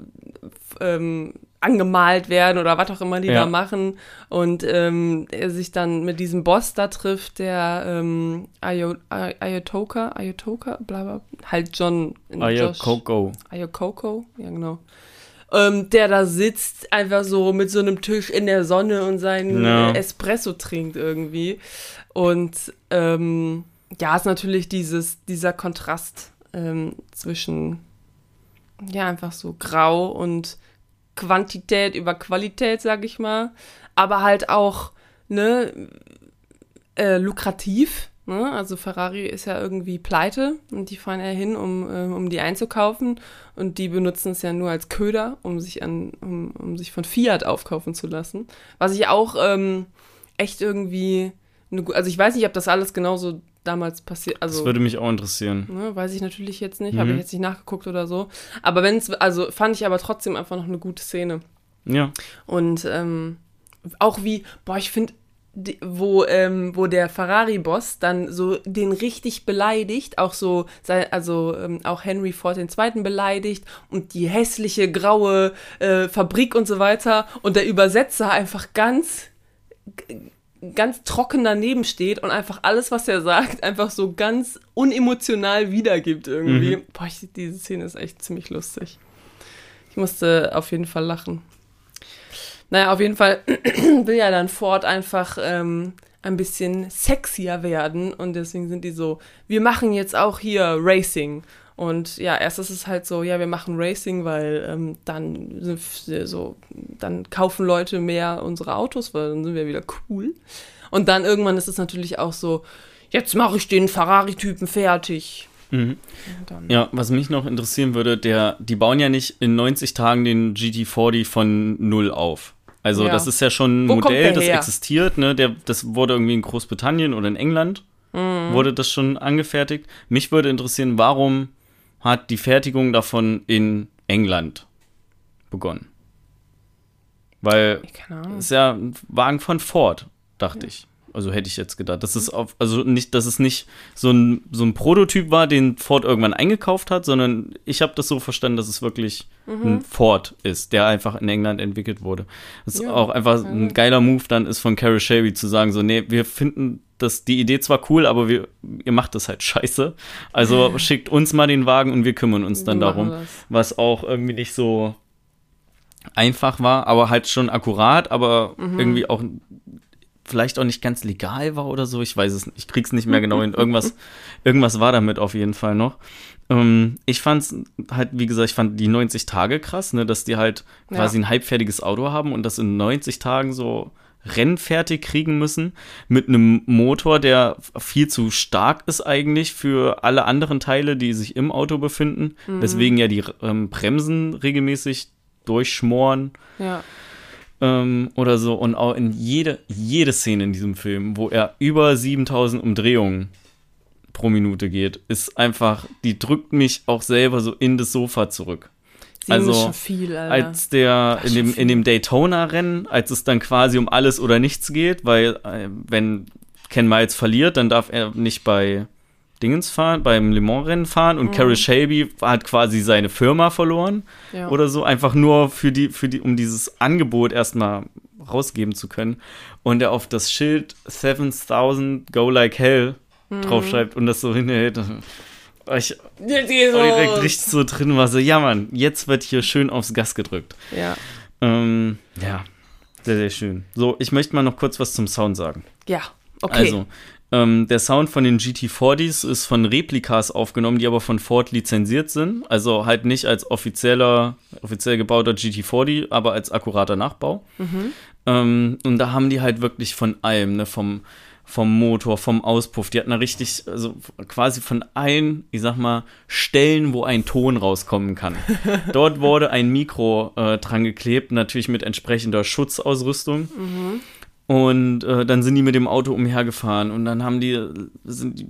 ähm, angemalt werden oder was auch immer die Ja. da machen. Und ähm, er sich dann mit diesem Boss da trifft, der ähm, Ayo, Ay- Ayotoka, Ayotoka, bla bla, halt John. Coco. Ayokoko, ja genau. Ähm, der da sitzt, einfach so mit so einem Tisch in der Sonne und seinen äh, Espresso trinkt irgendwie. Und ähm, ja, ist natürlich dieses, dieser Kontrast ähm, zwischen, ja, einfach so grau und Quantität über Qualität, sag ich mal. Aber halt auch, ne, äh, lukrativ. Ne? Also Ferrari ist ja irgendwie pleite und die fahren ja hin, um, äh, um die einzukaufen und die benutzen es ja nur als Köder, um sich an, um, um sich von Fiat aufkaufen zu lassen. Was ich auch ähm, echt irgendwie, gu- also ich weiß nicht, ob das alles genauso damals passiert, Das also würde mich auch interessieren. ne, weiß ich natürlich jetzt nicht, Mhm. habe ich jetzt nicht nachgeguckt oder so. Aber wenn es, also fand ich aber trotzdem einfach noch eine gute Szene. Ja. Und ähm, auch wie, boah, ich finde, wo, ähm, wo der Ferrari-Boss dann so den richtig beleidigt, auch so, also ähm, auch Henry Ford II. beleidigt und die hässliche graue äh, Fabrik und so weiter und der Übersetzer einfach ganz ganz trocken daneben steht und einfach alles, was er sagt, einfach so ganz unemotional wiedergibt irgendwie. Mhm. Boah, ich, diese Szene ist echt ziemlich lustig. Ich musste auf jeden Fall lachen. Naja, auf jeden Fall will ja dann Ford einfach ähm, ein bisschen sexier werden und deswegen sind die so, wir machen jetzt auch hier Racing. Und ja, erst ist es halt so, ja, wir machen Racing, weil ähm, dann sind so, dann kaufen Leute mehr unsere Autos, weil dann sind wir wieder cool. Und dann irgendwann ist es natürlich auch so, jetzt mache ich den Ferrari-Typen fertig. Mhm. Ja, was mich noch interessieren würde, der, die bauen ja nicht in 90 Tagen den GT40 von null auf. Also Ja. das ist ja schon ein Wo Modell, das existiert, ne? Der, das wurde irgendwie in Großbritannien oder in England Mhm. wurde das schon angefertigt. Mich würde interessieren, warum hat die Fertigung davon in England begonnen? Weil Ahnung. ist ja ein Wagen von Ford, dachte ich. Also hätte ich jetzt gedacht. Das ist auf, also nicht, dass es nicht so ein, so ein Prototyp war, den Ford irgendwann eingekauft hat, sondern ich habe das so verstanden, dass es wirklich Mhm. ein Ford ist, der einfach in England entwickelt wurde. Das ist Ja, auch einfach ein geiler Move dann ist von Carol Shelby zu sagen, so, nee, wir finden das, die Idee zwar cool, aber wir, ihr macht das halt scheiße. Also schickt uns mal den Wagen und wir kümmern uns dann darum. das. Was auch irgendwie nicht so einfach war, aber halt schon akkurat, aber Mhm. irgendwie auch vielleicht auch nicht ganz legal war oder so. Ich weiß es nicht. Ich krieg's nicht mehr genau hin. Irgendwas, irgendwas war damit auf jeden Fall noch. Ähm, ich fand's halt, wie gesagt, ich fand die 90 Tage krass, ne, dass die halt Ja. quasi ein halbfertiges Auto haben und das in 90 Tagen so rennfertig kriegen müssen mit einem Motor, der viel zu stark ist eigentlich für alle anderen Teile, die sich im Auto befinden. Deswegen ja die ähm, Bremsen regelmäßig durchschmoren Ja. Ähm, oder so. Und auch in jede, jede Szene in diesem Film, wo er über 7000 Umdrehungen pro Minute geht, ist einfach, die drückt mich auch selber so in das Sofa zurück. Sieben Also, viel. Als der in dem, in dem Daytona-Rennen, als es dann quasi um alles oder nichts geht, weil äh, wenn Ken Miles verliert, dann darf er nicht bei Dingens fahren, beim Le Mans-Rennen fahren und Carol Shelby hat quasi seine Firma verloren ja. oder so, einfach nur für die, für die, um dieses Angebot erstmal rausgeben zu können. Und er auf das Schild 7000 Go Like Hell Mhm. draufschreibt und das so hinhält. Ich direkt richtig so drin, war so, ja Mann, jetzt wird hier schön aufs Gas gedrückt. Ja. Ähm, ja, sehr, sehr schön. So, ich möchte mal noch kurz was zum Sound sagen. Ja. Okay. Also, ähm, der Sound von den GT40s ist von Replikas aufgenommen, die aber von Ford lizenziert sind. Also halt nicht als offizieller, offiziell gebauter GT40, aber als akkurater Nachbau. Ähm, und da haben die halt wirklich von allem, ne, vom, vom Motor, vom Auspuff. Die hatten da richtig, also quasi von allen, ich sag mal, Stellen, wo ein Ton rauskommen kann. Dort wurde ein Mikro äh, dran geklebt, natürlich mit entsprechender Schutzausrüstung. Und äh, dann sind die mit dem Auto umhergefahren und dann haben die, sind die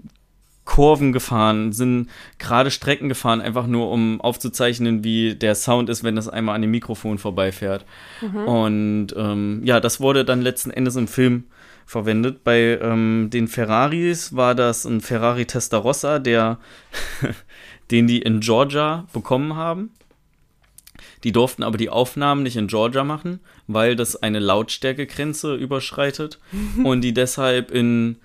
Kurven gefahren, sind gerade Strecken gefahren, einfach nur um aufzuzeichnen, wie der Sound ist, wenn das einmal an dem Mikrofon vorbeifährt. Und ähm, ja, das wurde dann letzten Endes im Film verwendet. Bei ähm, den Ferraris war das ein Ferrari Testarossa, der, den die in Georgia bekommen haben. Die durften aber die Aufnahmen nicht in Georgia machen, weil das eine Lautstärkegrenze überschreitet und die deshalb in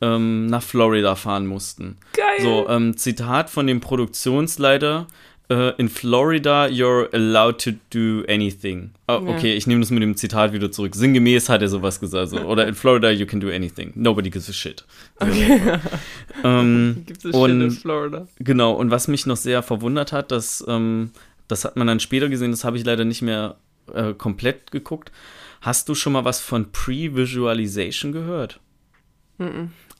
ähm, nach Florida fahren mussten. Geil. So, ähm, Zitat von dem Produktionsleiter. äh, In Florida, you're allowed to do anything. Oh, okay, ich nehme das mit dem Zitat wieder zurück. Sinngemäß hat er sowas gesagt. So. Oder in Florida, you can do anything. Nobody gives a shit. Okay. Ähm, Gibt es Shit in Florida? Genau, und was mich noch sehr verwundert hat, dass, ähm, das hat man dann später gesehen, das habe ich leider nicht mehr äh, komplett geguckt. Hast du schon mal was von Pre-Visualization gehört?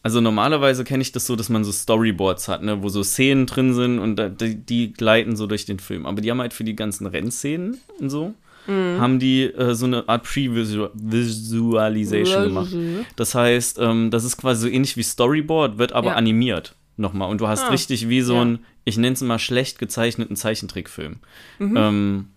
Also normalerweise kenne ich das so, dass man so Storyboards hat, ne, wo so Szenen drin sind und die, die gleiten so durch den Film. Aber die haben halt für die ganzen Rennszenen und so, haben die äh, so eine Art Pre-Visualization gemacht. Das heißt, ähm, das ist quasi so ähnlich wie Storyboard, wird aber Ja. animiert nochmal. Und du hast Ah, richtig wie so ja. ein, ich nenne es mal schlecht gezeichneten Zeichentrickfilm. Mhm. Ähm,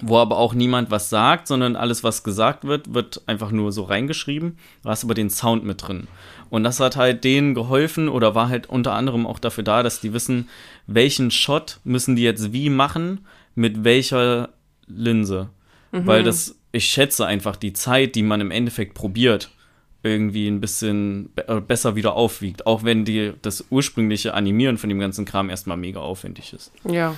wo aber auch niemand was sagt, sondern alles, was gesagt wird, wird einfach nur so reingeschrieben. Du hast aber den Sound mit drin. Und das hat halt denen geholfen oder war halt unter anderem auch dafür da, dass die wissen, welchen Shot müssen die jetzt wie machen, mit welcher Linse. Mhm. Weil das, ich schätze einfach die Zeit, die man im Endeffekt probiert, irgendwie ein bisschen be äh, besser wieder aufwiegt. Auch wenn die, das ursprüngliche Animieren von dem ganzen Kram erstmal mega aufwendig ist. Ja.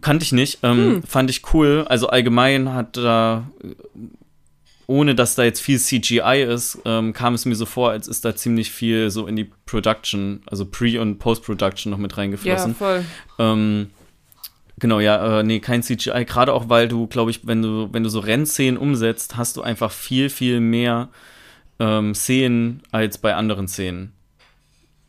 Kannte ich nicht, ähm, fand ich cool. Also allgemein hat da, äh, ohne dass da jetzt viel CGI ist, ähm, kam es mir so vor, als ist da ziemlich viel so in die Production, also Pre- und Post-Production noch mit Ja, reingeflossen. voll. Ähm, genau, ja, äh, nee, kein CGI. Gerade auch, weil du, glaube ich, wenn du, wenn du so Rennszenen umsetzt, hast du einfach viel, viel mehr ähm, Szenen als bei anderen Szenen.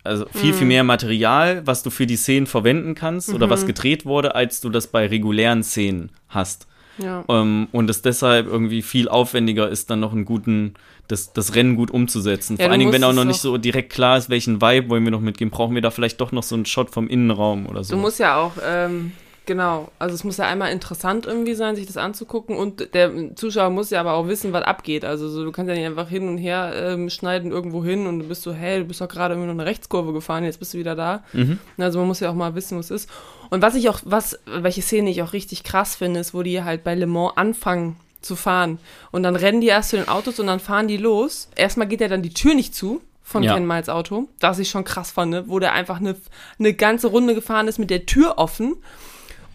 Also viel, Mhm. viel mehr Material, was du für die Szenen verwenden kannst oder Mhm. was gedreht wurde, als du das bei regulären Szenen hast. Ja. Ähm, und es deshalb irgendwie viel aufwendiger ist, dann noch einen guten, das, das Rennen gut umzusetzen. Ja, Vor allen Dingen, wenn auch noch- nicht so direkt klar ist, welchen Vibe wollen wir noch mitgeben. Brauchen wir da vielleicht doch noch so einen Shot vom Innenraum oder so. Du musst ja auch, ähm, genau, also es muss ja einmal interessant irgendwie sein, sich das anzugucken und der Zuschauer muss ja aber auch wissen, was abgeht. Also so, du kannst ja nicht einfach hin und her ähm, schneiden irgendwo hin und du bist so, hey, du bist doch gerade irgendwie noch eine Rechtskurve gefahren, jetzt bist du wieder da. Mhm. Also man muss ja auch mal wissen, was ist. Und was ich auch, was, welche Szene ich auch richtig krass finde, ist, wo die halt bei Le Mans anfangen zu fahren. Und dann rennen die erst zu den Autos und dann fahren die los. Erstmal geht ja dann die Tür nicht zu von Ja. Ken Miles Auto, was ich schon krass fand, ne? wo der einfach eine, eine ganze Runde gefahren ist mit der Tür offen.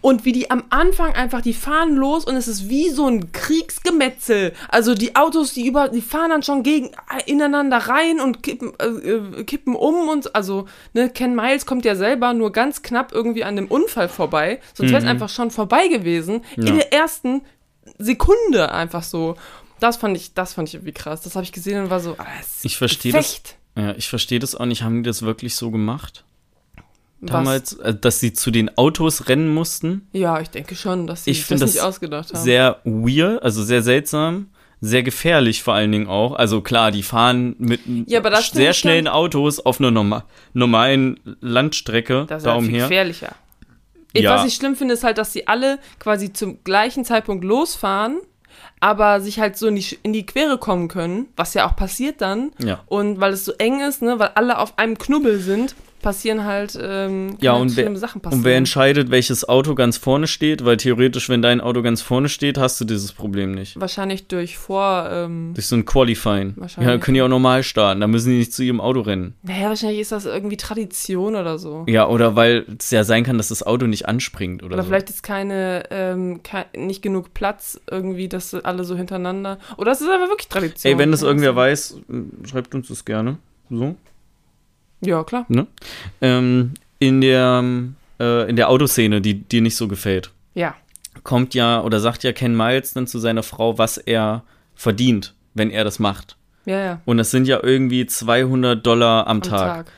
Und wie die am Anfang einfach, die fahren los und es ist wie so ein Kriegsgemetzel. Also die Autos, die über, die fahren dann schon gegen ineinander rein und kippen, äh, äh, kippen um und also, ne, Ken Miles kommt ja selber nur ganz knapp irgendwie an dem Unfall vorbei. Sonst wäre es einfach schon vorbei gewesen. Ja. In der ersten Sekunde einfach so. Das fand ich, das fand ich irgendwie krass. Das habe ich gesehen und war so, ah, Ich verstehe das. Ja, ich verstehe das auch nicht. Haben die das wirklich so gemacht? Was? Damals, äh, dass sie zu den Autos rennen mussten? Ja, ich denke schon, dass sie Ich das das nicht ausgedacht haben. Sehr weird, also sehr seltsam. Sehr gefährlich vor allen Dingen auch. Also klar, die fahren mit Ja, sehr schnellen Autos auf einer norma normalen Landstrecke Das ist da halt viel umher. gefährlicher. Ich- Ja. Was ich schlimm finde, ist halt, dass sie alle quasi zum gleichen Zeitpunkt losfahren, aber sich halt so in die, in die Quere kommen können, was ja auch passiert dann. Ja. Und weil es so eng ist, ne, weil alle auf einem Knubbel sind, passieren halt, ähm, Ja, und wer, Sachen passieren. und wer entscheidet, welches Auto ganz vorne steht? Weil theoretisch, wenn dein Auto ganz vorne steht, hast du dieses Problem nicht. Wahrscheinlich durch vor, ähm, Durch so ein Qualifying. Wahrscheinlich. Ja, können die auch normal starten. Da müssen die nicht zu ihrem Auto rennen. naja, wahrscheinlich ist das irgendwie Tradition oder so. Ja, oder weil es ja sein kann, dass das Auto nicht anspringt oder, Oder so. vielleicht ist keine, ähm, kei- nicht genug Platz irgendwie, dass alle so hintereinander. Oder es ist einfach wirklich Tradition. Ey, wenn das irgendwer weiß, schreibt uns das gerne. So. Ja, klar. Ne? Ähm, in der, äh, in der Autoszene, die dir nicht so gefällt, Ja. kommt ja oder sagt ja Ken Miles dann zu seiner Frau, was er verdient, wenn er das macht. Ja, ja. Und das sind ja irgendwie 200 Dollar am, Am Tag. Tag.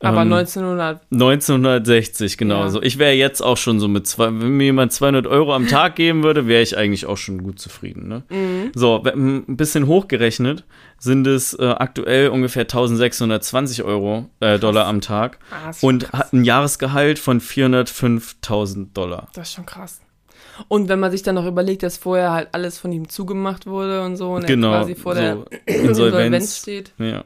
Aber Ähm, 1900. 1960, genau. Ja. So, ich wäre jetzt auch schon so mit zwei, wenn mir jemand 200 Euro am Tag geben würde, wäre ich eigentlich auch schon gut zufrieden. Ne? Mhm. So, ein bisschen hochgerechnet sind es äh, aktuell ungefähr 1620 Euro äh, Dollar am Tag Ah, und krass. hat ein Jahresgehalt von 405.000 Dollar. Das ist schon krass. Und wenn man sich dann noch überlegt, dass vorher halt alles von ihm zugemacht wurde und so und Genau, er quasi vor der so Insolvenz Insolvenz. steht. Ja.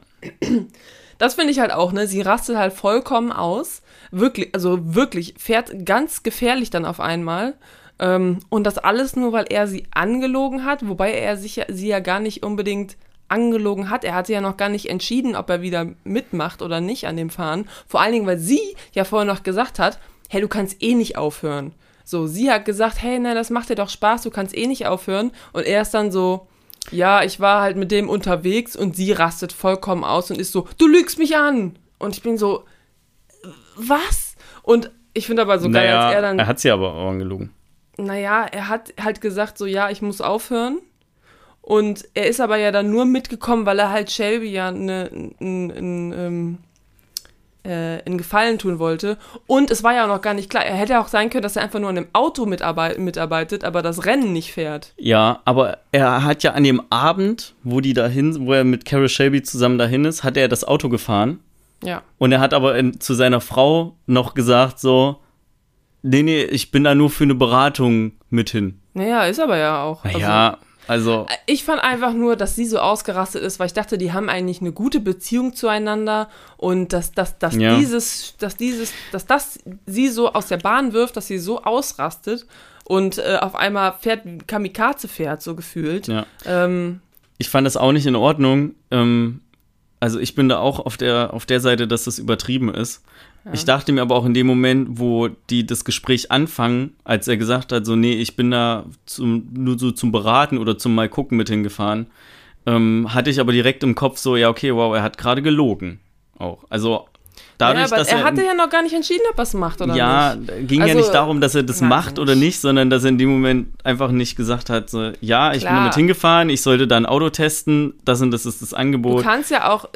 Das finde ich halt auch, ne? Sie rastet halt vollkommen aus. Wirklich, also wirklich, fährt ganz gefährlich dann auf einmal. Ähm, und das alles nur, weil er sie angelogen hat, wobei er sich ja, sie ja gar nicht unbedingt angelogen hat. Er hatte ja noch gar nicht entschieden, ob er wieder mitmacht oder nicht an dem Fahren. Vor allen Dingen, weil sie ja vorher noch gesagt hat, hey, du kannst eh nicht aufhören. So, sie hat gesagt, hey, nein, das macht dir doch Spaß, du kannst eh nicht aufhören. Und er ist dann so, ja, ich war halt mit dem unterwegs und sie rastet vollkommen aus und ist so, du lügst mich an. Und ich bin so, was? Und ich finde aber so geil, naja, als er dann. Er hat sie aber auch angelogen. Naja, er hat halt gesagt, so, ja, ich muss aufhören. Und er ist aber ja dann nur mitgekommen, weil er halt Shelby ja eine, ein, ein, ähm, äh, einen Gefallen tun wollte. Und es war ja auch noch gar nicht klar. Er hätte auch sein können, dass er einfach nur an einem Auto mitarbeit mitarbeitet, aber das Rennen nicht fährt. Ja, aber er hat ja an dem Abend, wo die dahin, wo er mit Carol Shelby zusammen dahin ist, hat er das Auto gefahren. Ja. Und er hat aber in, zu seiner Frau noch gesagt so, nee, nee, ich bin da nur für eine Beratung mit hin. Naja, ist aber ja auch. Also, ja, also ich fand einfach nur, dass sie so ausgerastet ist, weil ich dachte, die haben eigentlich eine gute Beziehung zueinander und dass, dass, dass Ja. dieses, dass dieses, dass das sie so aus der Bahn wirft, dass sie so ausrastet und äh, auf einmal fährt, Kamikaze fährt, so gefühlt. ja. Ähm, ich fand das auch nicht in Ordnung. Ähm, also ich bin da auch auf der, auf der Seite, dass das übertrieben ist. Ich dachte mir aber auch in dem Moment, wo die das Gespräch anfangen, als er gesagt hat, so, nee, ich bin da zum, nur so zum Beraten oder zum Mal gucken mit hingefahren, ähm, hatte ich aber direkt im Kopf so, ja, okay, wow, er hat gerade gelogen. Auch. Also dadurch, ja, aber dass er er. hatte ja noch gar nicht entschieden, ob er es macht oder ja, nicht. ging ja Also, nicht darum, dass er das macht oder nicht. sondern dass er in dem Moment einfach nicht gesagt hat, so, ja, ich bin Klar. damit hingefahren, ich sollte da ein Auto testen, das und das ist das Du Angebot. kannst ja auch,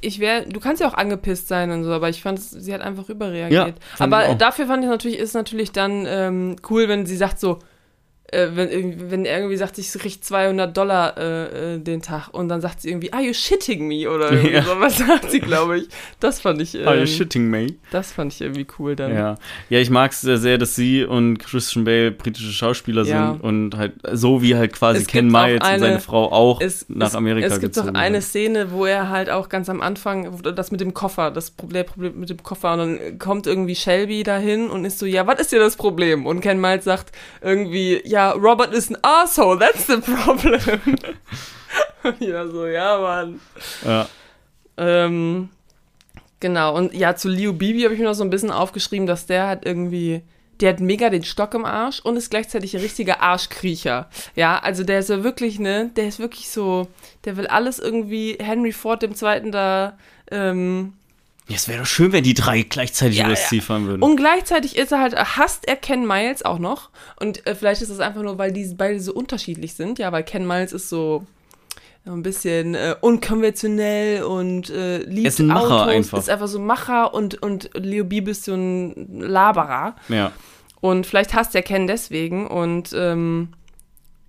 ich wär, du kannst ja auch angepisst sein und so, aber ich fand, sie hat einfach überreagiert. Ja, aber dafür fand ich natürlich, ist natürlich dann ähm, cool, wenn sie sagt so, äh, wenn, irgendwie- wenn er irgendwie sagt, ich krieg 200 Dollar äh, äh, den Tag und dann sagt sie irgendwie, are you shitting me? Oder Ja. so, was sagt sie, glaube ich. Das fand ich, Are you ähm, shitting me? das fand ich irgendwie cool dann. Ja. ja, ich mag es sehr, sehr, dass sie und Christian Bale britische Schauspieler Ja. sind und halt so wie halt quasi Ken Miles und eine- seine Frau auch Es, nach es, Amerika Es gibt doch eine. Szene, wo er halt auch ganz am Anfang, das mit dem Koffer, das Problem, Problem mit dem Koffer, und dann kommt irgendwie Shelby dahin und ist so, ja, was ist dir das Problem? Und Ken Miles sagt irgendwie, ja, Robert ist ein Asshole, that's the problem. ja, so, ja, Mann. Ja. Ähm, genau, und ja, zu Leo Bibi habe ich mir noch so ein bisschen aufgeschrieben, dass der hat irgendwie, der hat mega den Stock im Arsch und ist gleichzeitig ein richtiger Arschkriecher. Ja, also der ist ja wirklich, ne, der ist wirklich so, der will alles irgendwie Henry Ford dem Zweiten da, ähm, Ja, es wäre doch schön, wenn die drei gleichzeitig Ja, über das ja. Ziel fahren würden. und gleichzeitig ist er halt, hasst er Ken Miles auch noch. Und äh, vielleicht ist es einfach nur, weil die beide so unterschiedlich sind, ja, weil Ken Miles ist so ein bisschen äh, unkonventionell und äh, liebt Er ist ein Macher Autos, einfach. ist einfach so ein Macher und, und Leo Bieb ist so ein Laberer. ja. Und vielleicht hasst er Ken deswegen und ähm,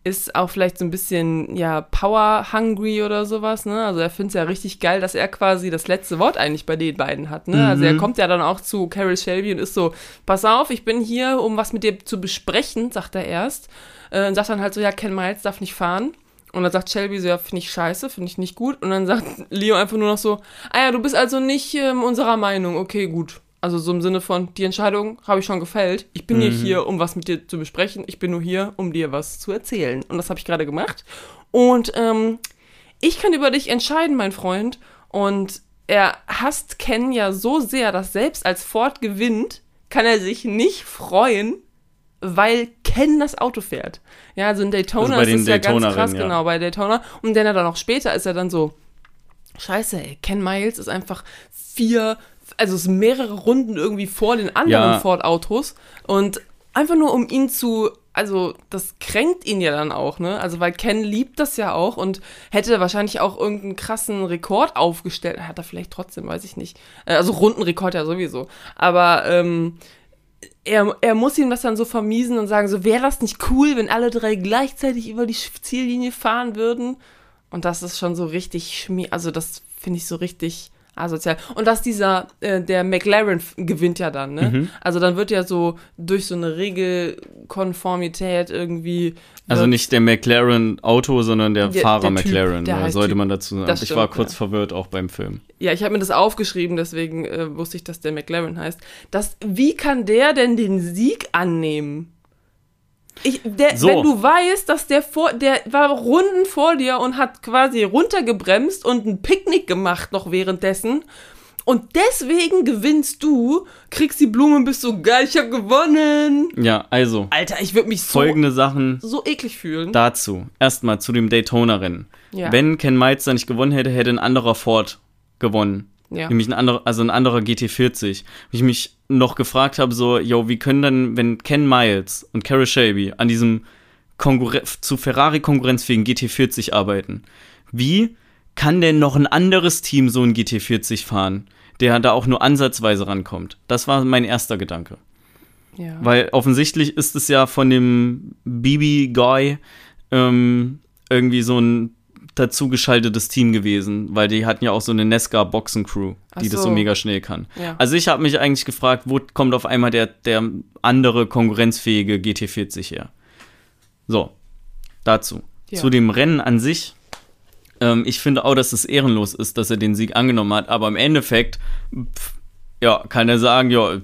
ist auch vielleicht so ein bisschen, ja, power-hungry oder sowas, ne? Also er findet es ja richtig geil, dass er quasi das letzte Wort eigentlich bei den beiden hat, ne? Also er Mhm. kommt ja dann auch zu Carol Shelby und ist so, pass auf, ich bin hier, um was mit dir zu besprechen, sagt er erst. Äh, und sagt dann halt so, ja, Ken Miles darf nicht fahren. Und dann sagt Shelby so, ja, finde ich scheiße, finde ich nicht gut. Und dann sagt Leo einfach nur noch so, ah ja, du bist also nicht ähm, unserer Meinung, okay, gut. Also so im Sinne von, die Entscheidung habe ich schon gefällt. Ich bin nicht Mhm. hier, um was mit dir zu besprechen. Ich bin nur hier, um dir was zu erzählen. Und das habe ich gerade gemacht. Und ähm, ich kann über dich entscheiden, mein Freund. Und er hasst Ken ja so sehr, dass selbst als Ford gewinnt, kann er sich nicht freuen, weil Ken das Auto fährt. Ja, also in Daytona Also ist es ja ganz krass, ja. genau, bei Daytona. Und dann dann auch später ist er dann so, scheiße, ey, Ken Miles ist einfach vier, also es sind mehrere Runden irgendwie vor den anderen Ja. Ford-Autos. Und einfach nur um ihn zu, also das kränkt ihn ja dann auch, ne? Also weil Ken liebt das ja auch und hätte wahrscheinlich auch irgendeinen krassen Rekord aufgestellt. Hat er vielleicht trotzdem, weiß ich nicht. Äh, Also Rundenrekord ja sowieso. Aber ähm, er, er muss ihm das dann so vermiesen und sagen, so wäre das nicht cool, wenn alle drei gleichzeitig über die Ziellinie fahren würden. Und das ist schon so richtig schmie, also das finde ich so richtig asozial. Und dass dieser, äh, der McLaren gewinnt ja dann, ne? Mhm. Also dann wird ja so durch so eine Regelkonformität irgendwie. Also nicht der McLaren Auto, sondern der, Der- Fahrer der Typ, McLaren. der ja, heißt sollte Typ. man dazu sagen. Das ich war stimmt, kurz ja. verwirrt auch beim Film. Ja, ich habe mir das aufgeschrieben, deswegen äh, wusste ich, dass der McLaren heißt. Das, wie kann der denn den Sieg annehmen? Ich, der, So. Wenn du weißt, dass der vor, der war Runden vor dir und hat quasi runtergebremst und ein Picknick gemacht noch währenddessen. Und deswegen gewinnst du, kriegst die Blume und bist so geil, ich hab gewonnen. Ja, also, Alter, ich würde mich so, folgende Sachen so eklig fühlen. dazu. Erstmal zu dem Daytona-Rennen. Ja. Wenn Ken Miles da nicht gewonnen hätte, hätte ein anderer Ford gewonnen. Ja. Nämlich ein anderer, also ein anderer GT40. Wo ich mich noch gefragt habe, so, yo, wie können dann, wenn Ken Miles und Carol Shelby an diesem Konkurren zu Ferrari konkurrenzfähigen GT40 arbeiten, wie kann denn noch ein anderes Team so ein GT40 fahren, der da auch nur ansatzweise rankommt? Das war mein erster Gedanke. ja. Weil offensichtlich ist es ja von dem BB-Guy ähm, irgendwie so ein dazugeschaltetes Team gewesen, weil die hatten ja auch so eine Nesca-Boxen-Crew, die Ach das so so. mega schnell kann. Ja. Also ich habe mich eigentlich gefragt, wo kommt auf einmal der, der andere konkurrenzfähige GT40 her? So, dazu. Ja. Zu dem Rennen an sich. Ähm, ich finde auch, dass es ehrenlos ist, dass er den Sieg angenommen hat, aber im Endeffekt, pff, ja, kann er sagen, ja,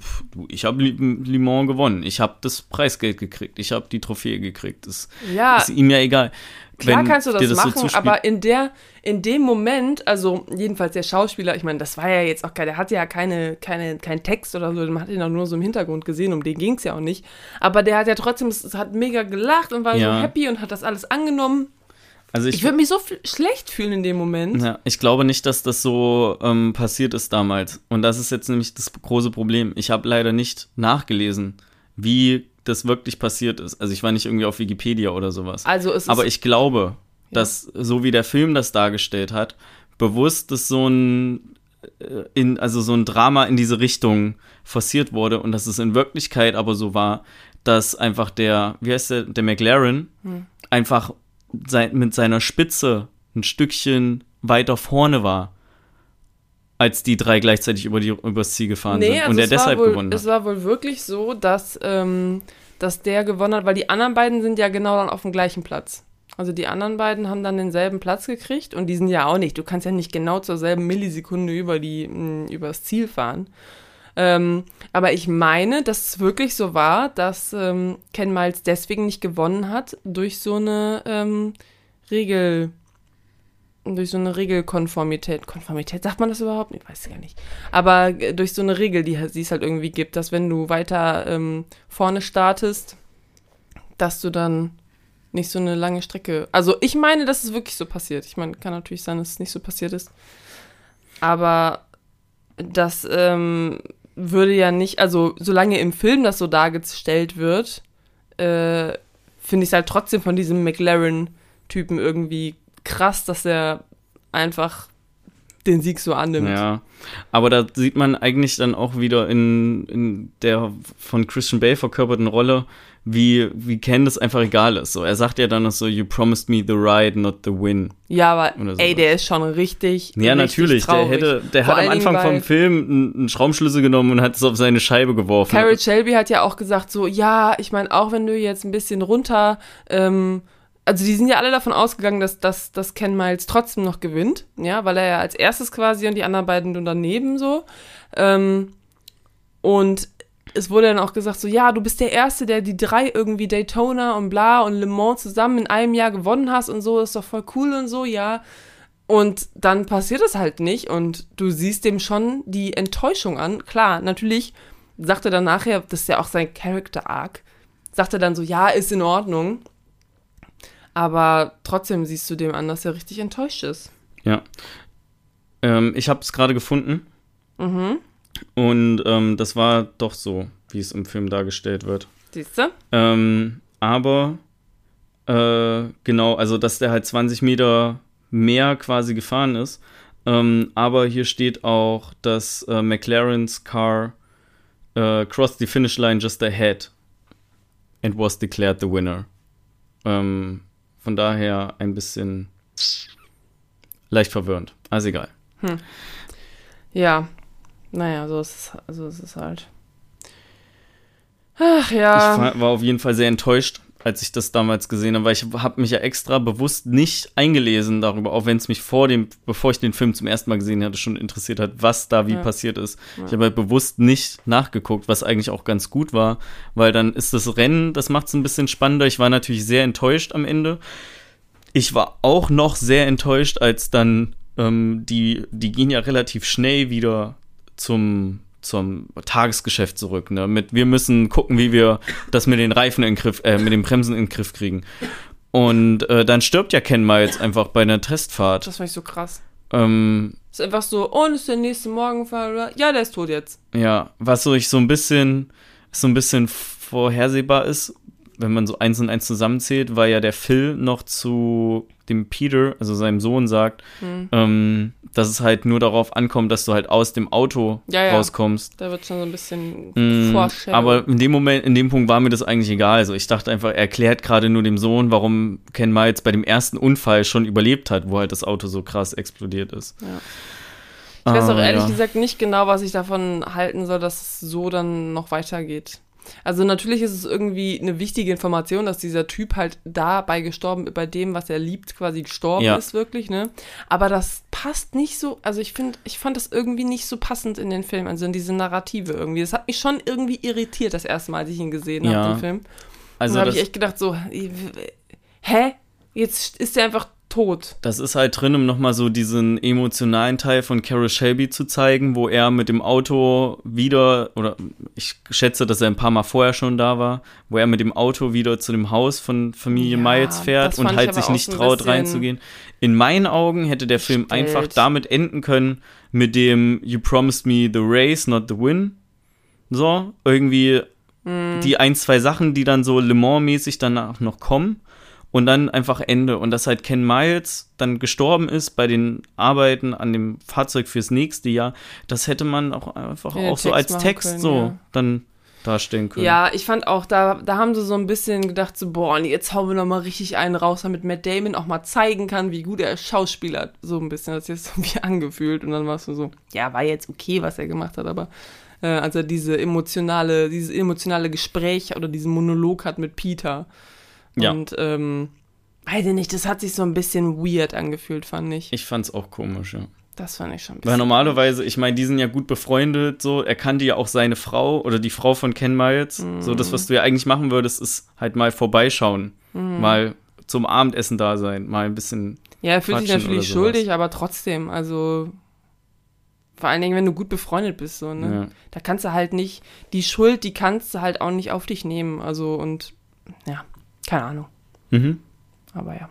ich habe Le Mans gewonnen, ich habe das Preisgeld gekriegt, ich habe die Trophäe gekriegt. Das ja, ist ihm ja egal. Klar Wenn kannst du das, so machen, zuspielt- aber in der, in dem Moment, also jedenfalls der Schauspieler, ich meine, das war ja jetzt auch kein, der hatte ja keine, keine, keinen Text oder so, man hat ihn auch nur so im Hintergrund gesehen, um den ging es ja auch nicht. Aber der hat ja trotzdem, es hat mega gelacht und war Ja. so happy und hat das alles angenommen. Also Ich würde mich so schlecht fühlen in dem Moment. Ja, ich glaube nicht, dass das so ähm, passiert ist damals. Und das ist jetzt nämlich das große Problem. Ich habe leider nicht nachgelesen, wie das wirklich passiert ist. Also ich war nicht irgendwie auf Wikipedia oder sowas. Also es ist, Aber ich glaube, dass so wie der Film das dargestellt hat, bewusst das so ein äh, in, also so ein Drama in diese Richtung forciert wurde und dass es in Wirklichkeit aber so war, dass einfach der, wie heißt der, der McLaren Hm. einfach mit seiner Spitze ein Stückchen weiter vorne war, als die drei gleichzeitig über die, übers Ziel gefahren nee, sind also und war deshalb wohl, gewonnen hat. Es war wohl wirklich so, dass, ähm, dass der gewonnen hat, weil die anderen beiden sind ja genau dann auf dem gleichen Platz. Also die anderen beiden haben dann denselben Platz gekriegt und die sind ja auch nicht. Du kannst ja nicht genau zur selben Millisekunde über die mh, übers Ziel fahren. Ähm, aber ich meine, dass es wirklich so war, dass ähm, Ken Miles deswegen nicht gewonnen hat durch so eine ähm, Regel, durch so eine Regelkonformität. Konformität, sagt man das überhaupt? Ich weiß gar nicht. Aber äh, durch so eine Regel, die es halt irgendwie gibt, dass wenn du weiter ähm, vorne startest, dass du dann nicht so eine lange Strecke. Also ich meine, dass es wirklich so passiert. Ich meine, kann natürlich sein, dass es nicht so passiert ist. Aber das ähm, würde ja nicht, also solange im Film das so dargestellt wird, äh, finde ich es halt trotzdem von diesem McLaren-Typen irgendwie krass, dass er einfach den Sieg so annimmt. Ja, aber da sieht man eigentlich dann auch wieder in, in der von Christian Bale verkörperten Rolle, wie, wie Ken das einfach egal ist. So, er sagt ja dann noch so, you promised me the ride, not the win. Ja, aber ey, der ist schon richtig. Ja, richtig natürlich. Der traurig. hätte, der Vor hat am Anfang vom Film einen, einen Schraubenschlüssel genommen und hat es auf seine Scheibe geworfen. Carol Shelby hat ja auch gesagt, so, ja, ich meine, auch wenn du jetzt ein bisschen runter, ähm, also die sind ja alle davon ausgegangen, dass, dass, dass Ken Miles trotzdem noch gewinnt, ja, weil er ja als erstes quasi und die anderen beiden nur daneben so. Ähm, und es wurde dann auch gesagt, so, ja, du bist der Erste, der die drei irgendwie Daytona und bla und Le Mans zusammen in einem Jahr gewonnen hast und so, ist doch voll cool und so, ja. Und dann passiert es halt nicht und du siehst dem schon die Enttäuschung an. Klar, natürlich sagt er dann nachher, das ist ja auch sein Character Arc, sagt er dann so, ja, ist in Ordnung. Aber trotzdem siehst du dem an, dass er richtig enttäuscht ist. Ja. Ähm, ich habe es gerade gefunden Mhm. und ähm, das war doch so, wie es im Film dargestellt wird. Siehst du? Ähm, aber äh, genau, also dass der halt 20 Meter mehr quasi gefahren ist. Ähm, aber hier steht auch, dass äh, McLaren's car äh, crossed the finish line just ahead and was declared the winner. Ähm, von daher ein bisschen leicht verwirrend. Also egal. Ja. Naja, so ist es, so ist es halt. Ach ja. Ich war auf jeden Fall sehr enttäuscht. Als ich das damals gesehen habe, weil ich habe mich ja extra bewusst nicht eingelesen darüber, auch wenn es mich vor dem, bevor ich den Film zum ersten Mal gesehen hatte, schon interessiert hat, was da wie Ja. passiert ist. Ja. Ich habe halt bewusst nicht nachgeguckt, was eigentlich auch ganz gut war, weil dann ist das Rennen, das macht es ein bisschen spannender. Ich war natürlich sehr enttäuscht am Ende. Ich war auch noch sehr enttäuscht, als dann ähm, die, die gehen ja relativ schnell wieder zum, zum Tagesgeschäft zurück. Ne? Mit, wir müssen gucken, wie wir das mit den Reifen in den Griff, äh, mit den Bremsen in den Griff kriegen. Und äh, dann stirbt ja Ken Miles einfach bei einer Testfahrt. Das fand ich so krass. Ähm, Ist einfach so, oh, und ist der nächste oder? Ja, der ist tot jetzt. ja, was so ich so ein bisschen, so ein bisschen vorhersehbar ist, wenn man so eins und eins zusammenzählt, weil ja der Phil noch zu dem Peter, also seinem Sohn, sagt, Hm. ähm, dass es halt nur darauf ankommt, dass du halt aus dem Auto Ja, ja. rauskommst. Da wird schon so ein bisschen Mm, Vorstellung. aber in dem Moment, in dem Punkt war mir das eigentlich egal. Also ich dachte einfach, er erklärt gerade nur dem Sohn, warum Ken Miles bei dem ersten Unfall schon überlebt hat, wo halt das Auto so krass explodiert ist. Ja. Ich weiß auch Ah, ehrlich ja. gesagt nicht genau, was ich davon halten soll, dass es so dann noch weitergeht. Also natürlich ist es irgendwie eine wichtige Information, dass dieser Typ halt dabei gestorben, bei dem, was er liebt, quasi gestorben Ja. ist, wirklich, ne? Aber das passt nicht so, also ich finde, ich fand das irgendwie nicht so passend in den Film, also in diese Narrative irgendwie. Das hat mich schon irgendwie irritiert, das erste Mal, als ich ihn gesehen Ja. habe, den Film. Also dann habe ich echt gedacht, so, hä? Jetzt ist er einfach tot. das ist halt drin, um nochmal so diesen emotionalen Teil von Carol Shelby zu zeigen, wo er mit dem Auto wieder, oder ich schätze, dass er ein paar Mal vorher schon da war, wo er mit dem Auto wieder zu dem Haus von Familie Ja, Miles fährt und halt sich nicht traut reinzugehen. In meinen Augen hätte der Film gestellt. einfach damit enden können, mit dem You promised me the race, not the win. So, irgendwie Mhm. die ein, zwei Sachen, die dann so Le Mans-mäßig danach noch kommen und dann einfach Ende. Und dass halt Ken Miles dann gestorben ist bei den Arbeiten an dem Fahrzeug fürs nächste Jahr, das hätte man auch einfach auch so als Text können, so ja. dann darstellen können. Ja, ich fand auch, da, da haben sie so ein bisschen gedacht, so, boah, nee, jetzt hauen wir noch mal richtig einen raus, damit Matt Damon auch mal zeigen kann, wie gut er Schauspieler hat. So ein bisschen, das irgendwie angefühlt. Und dann war es so, ja, war jetzt okay, was er gemacht hat, aber äh, als er diese emotionale, dieses emotionale Gespräch oder diesen Monolog hat mit Peter. Ja. Und, ähm, weiß ich nicht, das hat sich so ein bisschen weird angefühlt, fand ich. Ich fand's auch komisch, ja. Das fand ich schon ein Weil bisschen. normalerweise, ich meine, die sind ja gut befreundet, so, er kannte ja auch seine Frau oder die Frau von Ken Miles. So, das, was du ja eigentlich machen würdest, ist halt mal vorbeischauen. Mal zum Abendessen da sein, mal ein bisschen. Ja, er fühlt sich natürlich schuldig, aber trotzdem, also vor allen Dingen, wenn du gut befreundet bist, so, ne? Ja. Da kannst du halt nicht, die Schuld, die kannst du halt auch nicht auf dich nehmen, also und ja, keine Ahnung, Mhm. aber ja.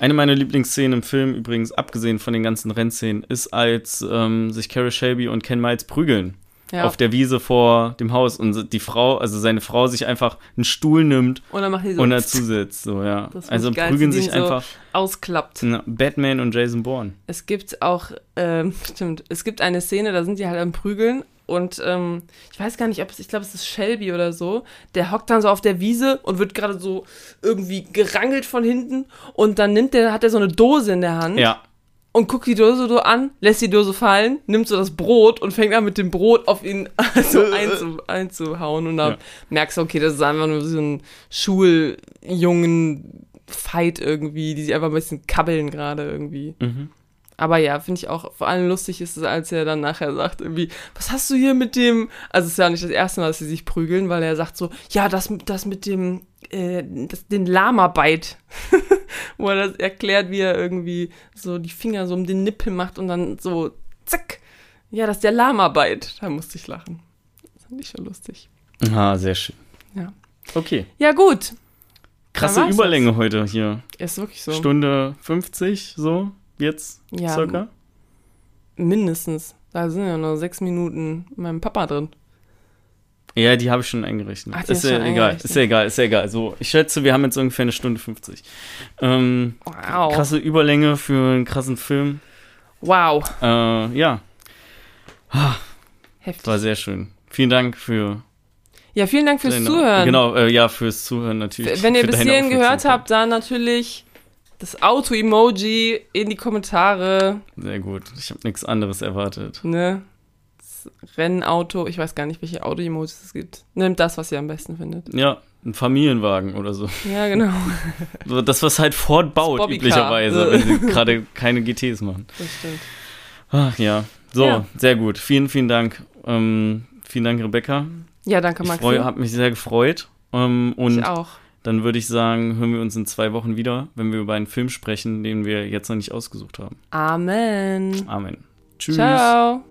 Eine meiner Lieblingsszenen im Film, übrigens abgesehen von den ganzen Rennszenen, ist, als ähm, sich Carrie Shelby und Ken Miles prügeln. ja. Auf der Wiese vor dem Haus und die Frau, also seine Frau, sich einfach einen Stuhl nimmt und dann macht die so und dazu sitzt. So, ja. Das Also geil, prügeln sich den so- einfach ausklappt. na, Batman und Jason Bourne. Es gibt auch, ähm, stimmt, es gibt eine Szene, da sind die halt am Prügeln und ähm, ich weiß gar nicht, ob es, ich glaube, es ist Shelby oder so, der hockt dann so auf der Wiese und wird gerade so irgendwie gerangelt von hinten und dann nimmt der, hat er so eine Dose in der Hand Ja. und guckt die Dose so an, lässt die Dose fallen, nimmt so das Brot und fängt an mit dem Brot auf ihn so einzu, einzuhauen. Und dann Ja. merkst du, okay, das ist einfach nur so ein Schuljungen-Fight irgendwie, die sich einfach ein bisschen kabbeln gerade irgendwie. Mhm. Aber ja, finde ich auch, vor allem lustig ist es, als er dann nachher sagt, irgendwie, was hast du hier mit dem, also es ist ja nicht das erste Mal, dass sie sich prügeln, weil er sagt so, ja, das, das mit dem, äh, das, den Lama-Bite, wo er das erklärt, wie er irgendwie so die Finger so um den Nippel macht und dann so, zack, ja, das ist der Lama-Bite. Da musste ich lachen. Das fand ich schon lustig. Ah, sehr schön. Ja. Okay. Ja, gut. Krasse Überlänge heute hier. Ist wirklich so. Stunde 50, so, jetzt Ja, circa. mindestens. Da sind ja noch sechs Minuten meinem Papa drin. Ja, die habe ich schon eingerechnet. Ach, ist ja schon egal, ist ja egal, ist ja egal. So, ich schätze, wir haben jetzt ungefähr eine Stunde 50. Ähm, Wow. krasse Überlänge für einen krassen Film. Wow. Äh, ja, Heftig. war sehr schön. Vielen Dank für Ja, vielen Dank fürs deine- Zuhören. Genau, äh, ja, fürs Zuhören natürlich. Wenn ihr bis hierhin gehört habt, dann natürlich das Auto-Emoji in die Kommentare. Sehr gut. Ich habe nichts anderes erwartet. Ne? Das Rennauto, ich weiß gar nicht, welche Auto-Emojis es gibt. Nimmt das, was ihr am besten findet. Ja, ein Familienwagen oder so. Ja, genau. So Das, was halt Ford baut, üblicherweise, wenn sie gerade keine GTs machen. Das stimmt. Ach ja. So, Ja. sehr gut. Vielen, vielen Dank. Ähm, vielen Dank, Rebecca. Ja, danke, Ich Maxi. habe mich sehr gefreut. Ähm, und ich auch dann würde ich sagen, hören wir uns in zwei Wochen wieder, wenn wir über einen Film sprechen, den wir jetzt noch nicht ausgesucht haben. Amen. Amen. Tschüss. Ciao.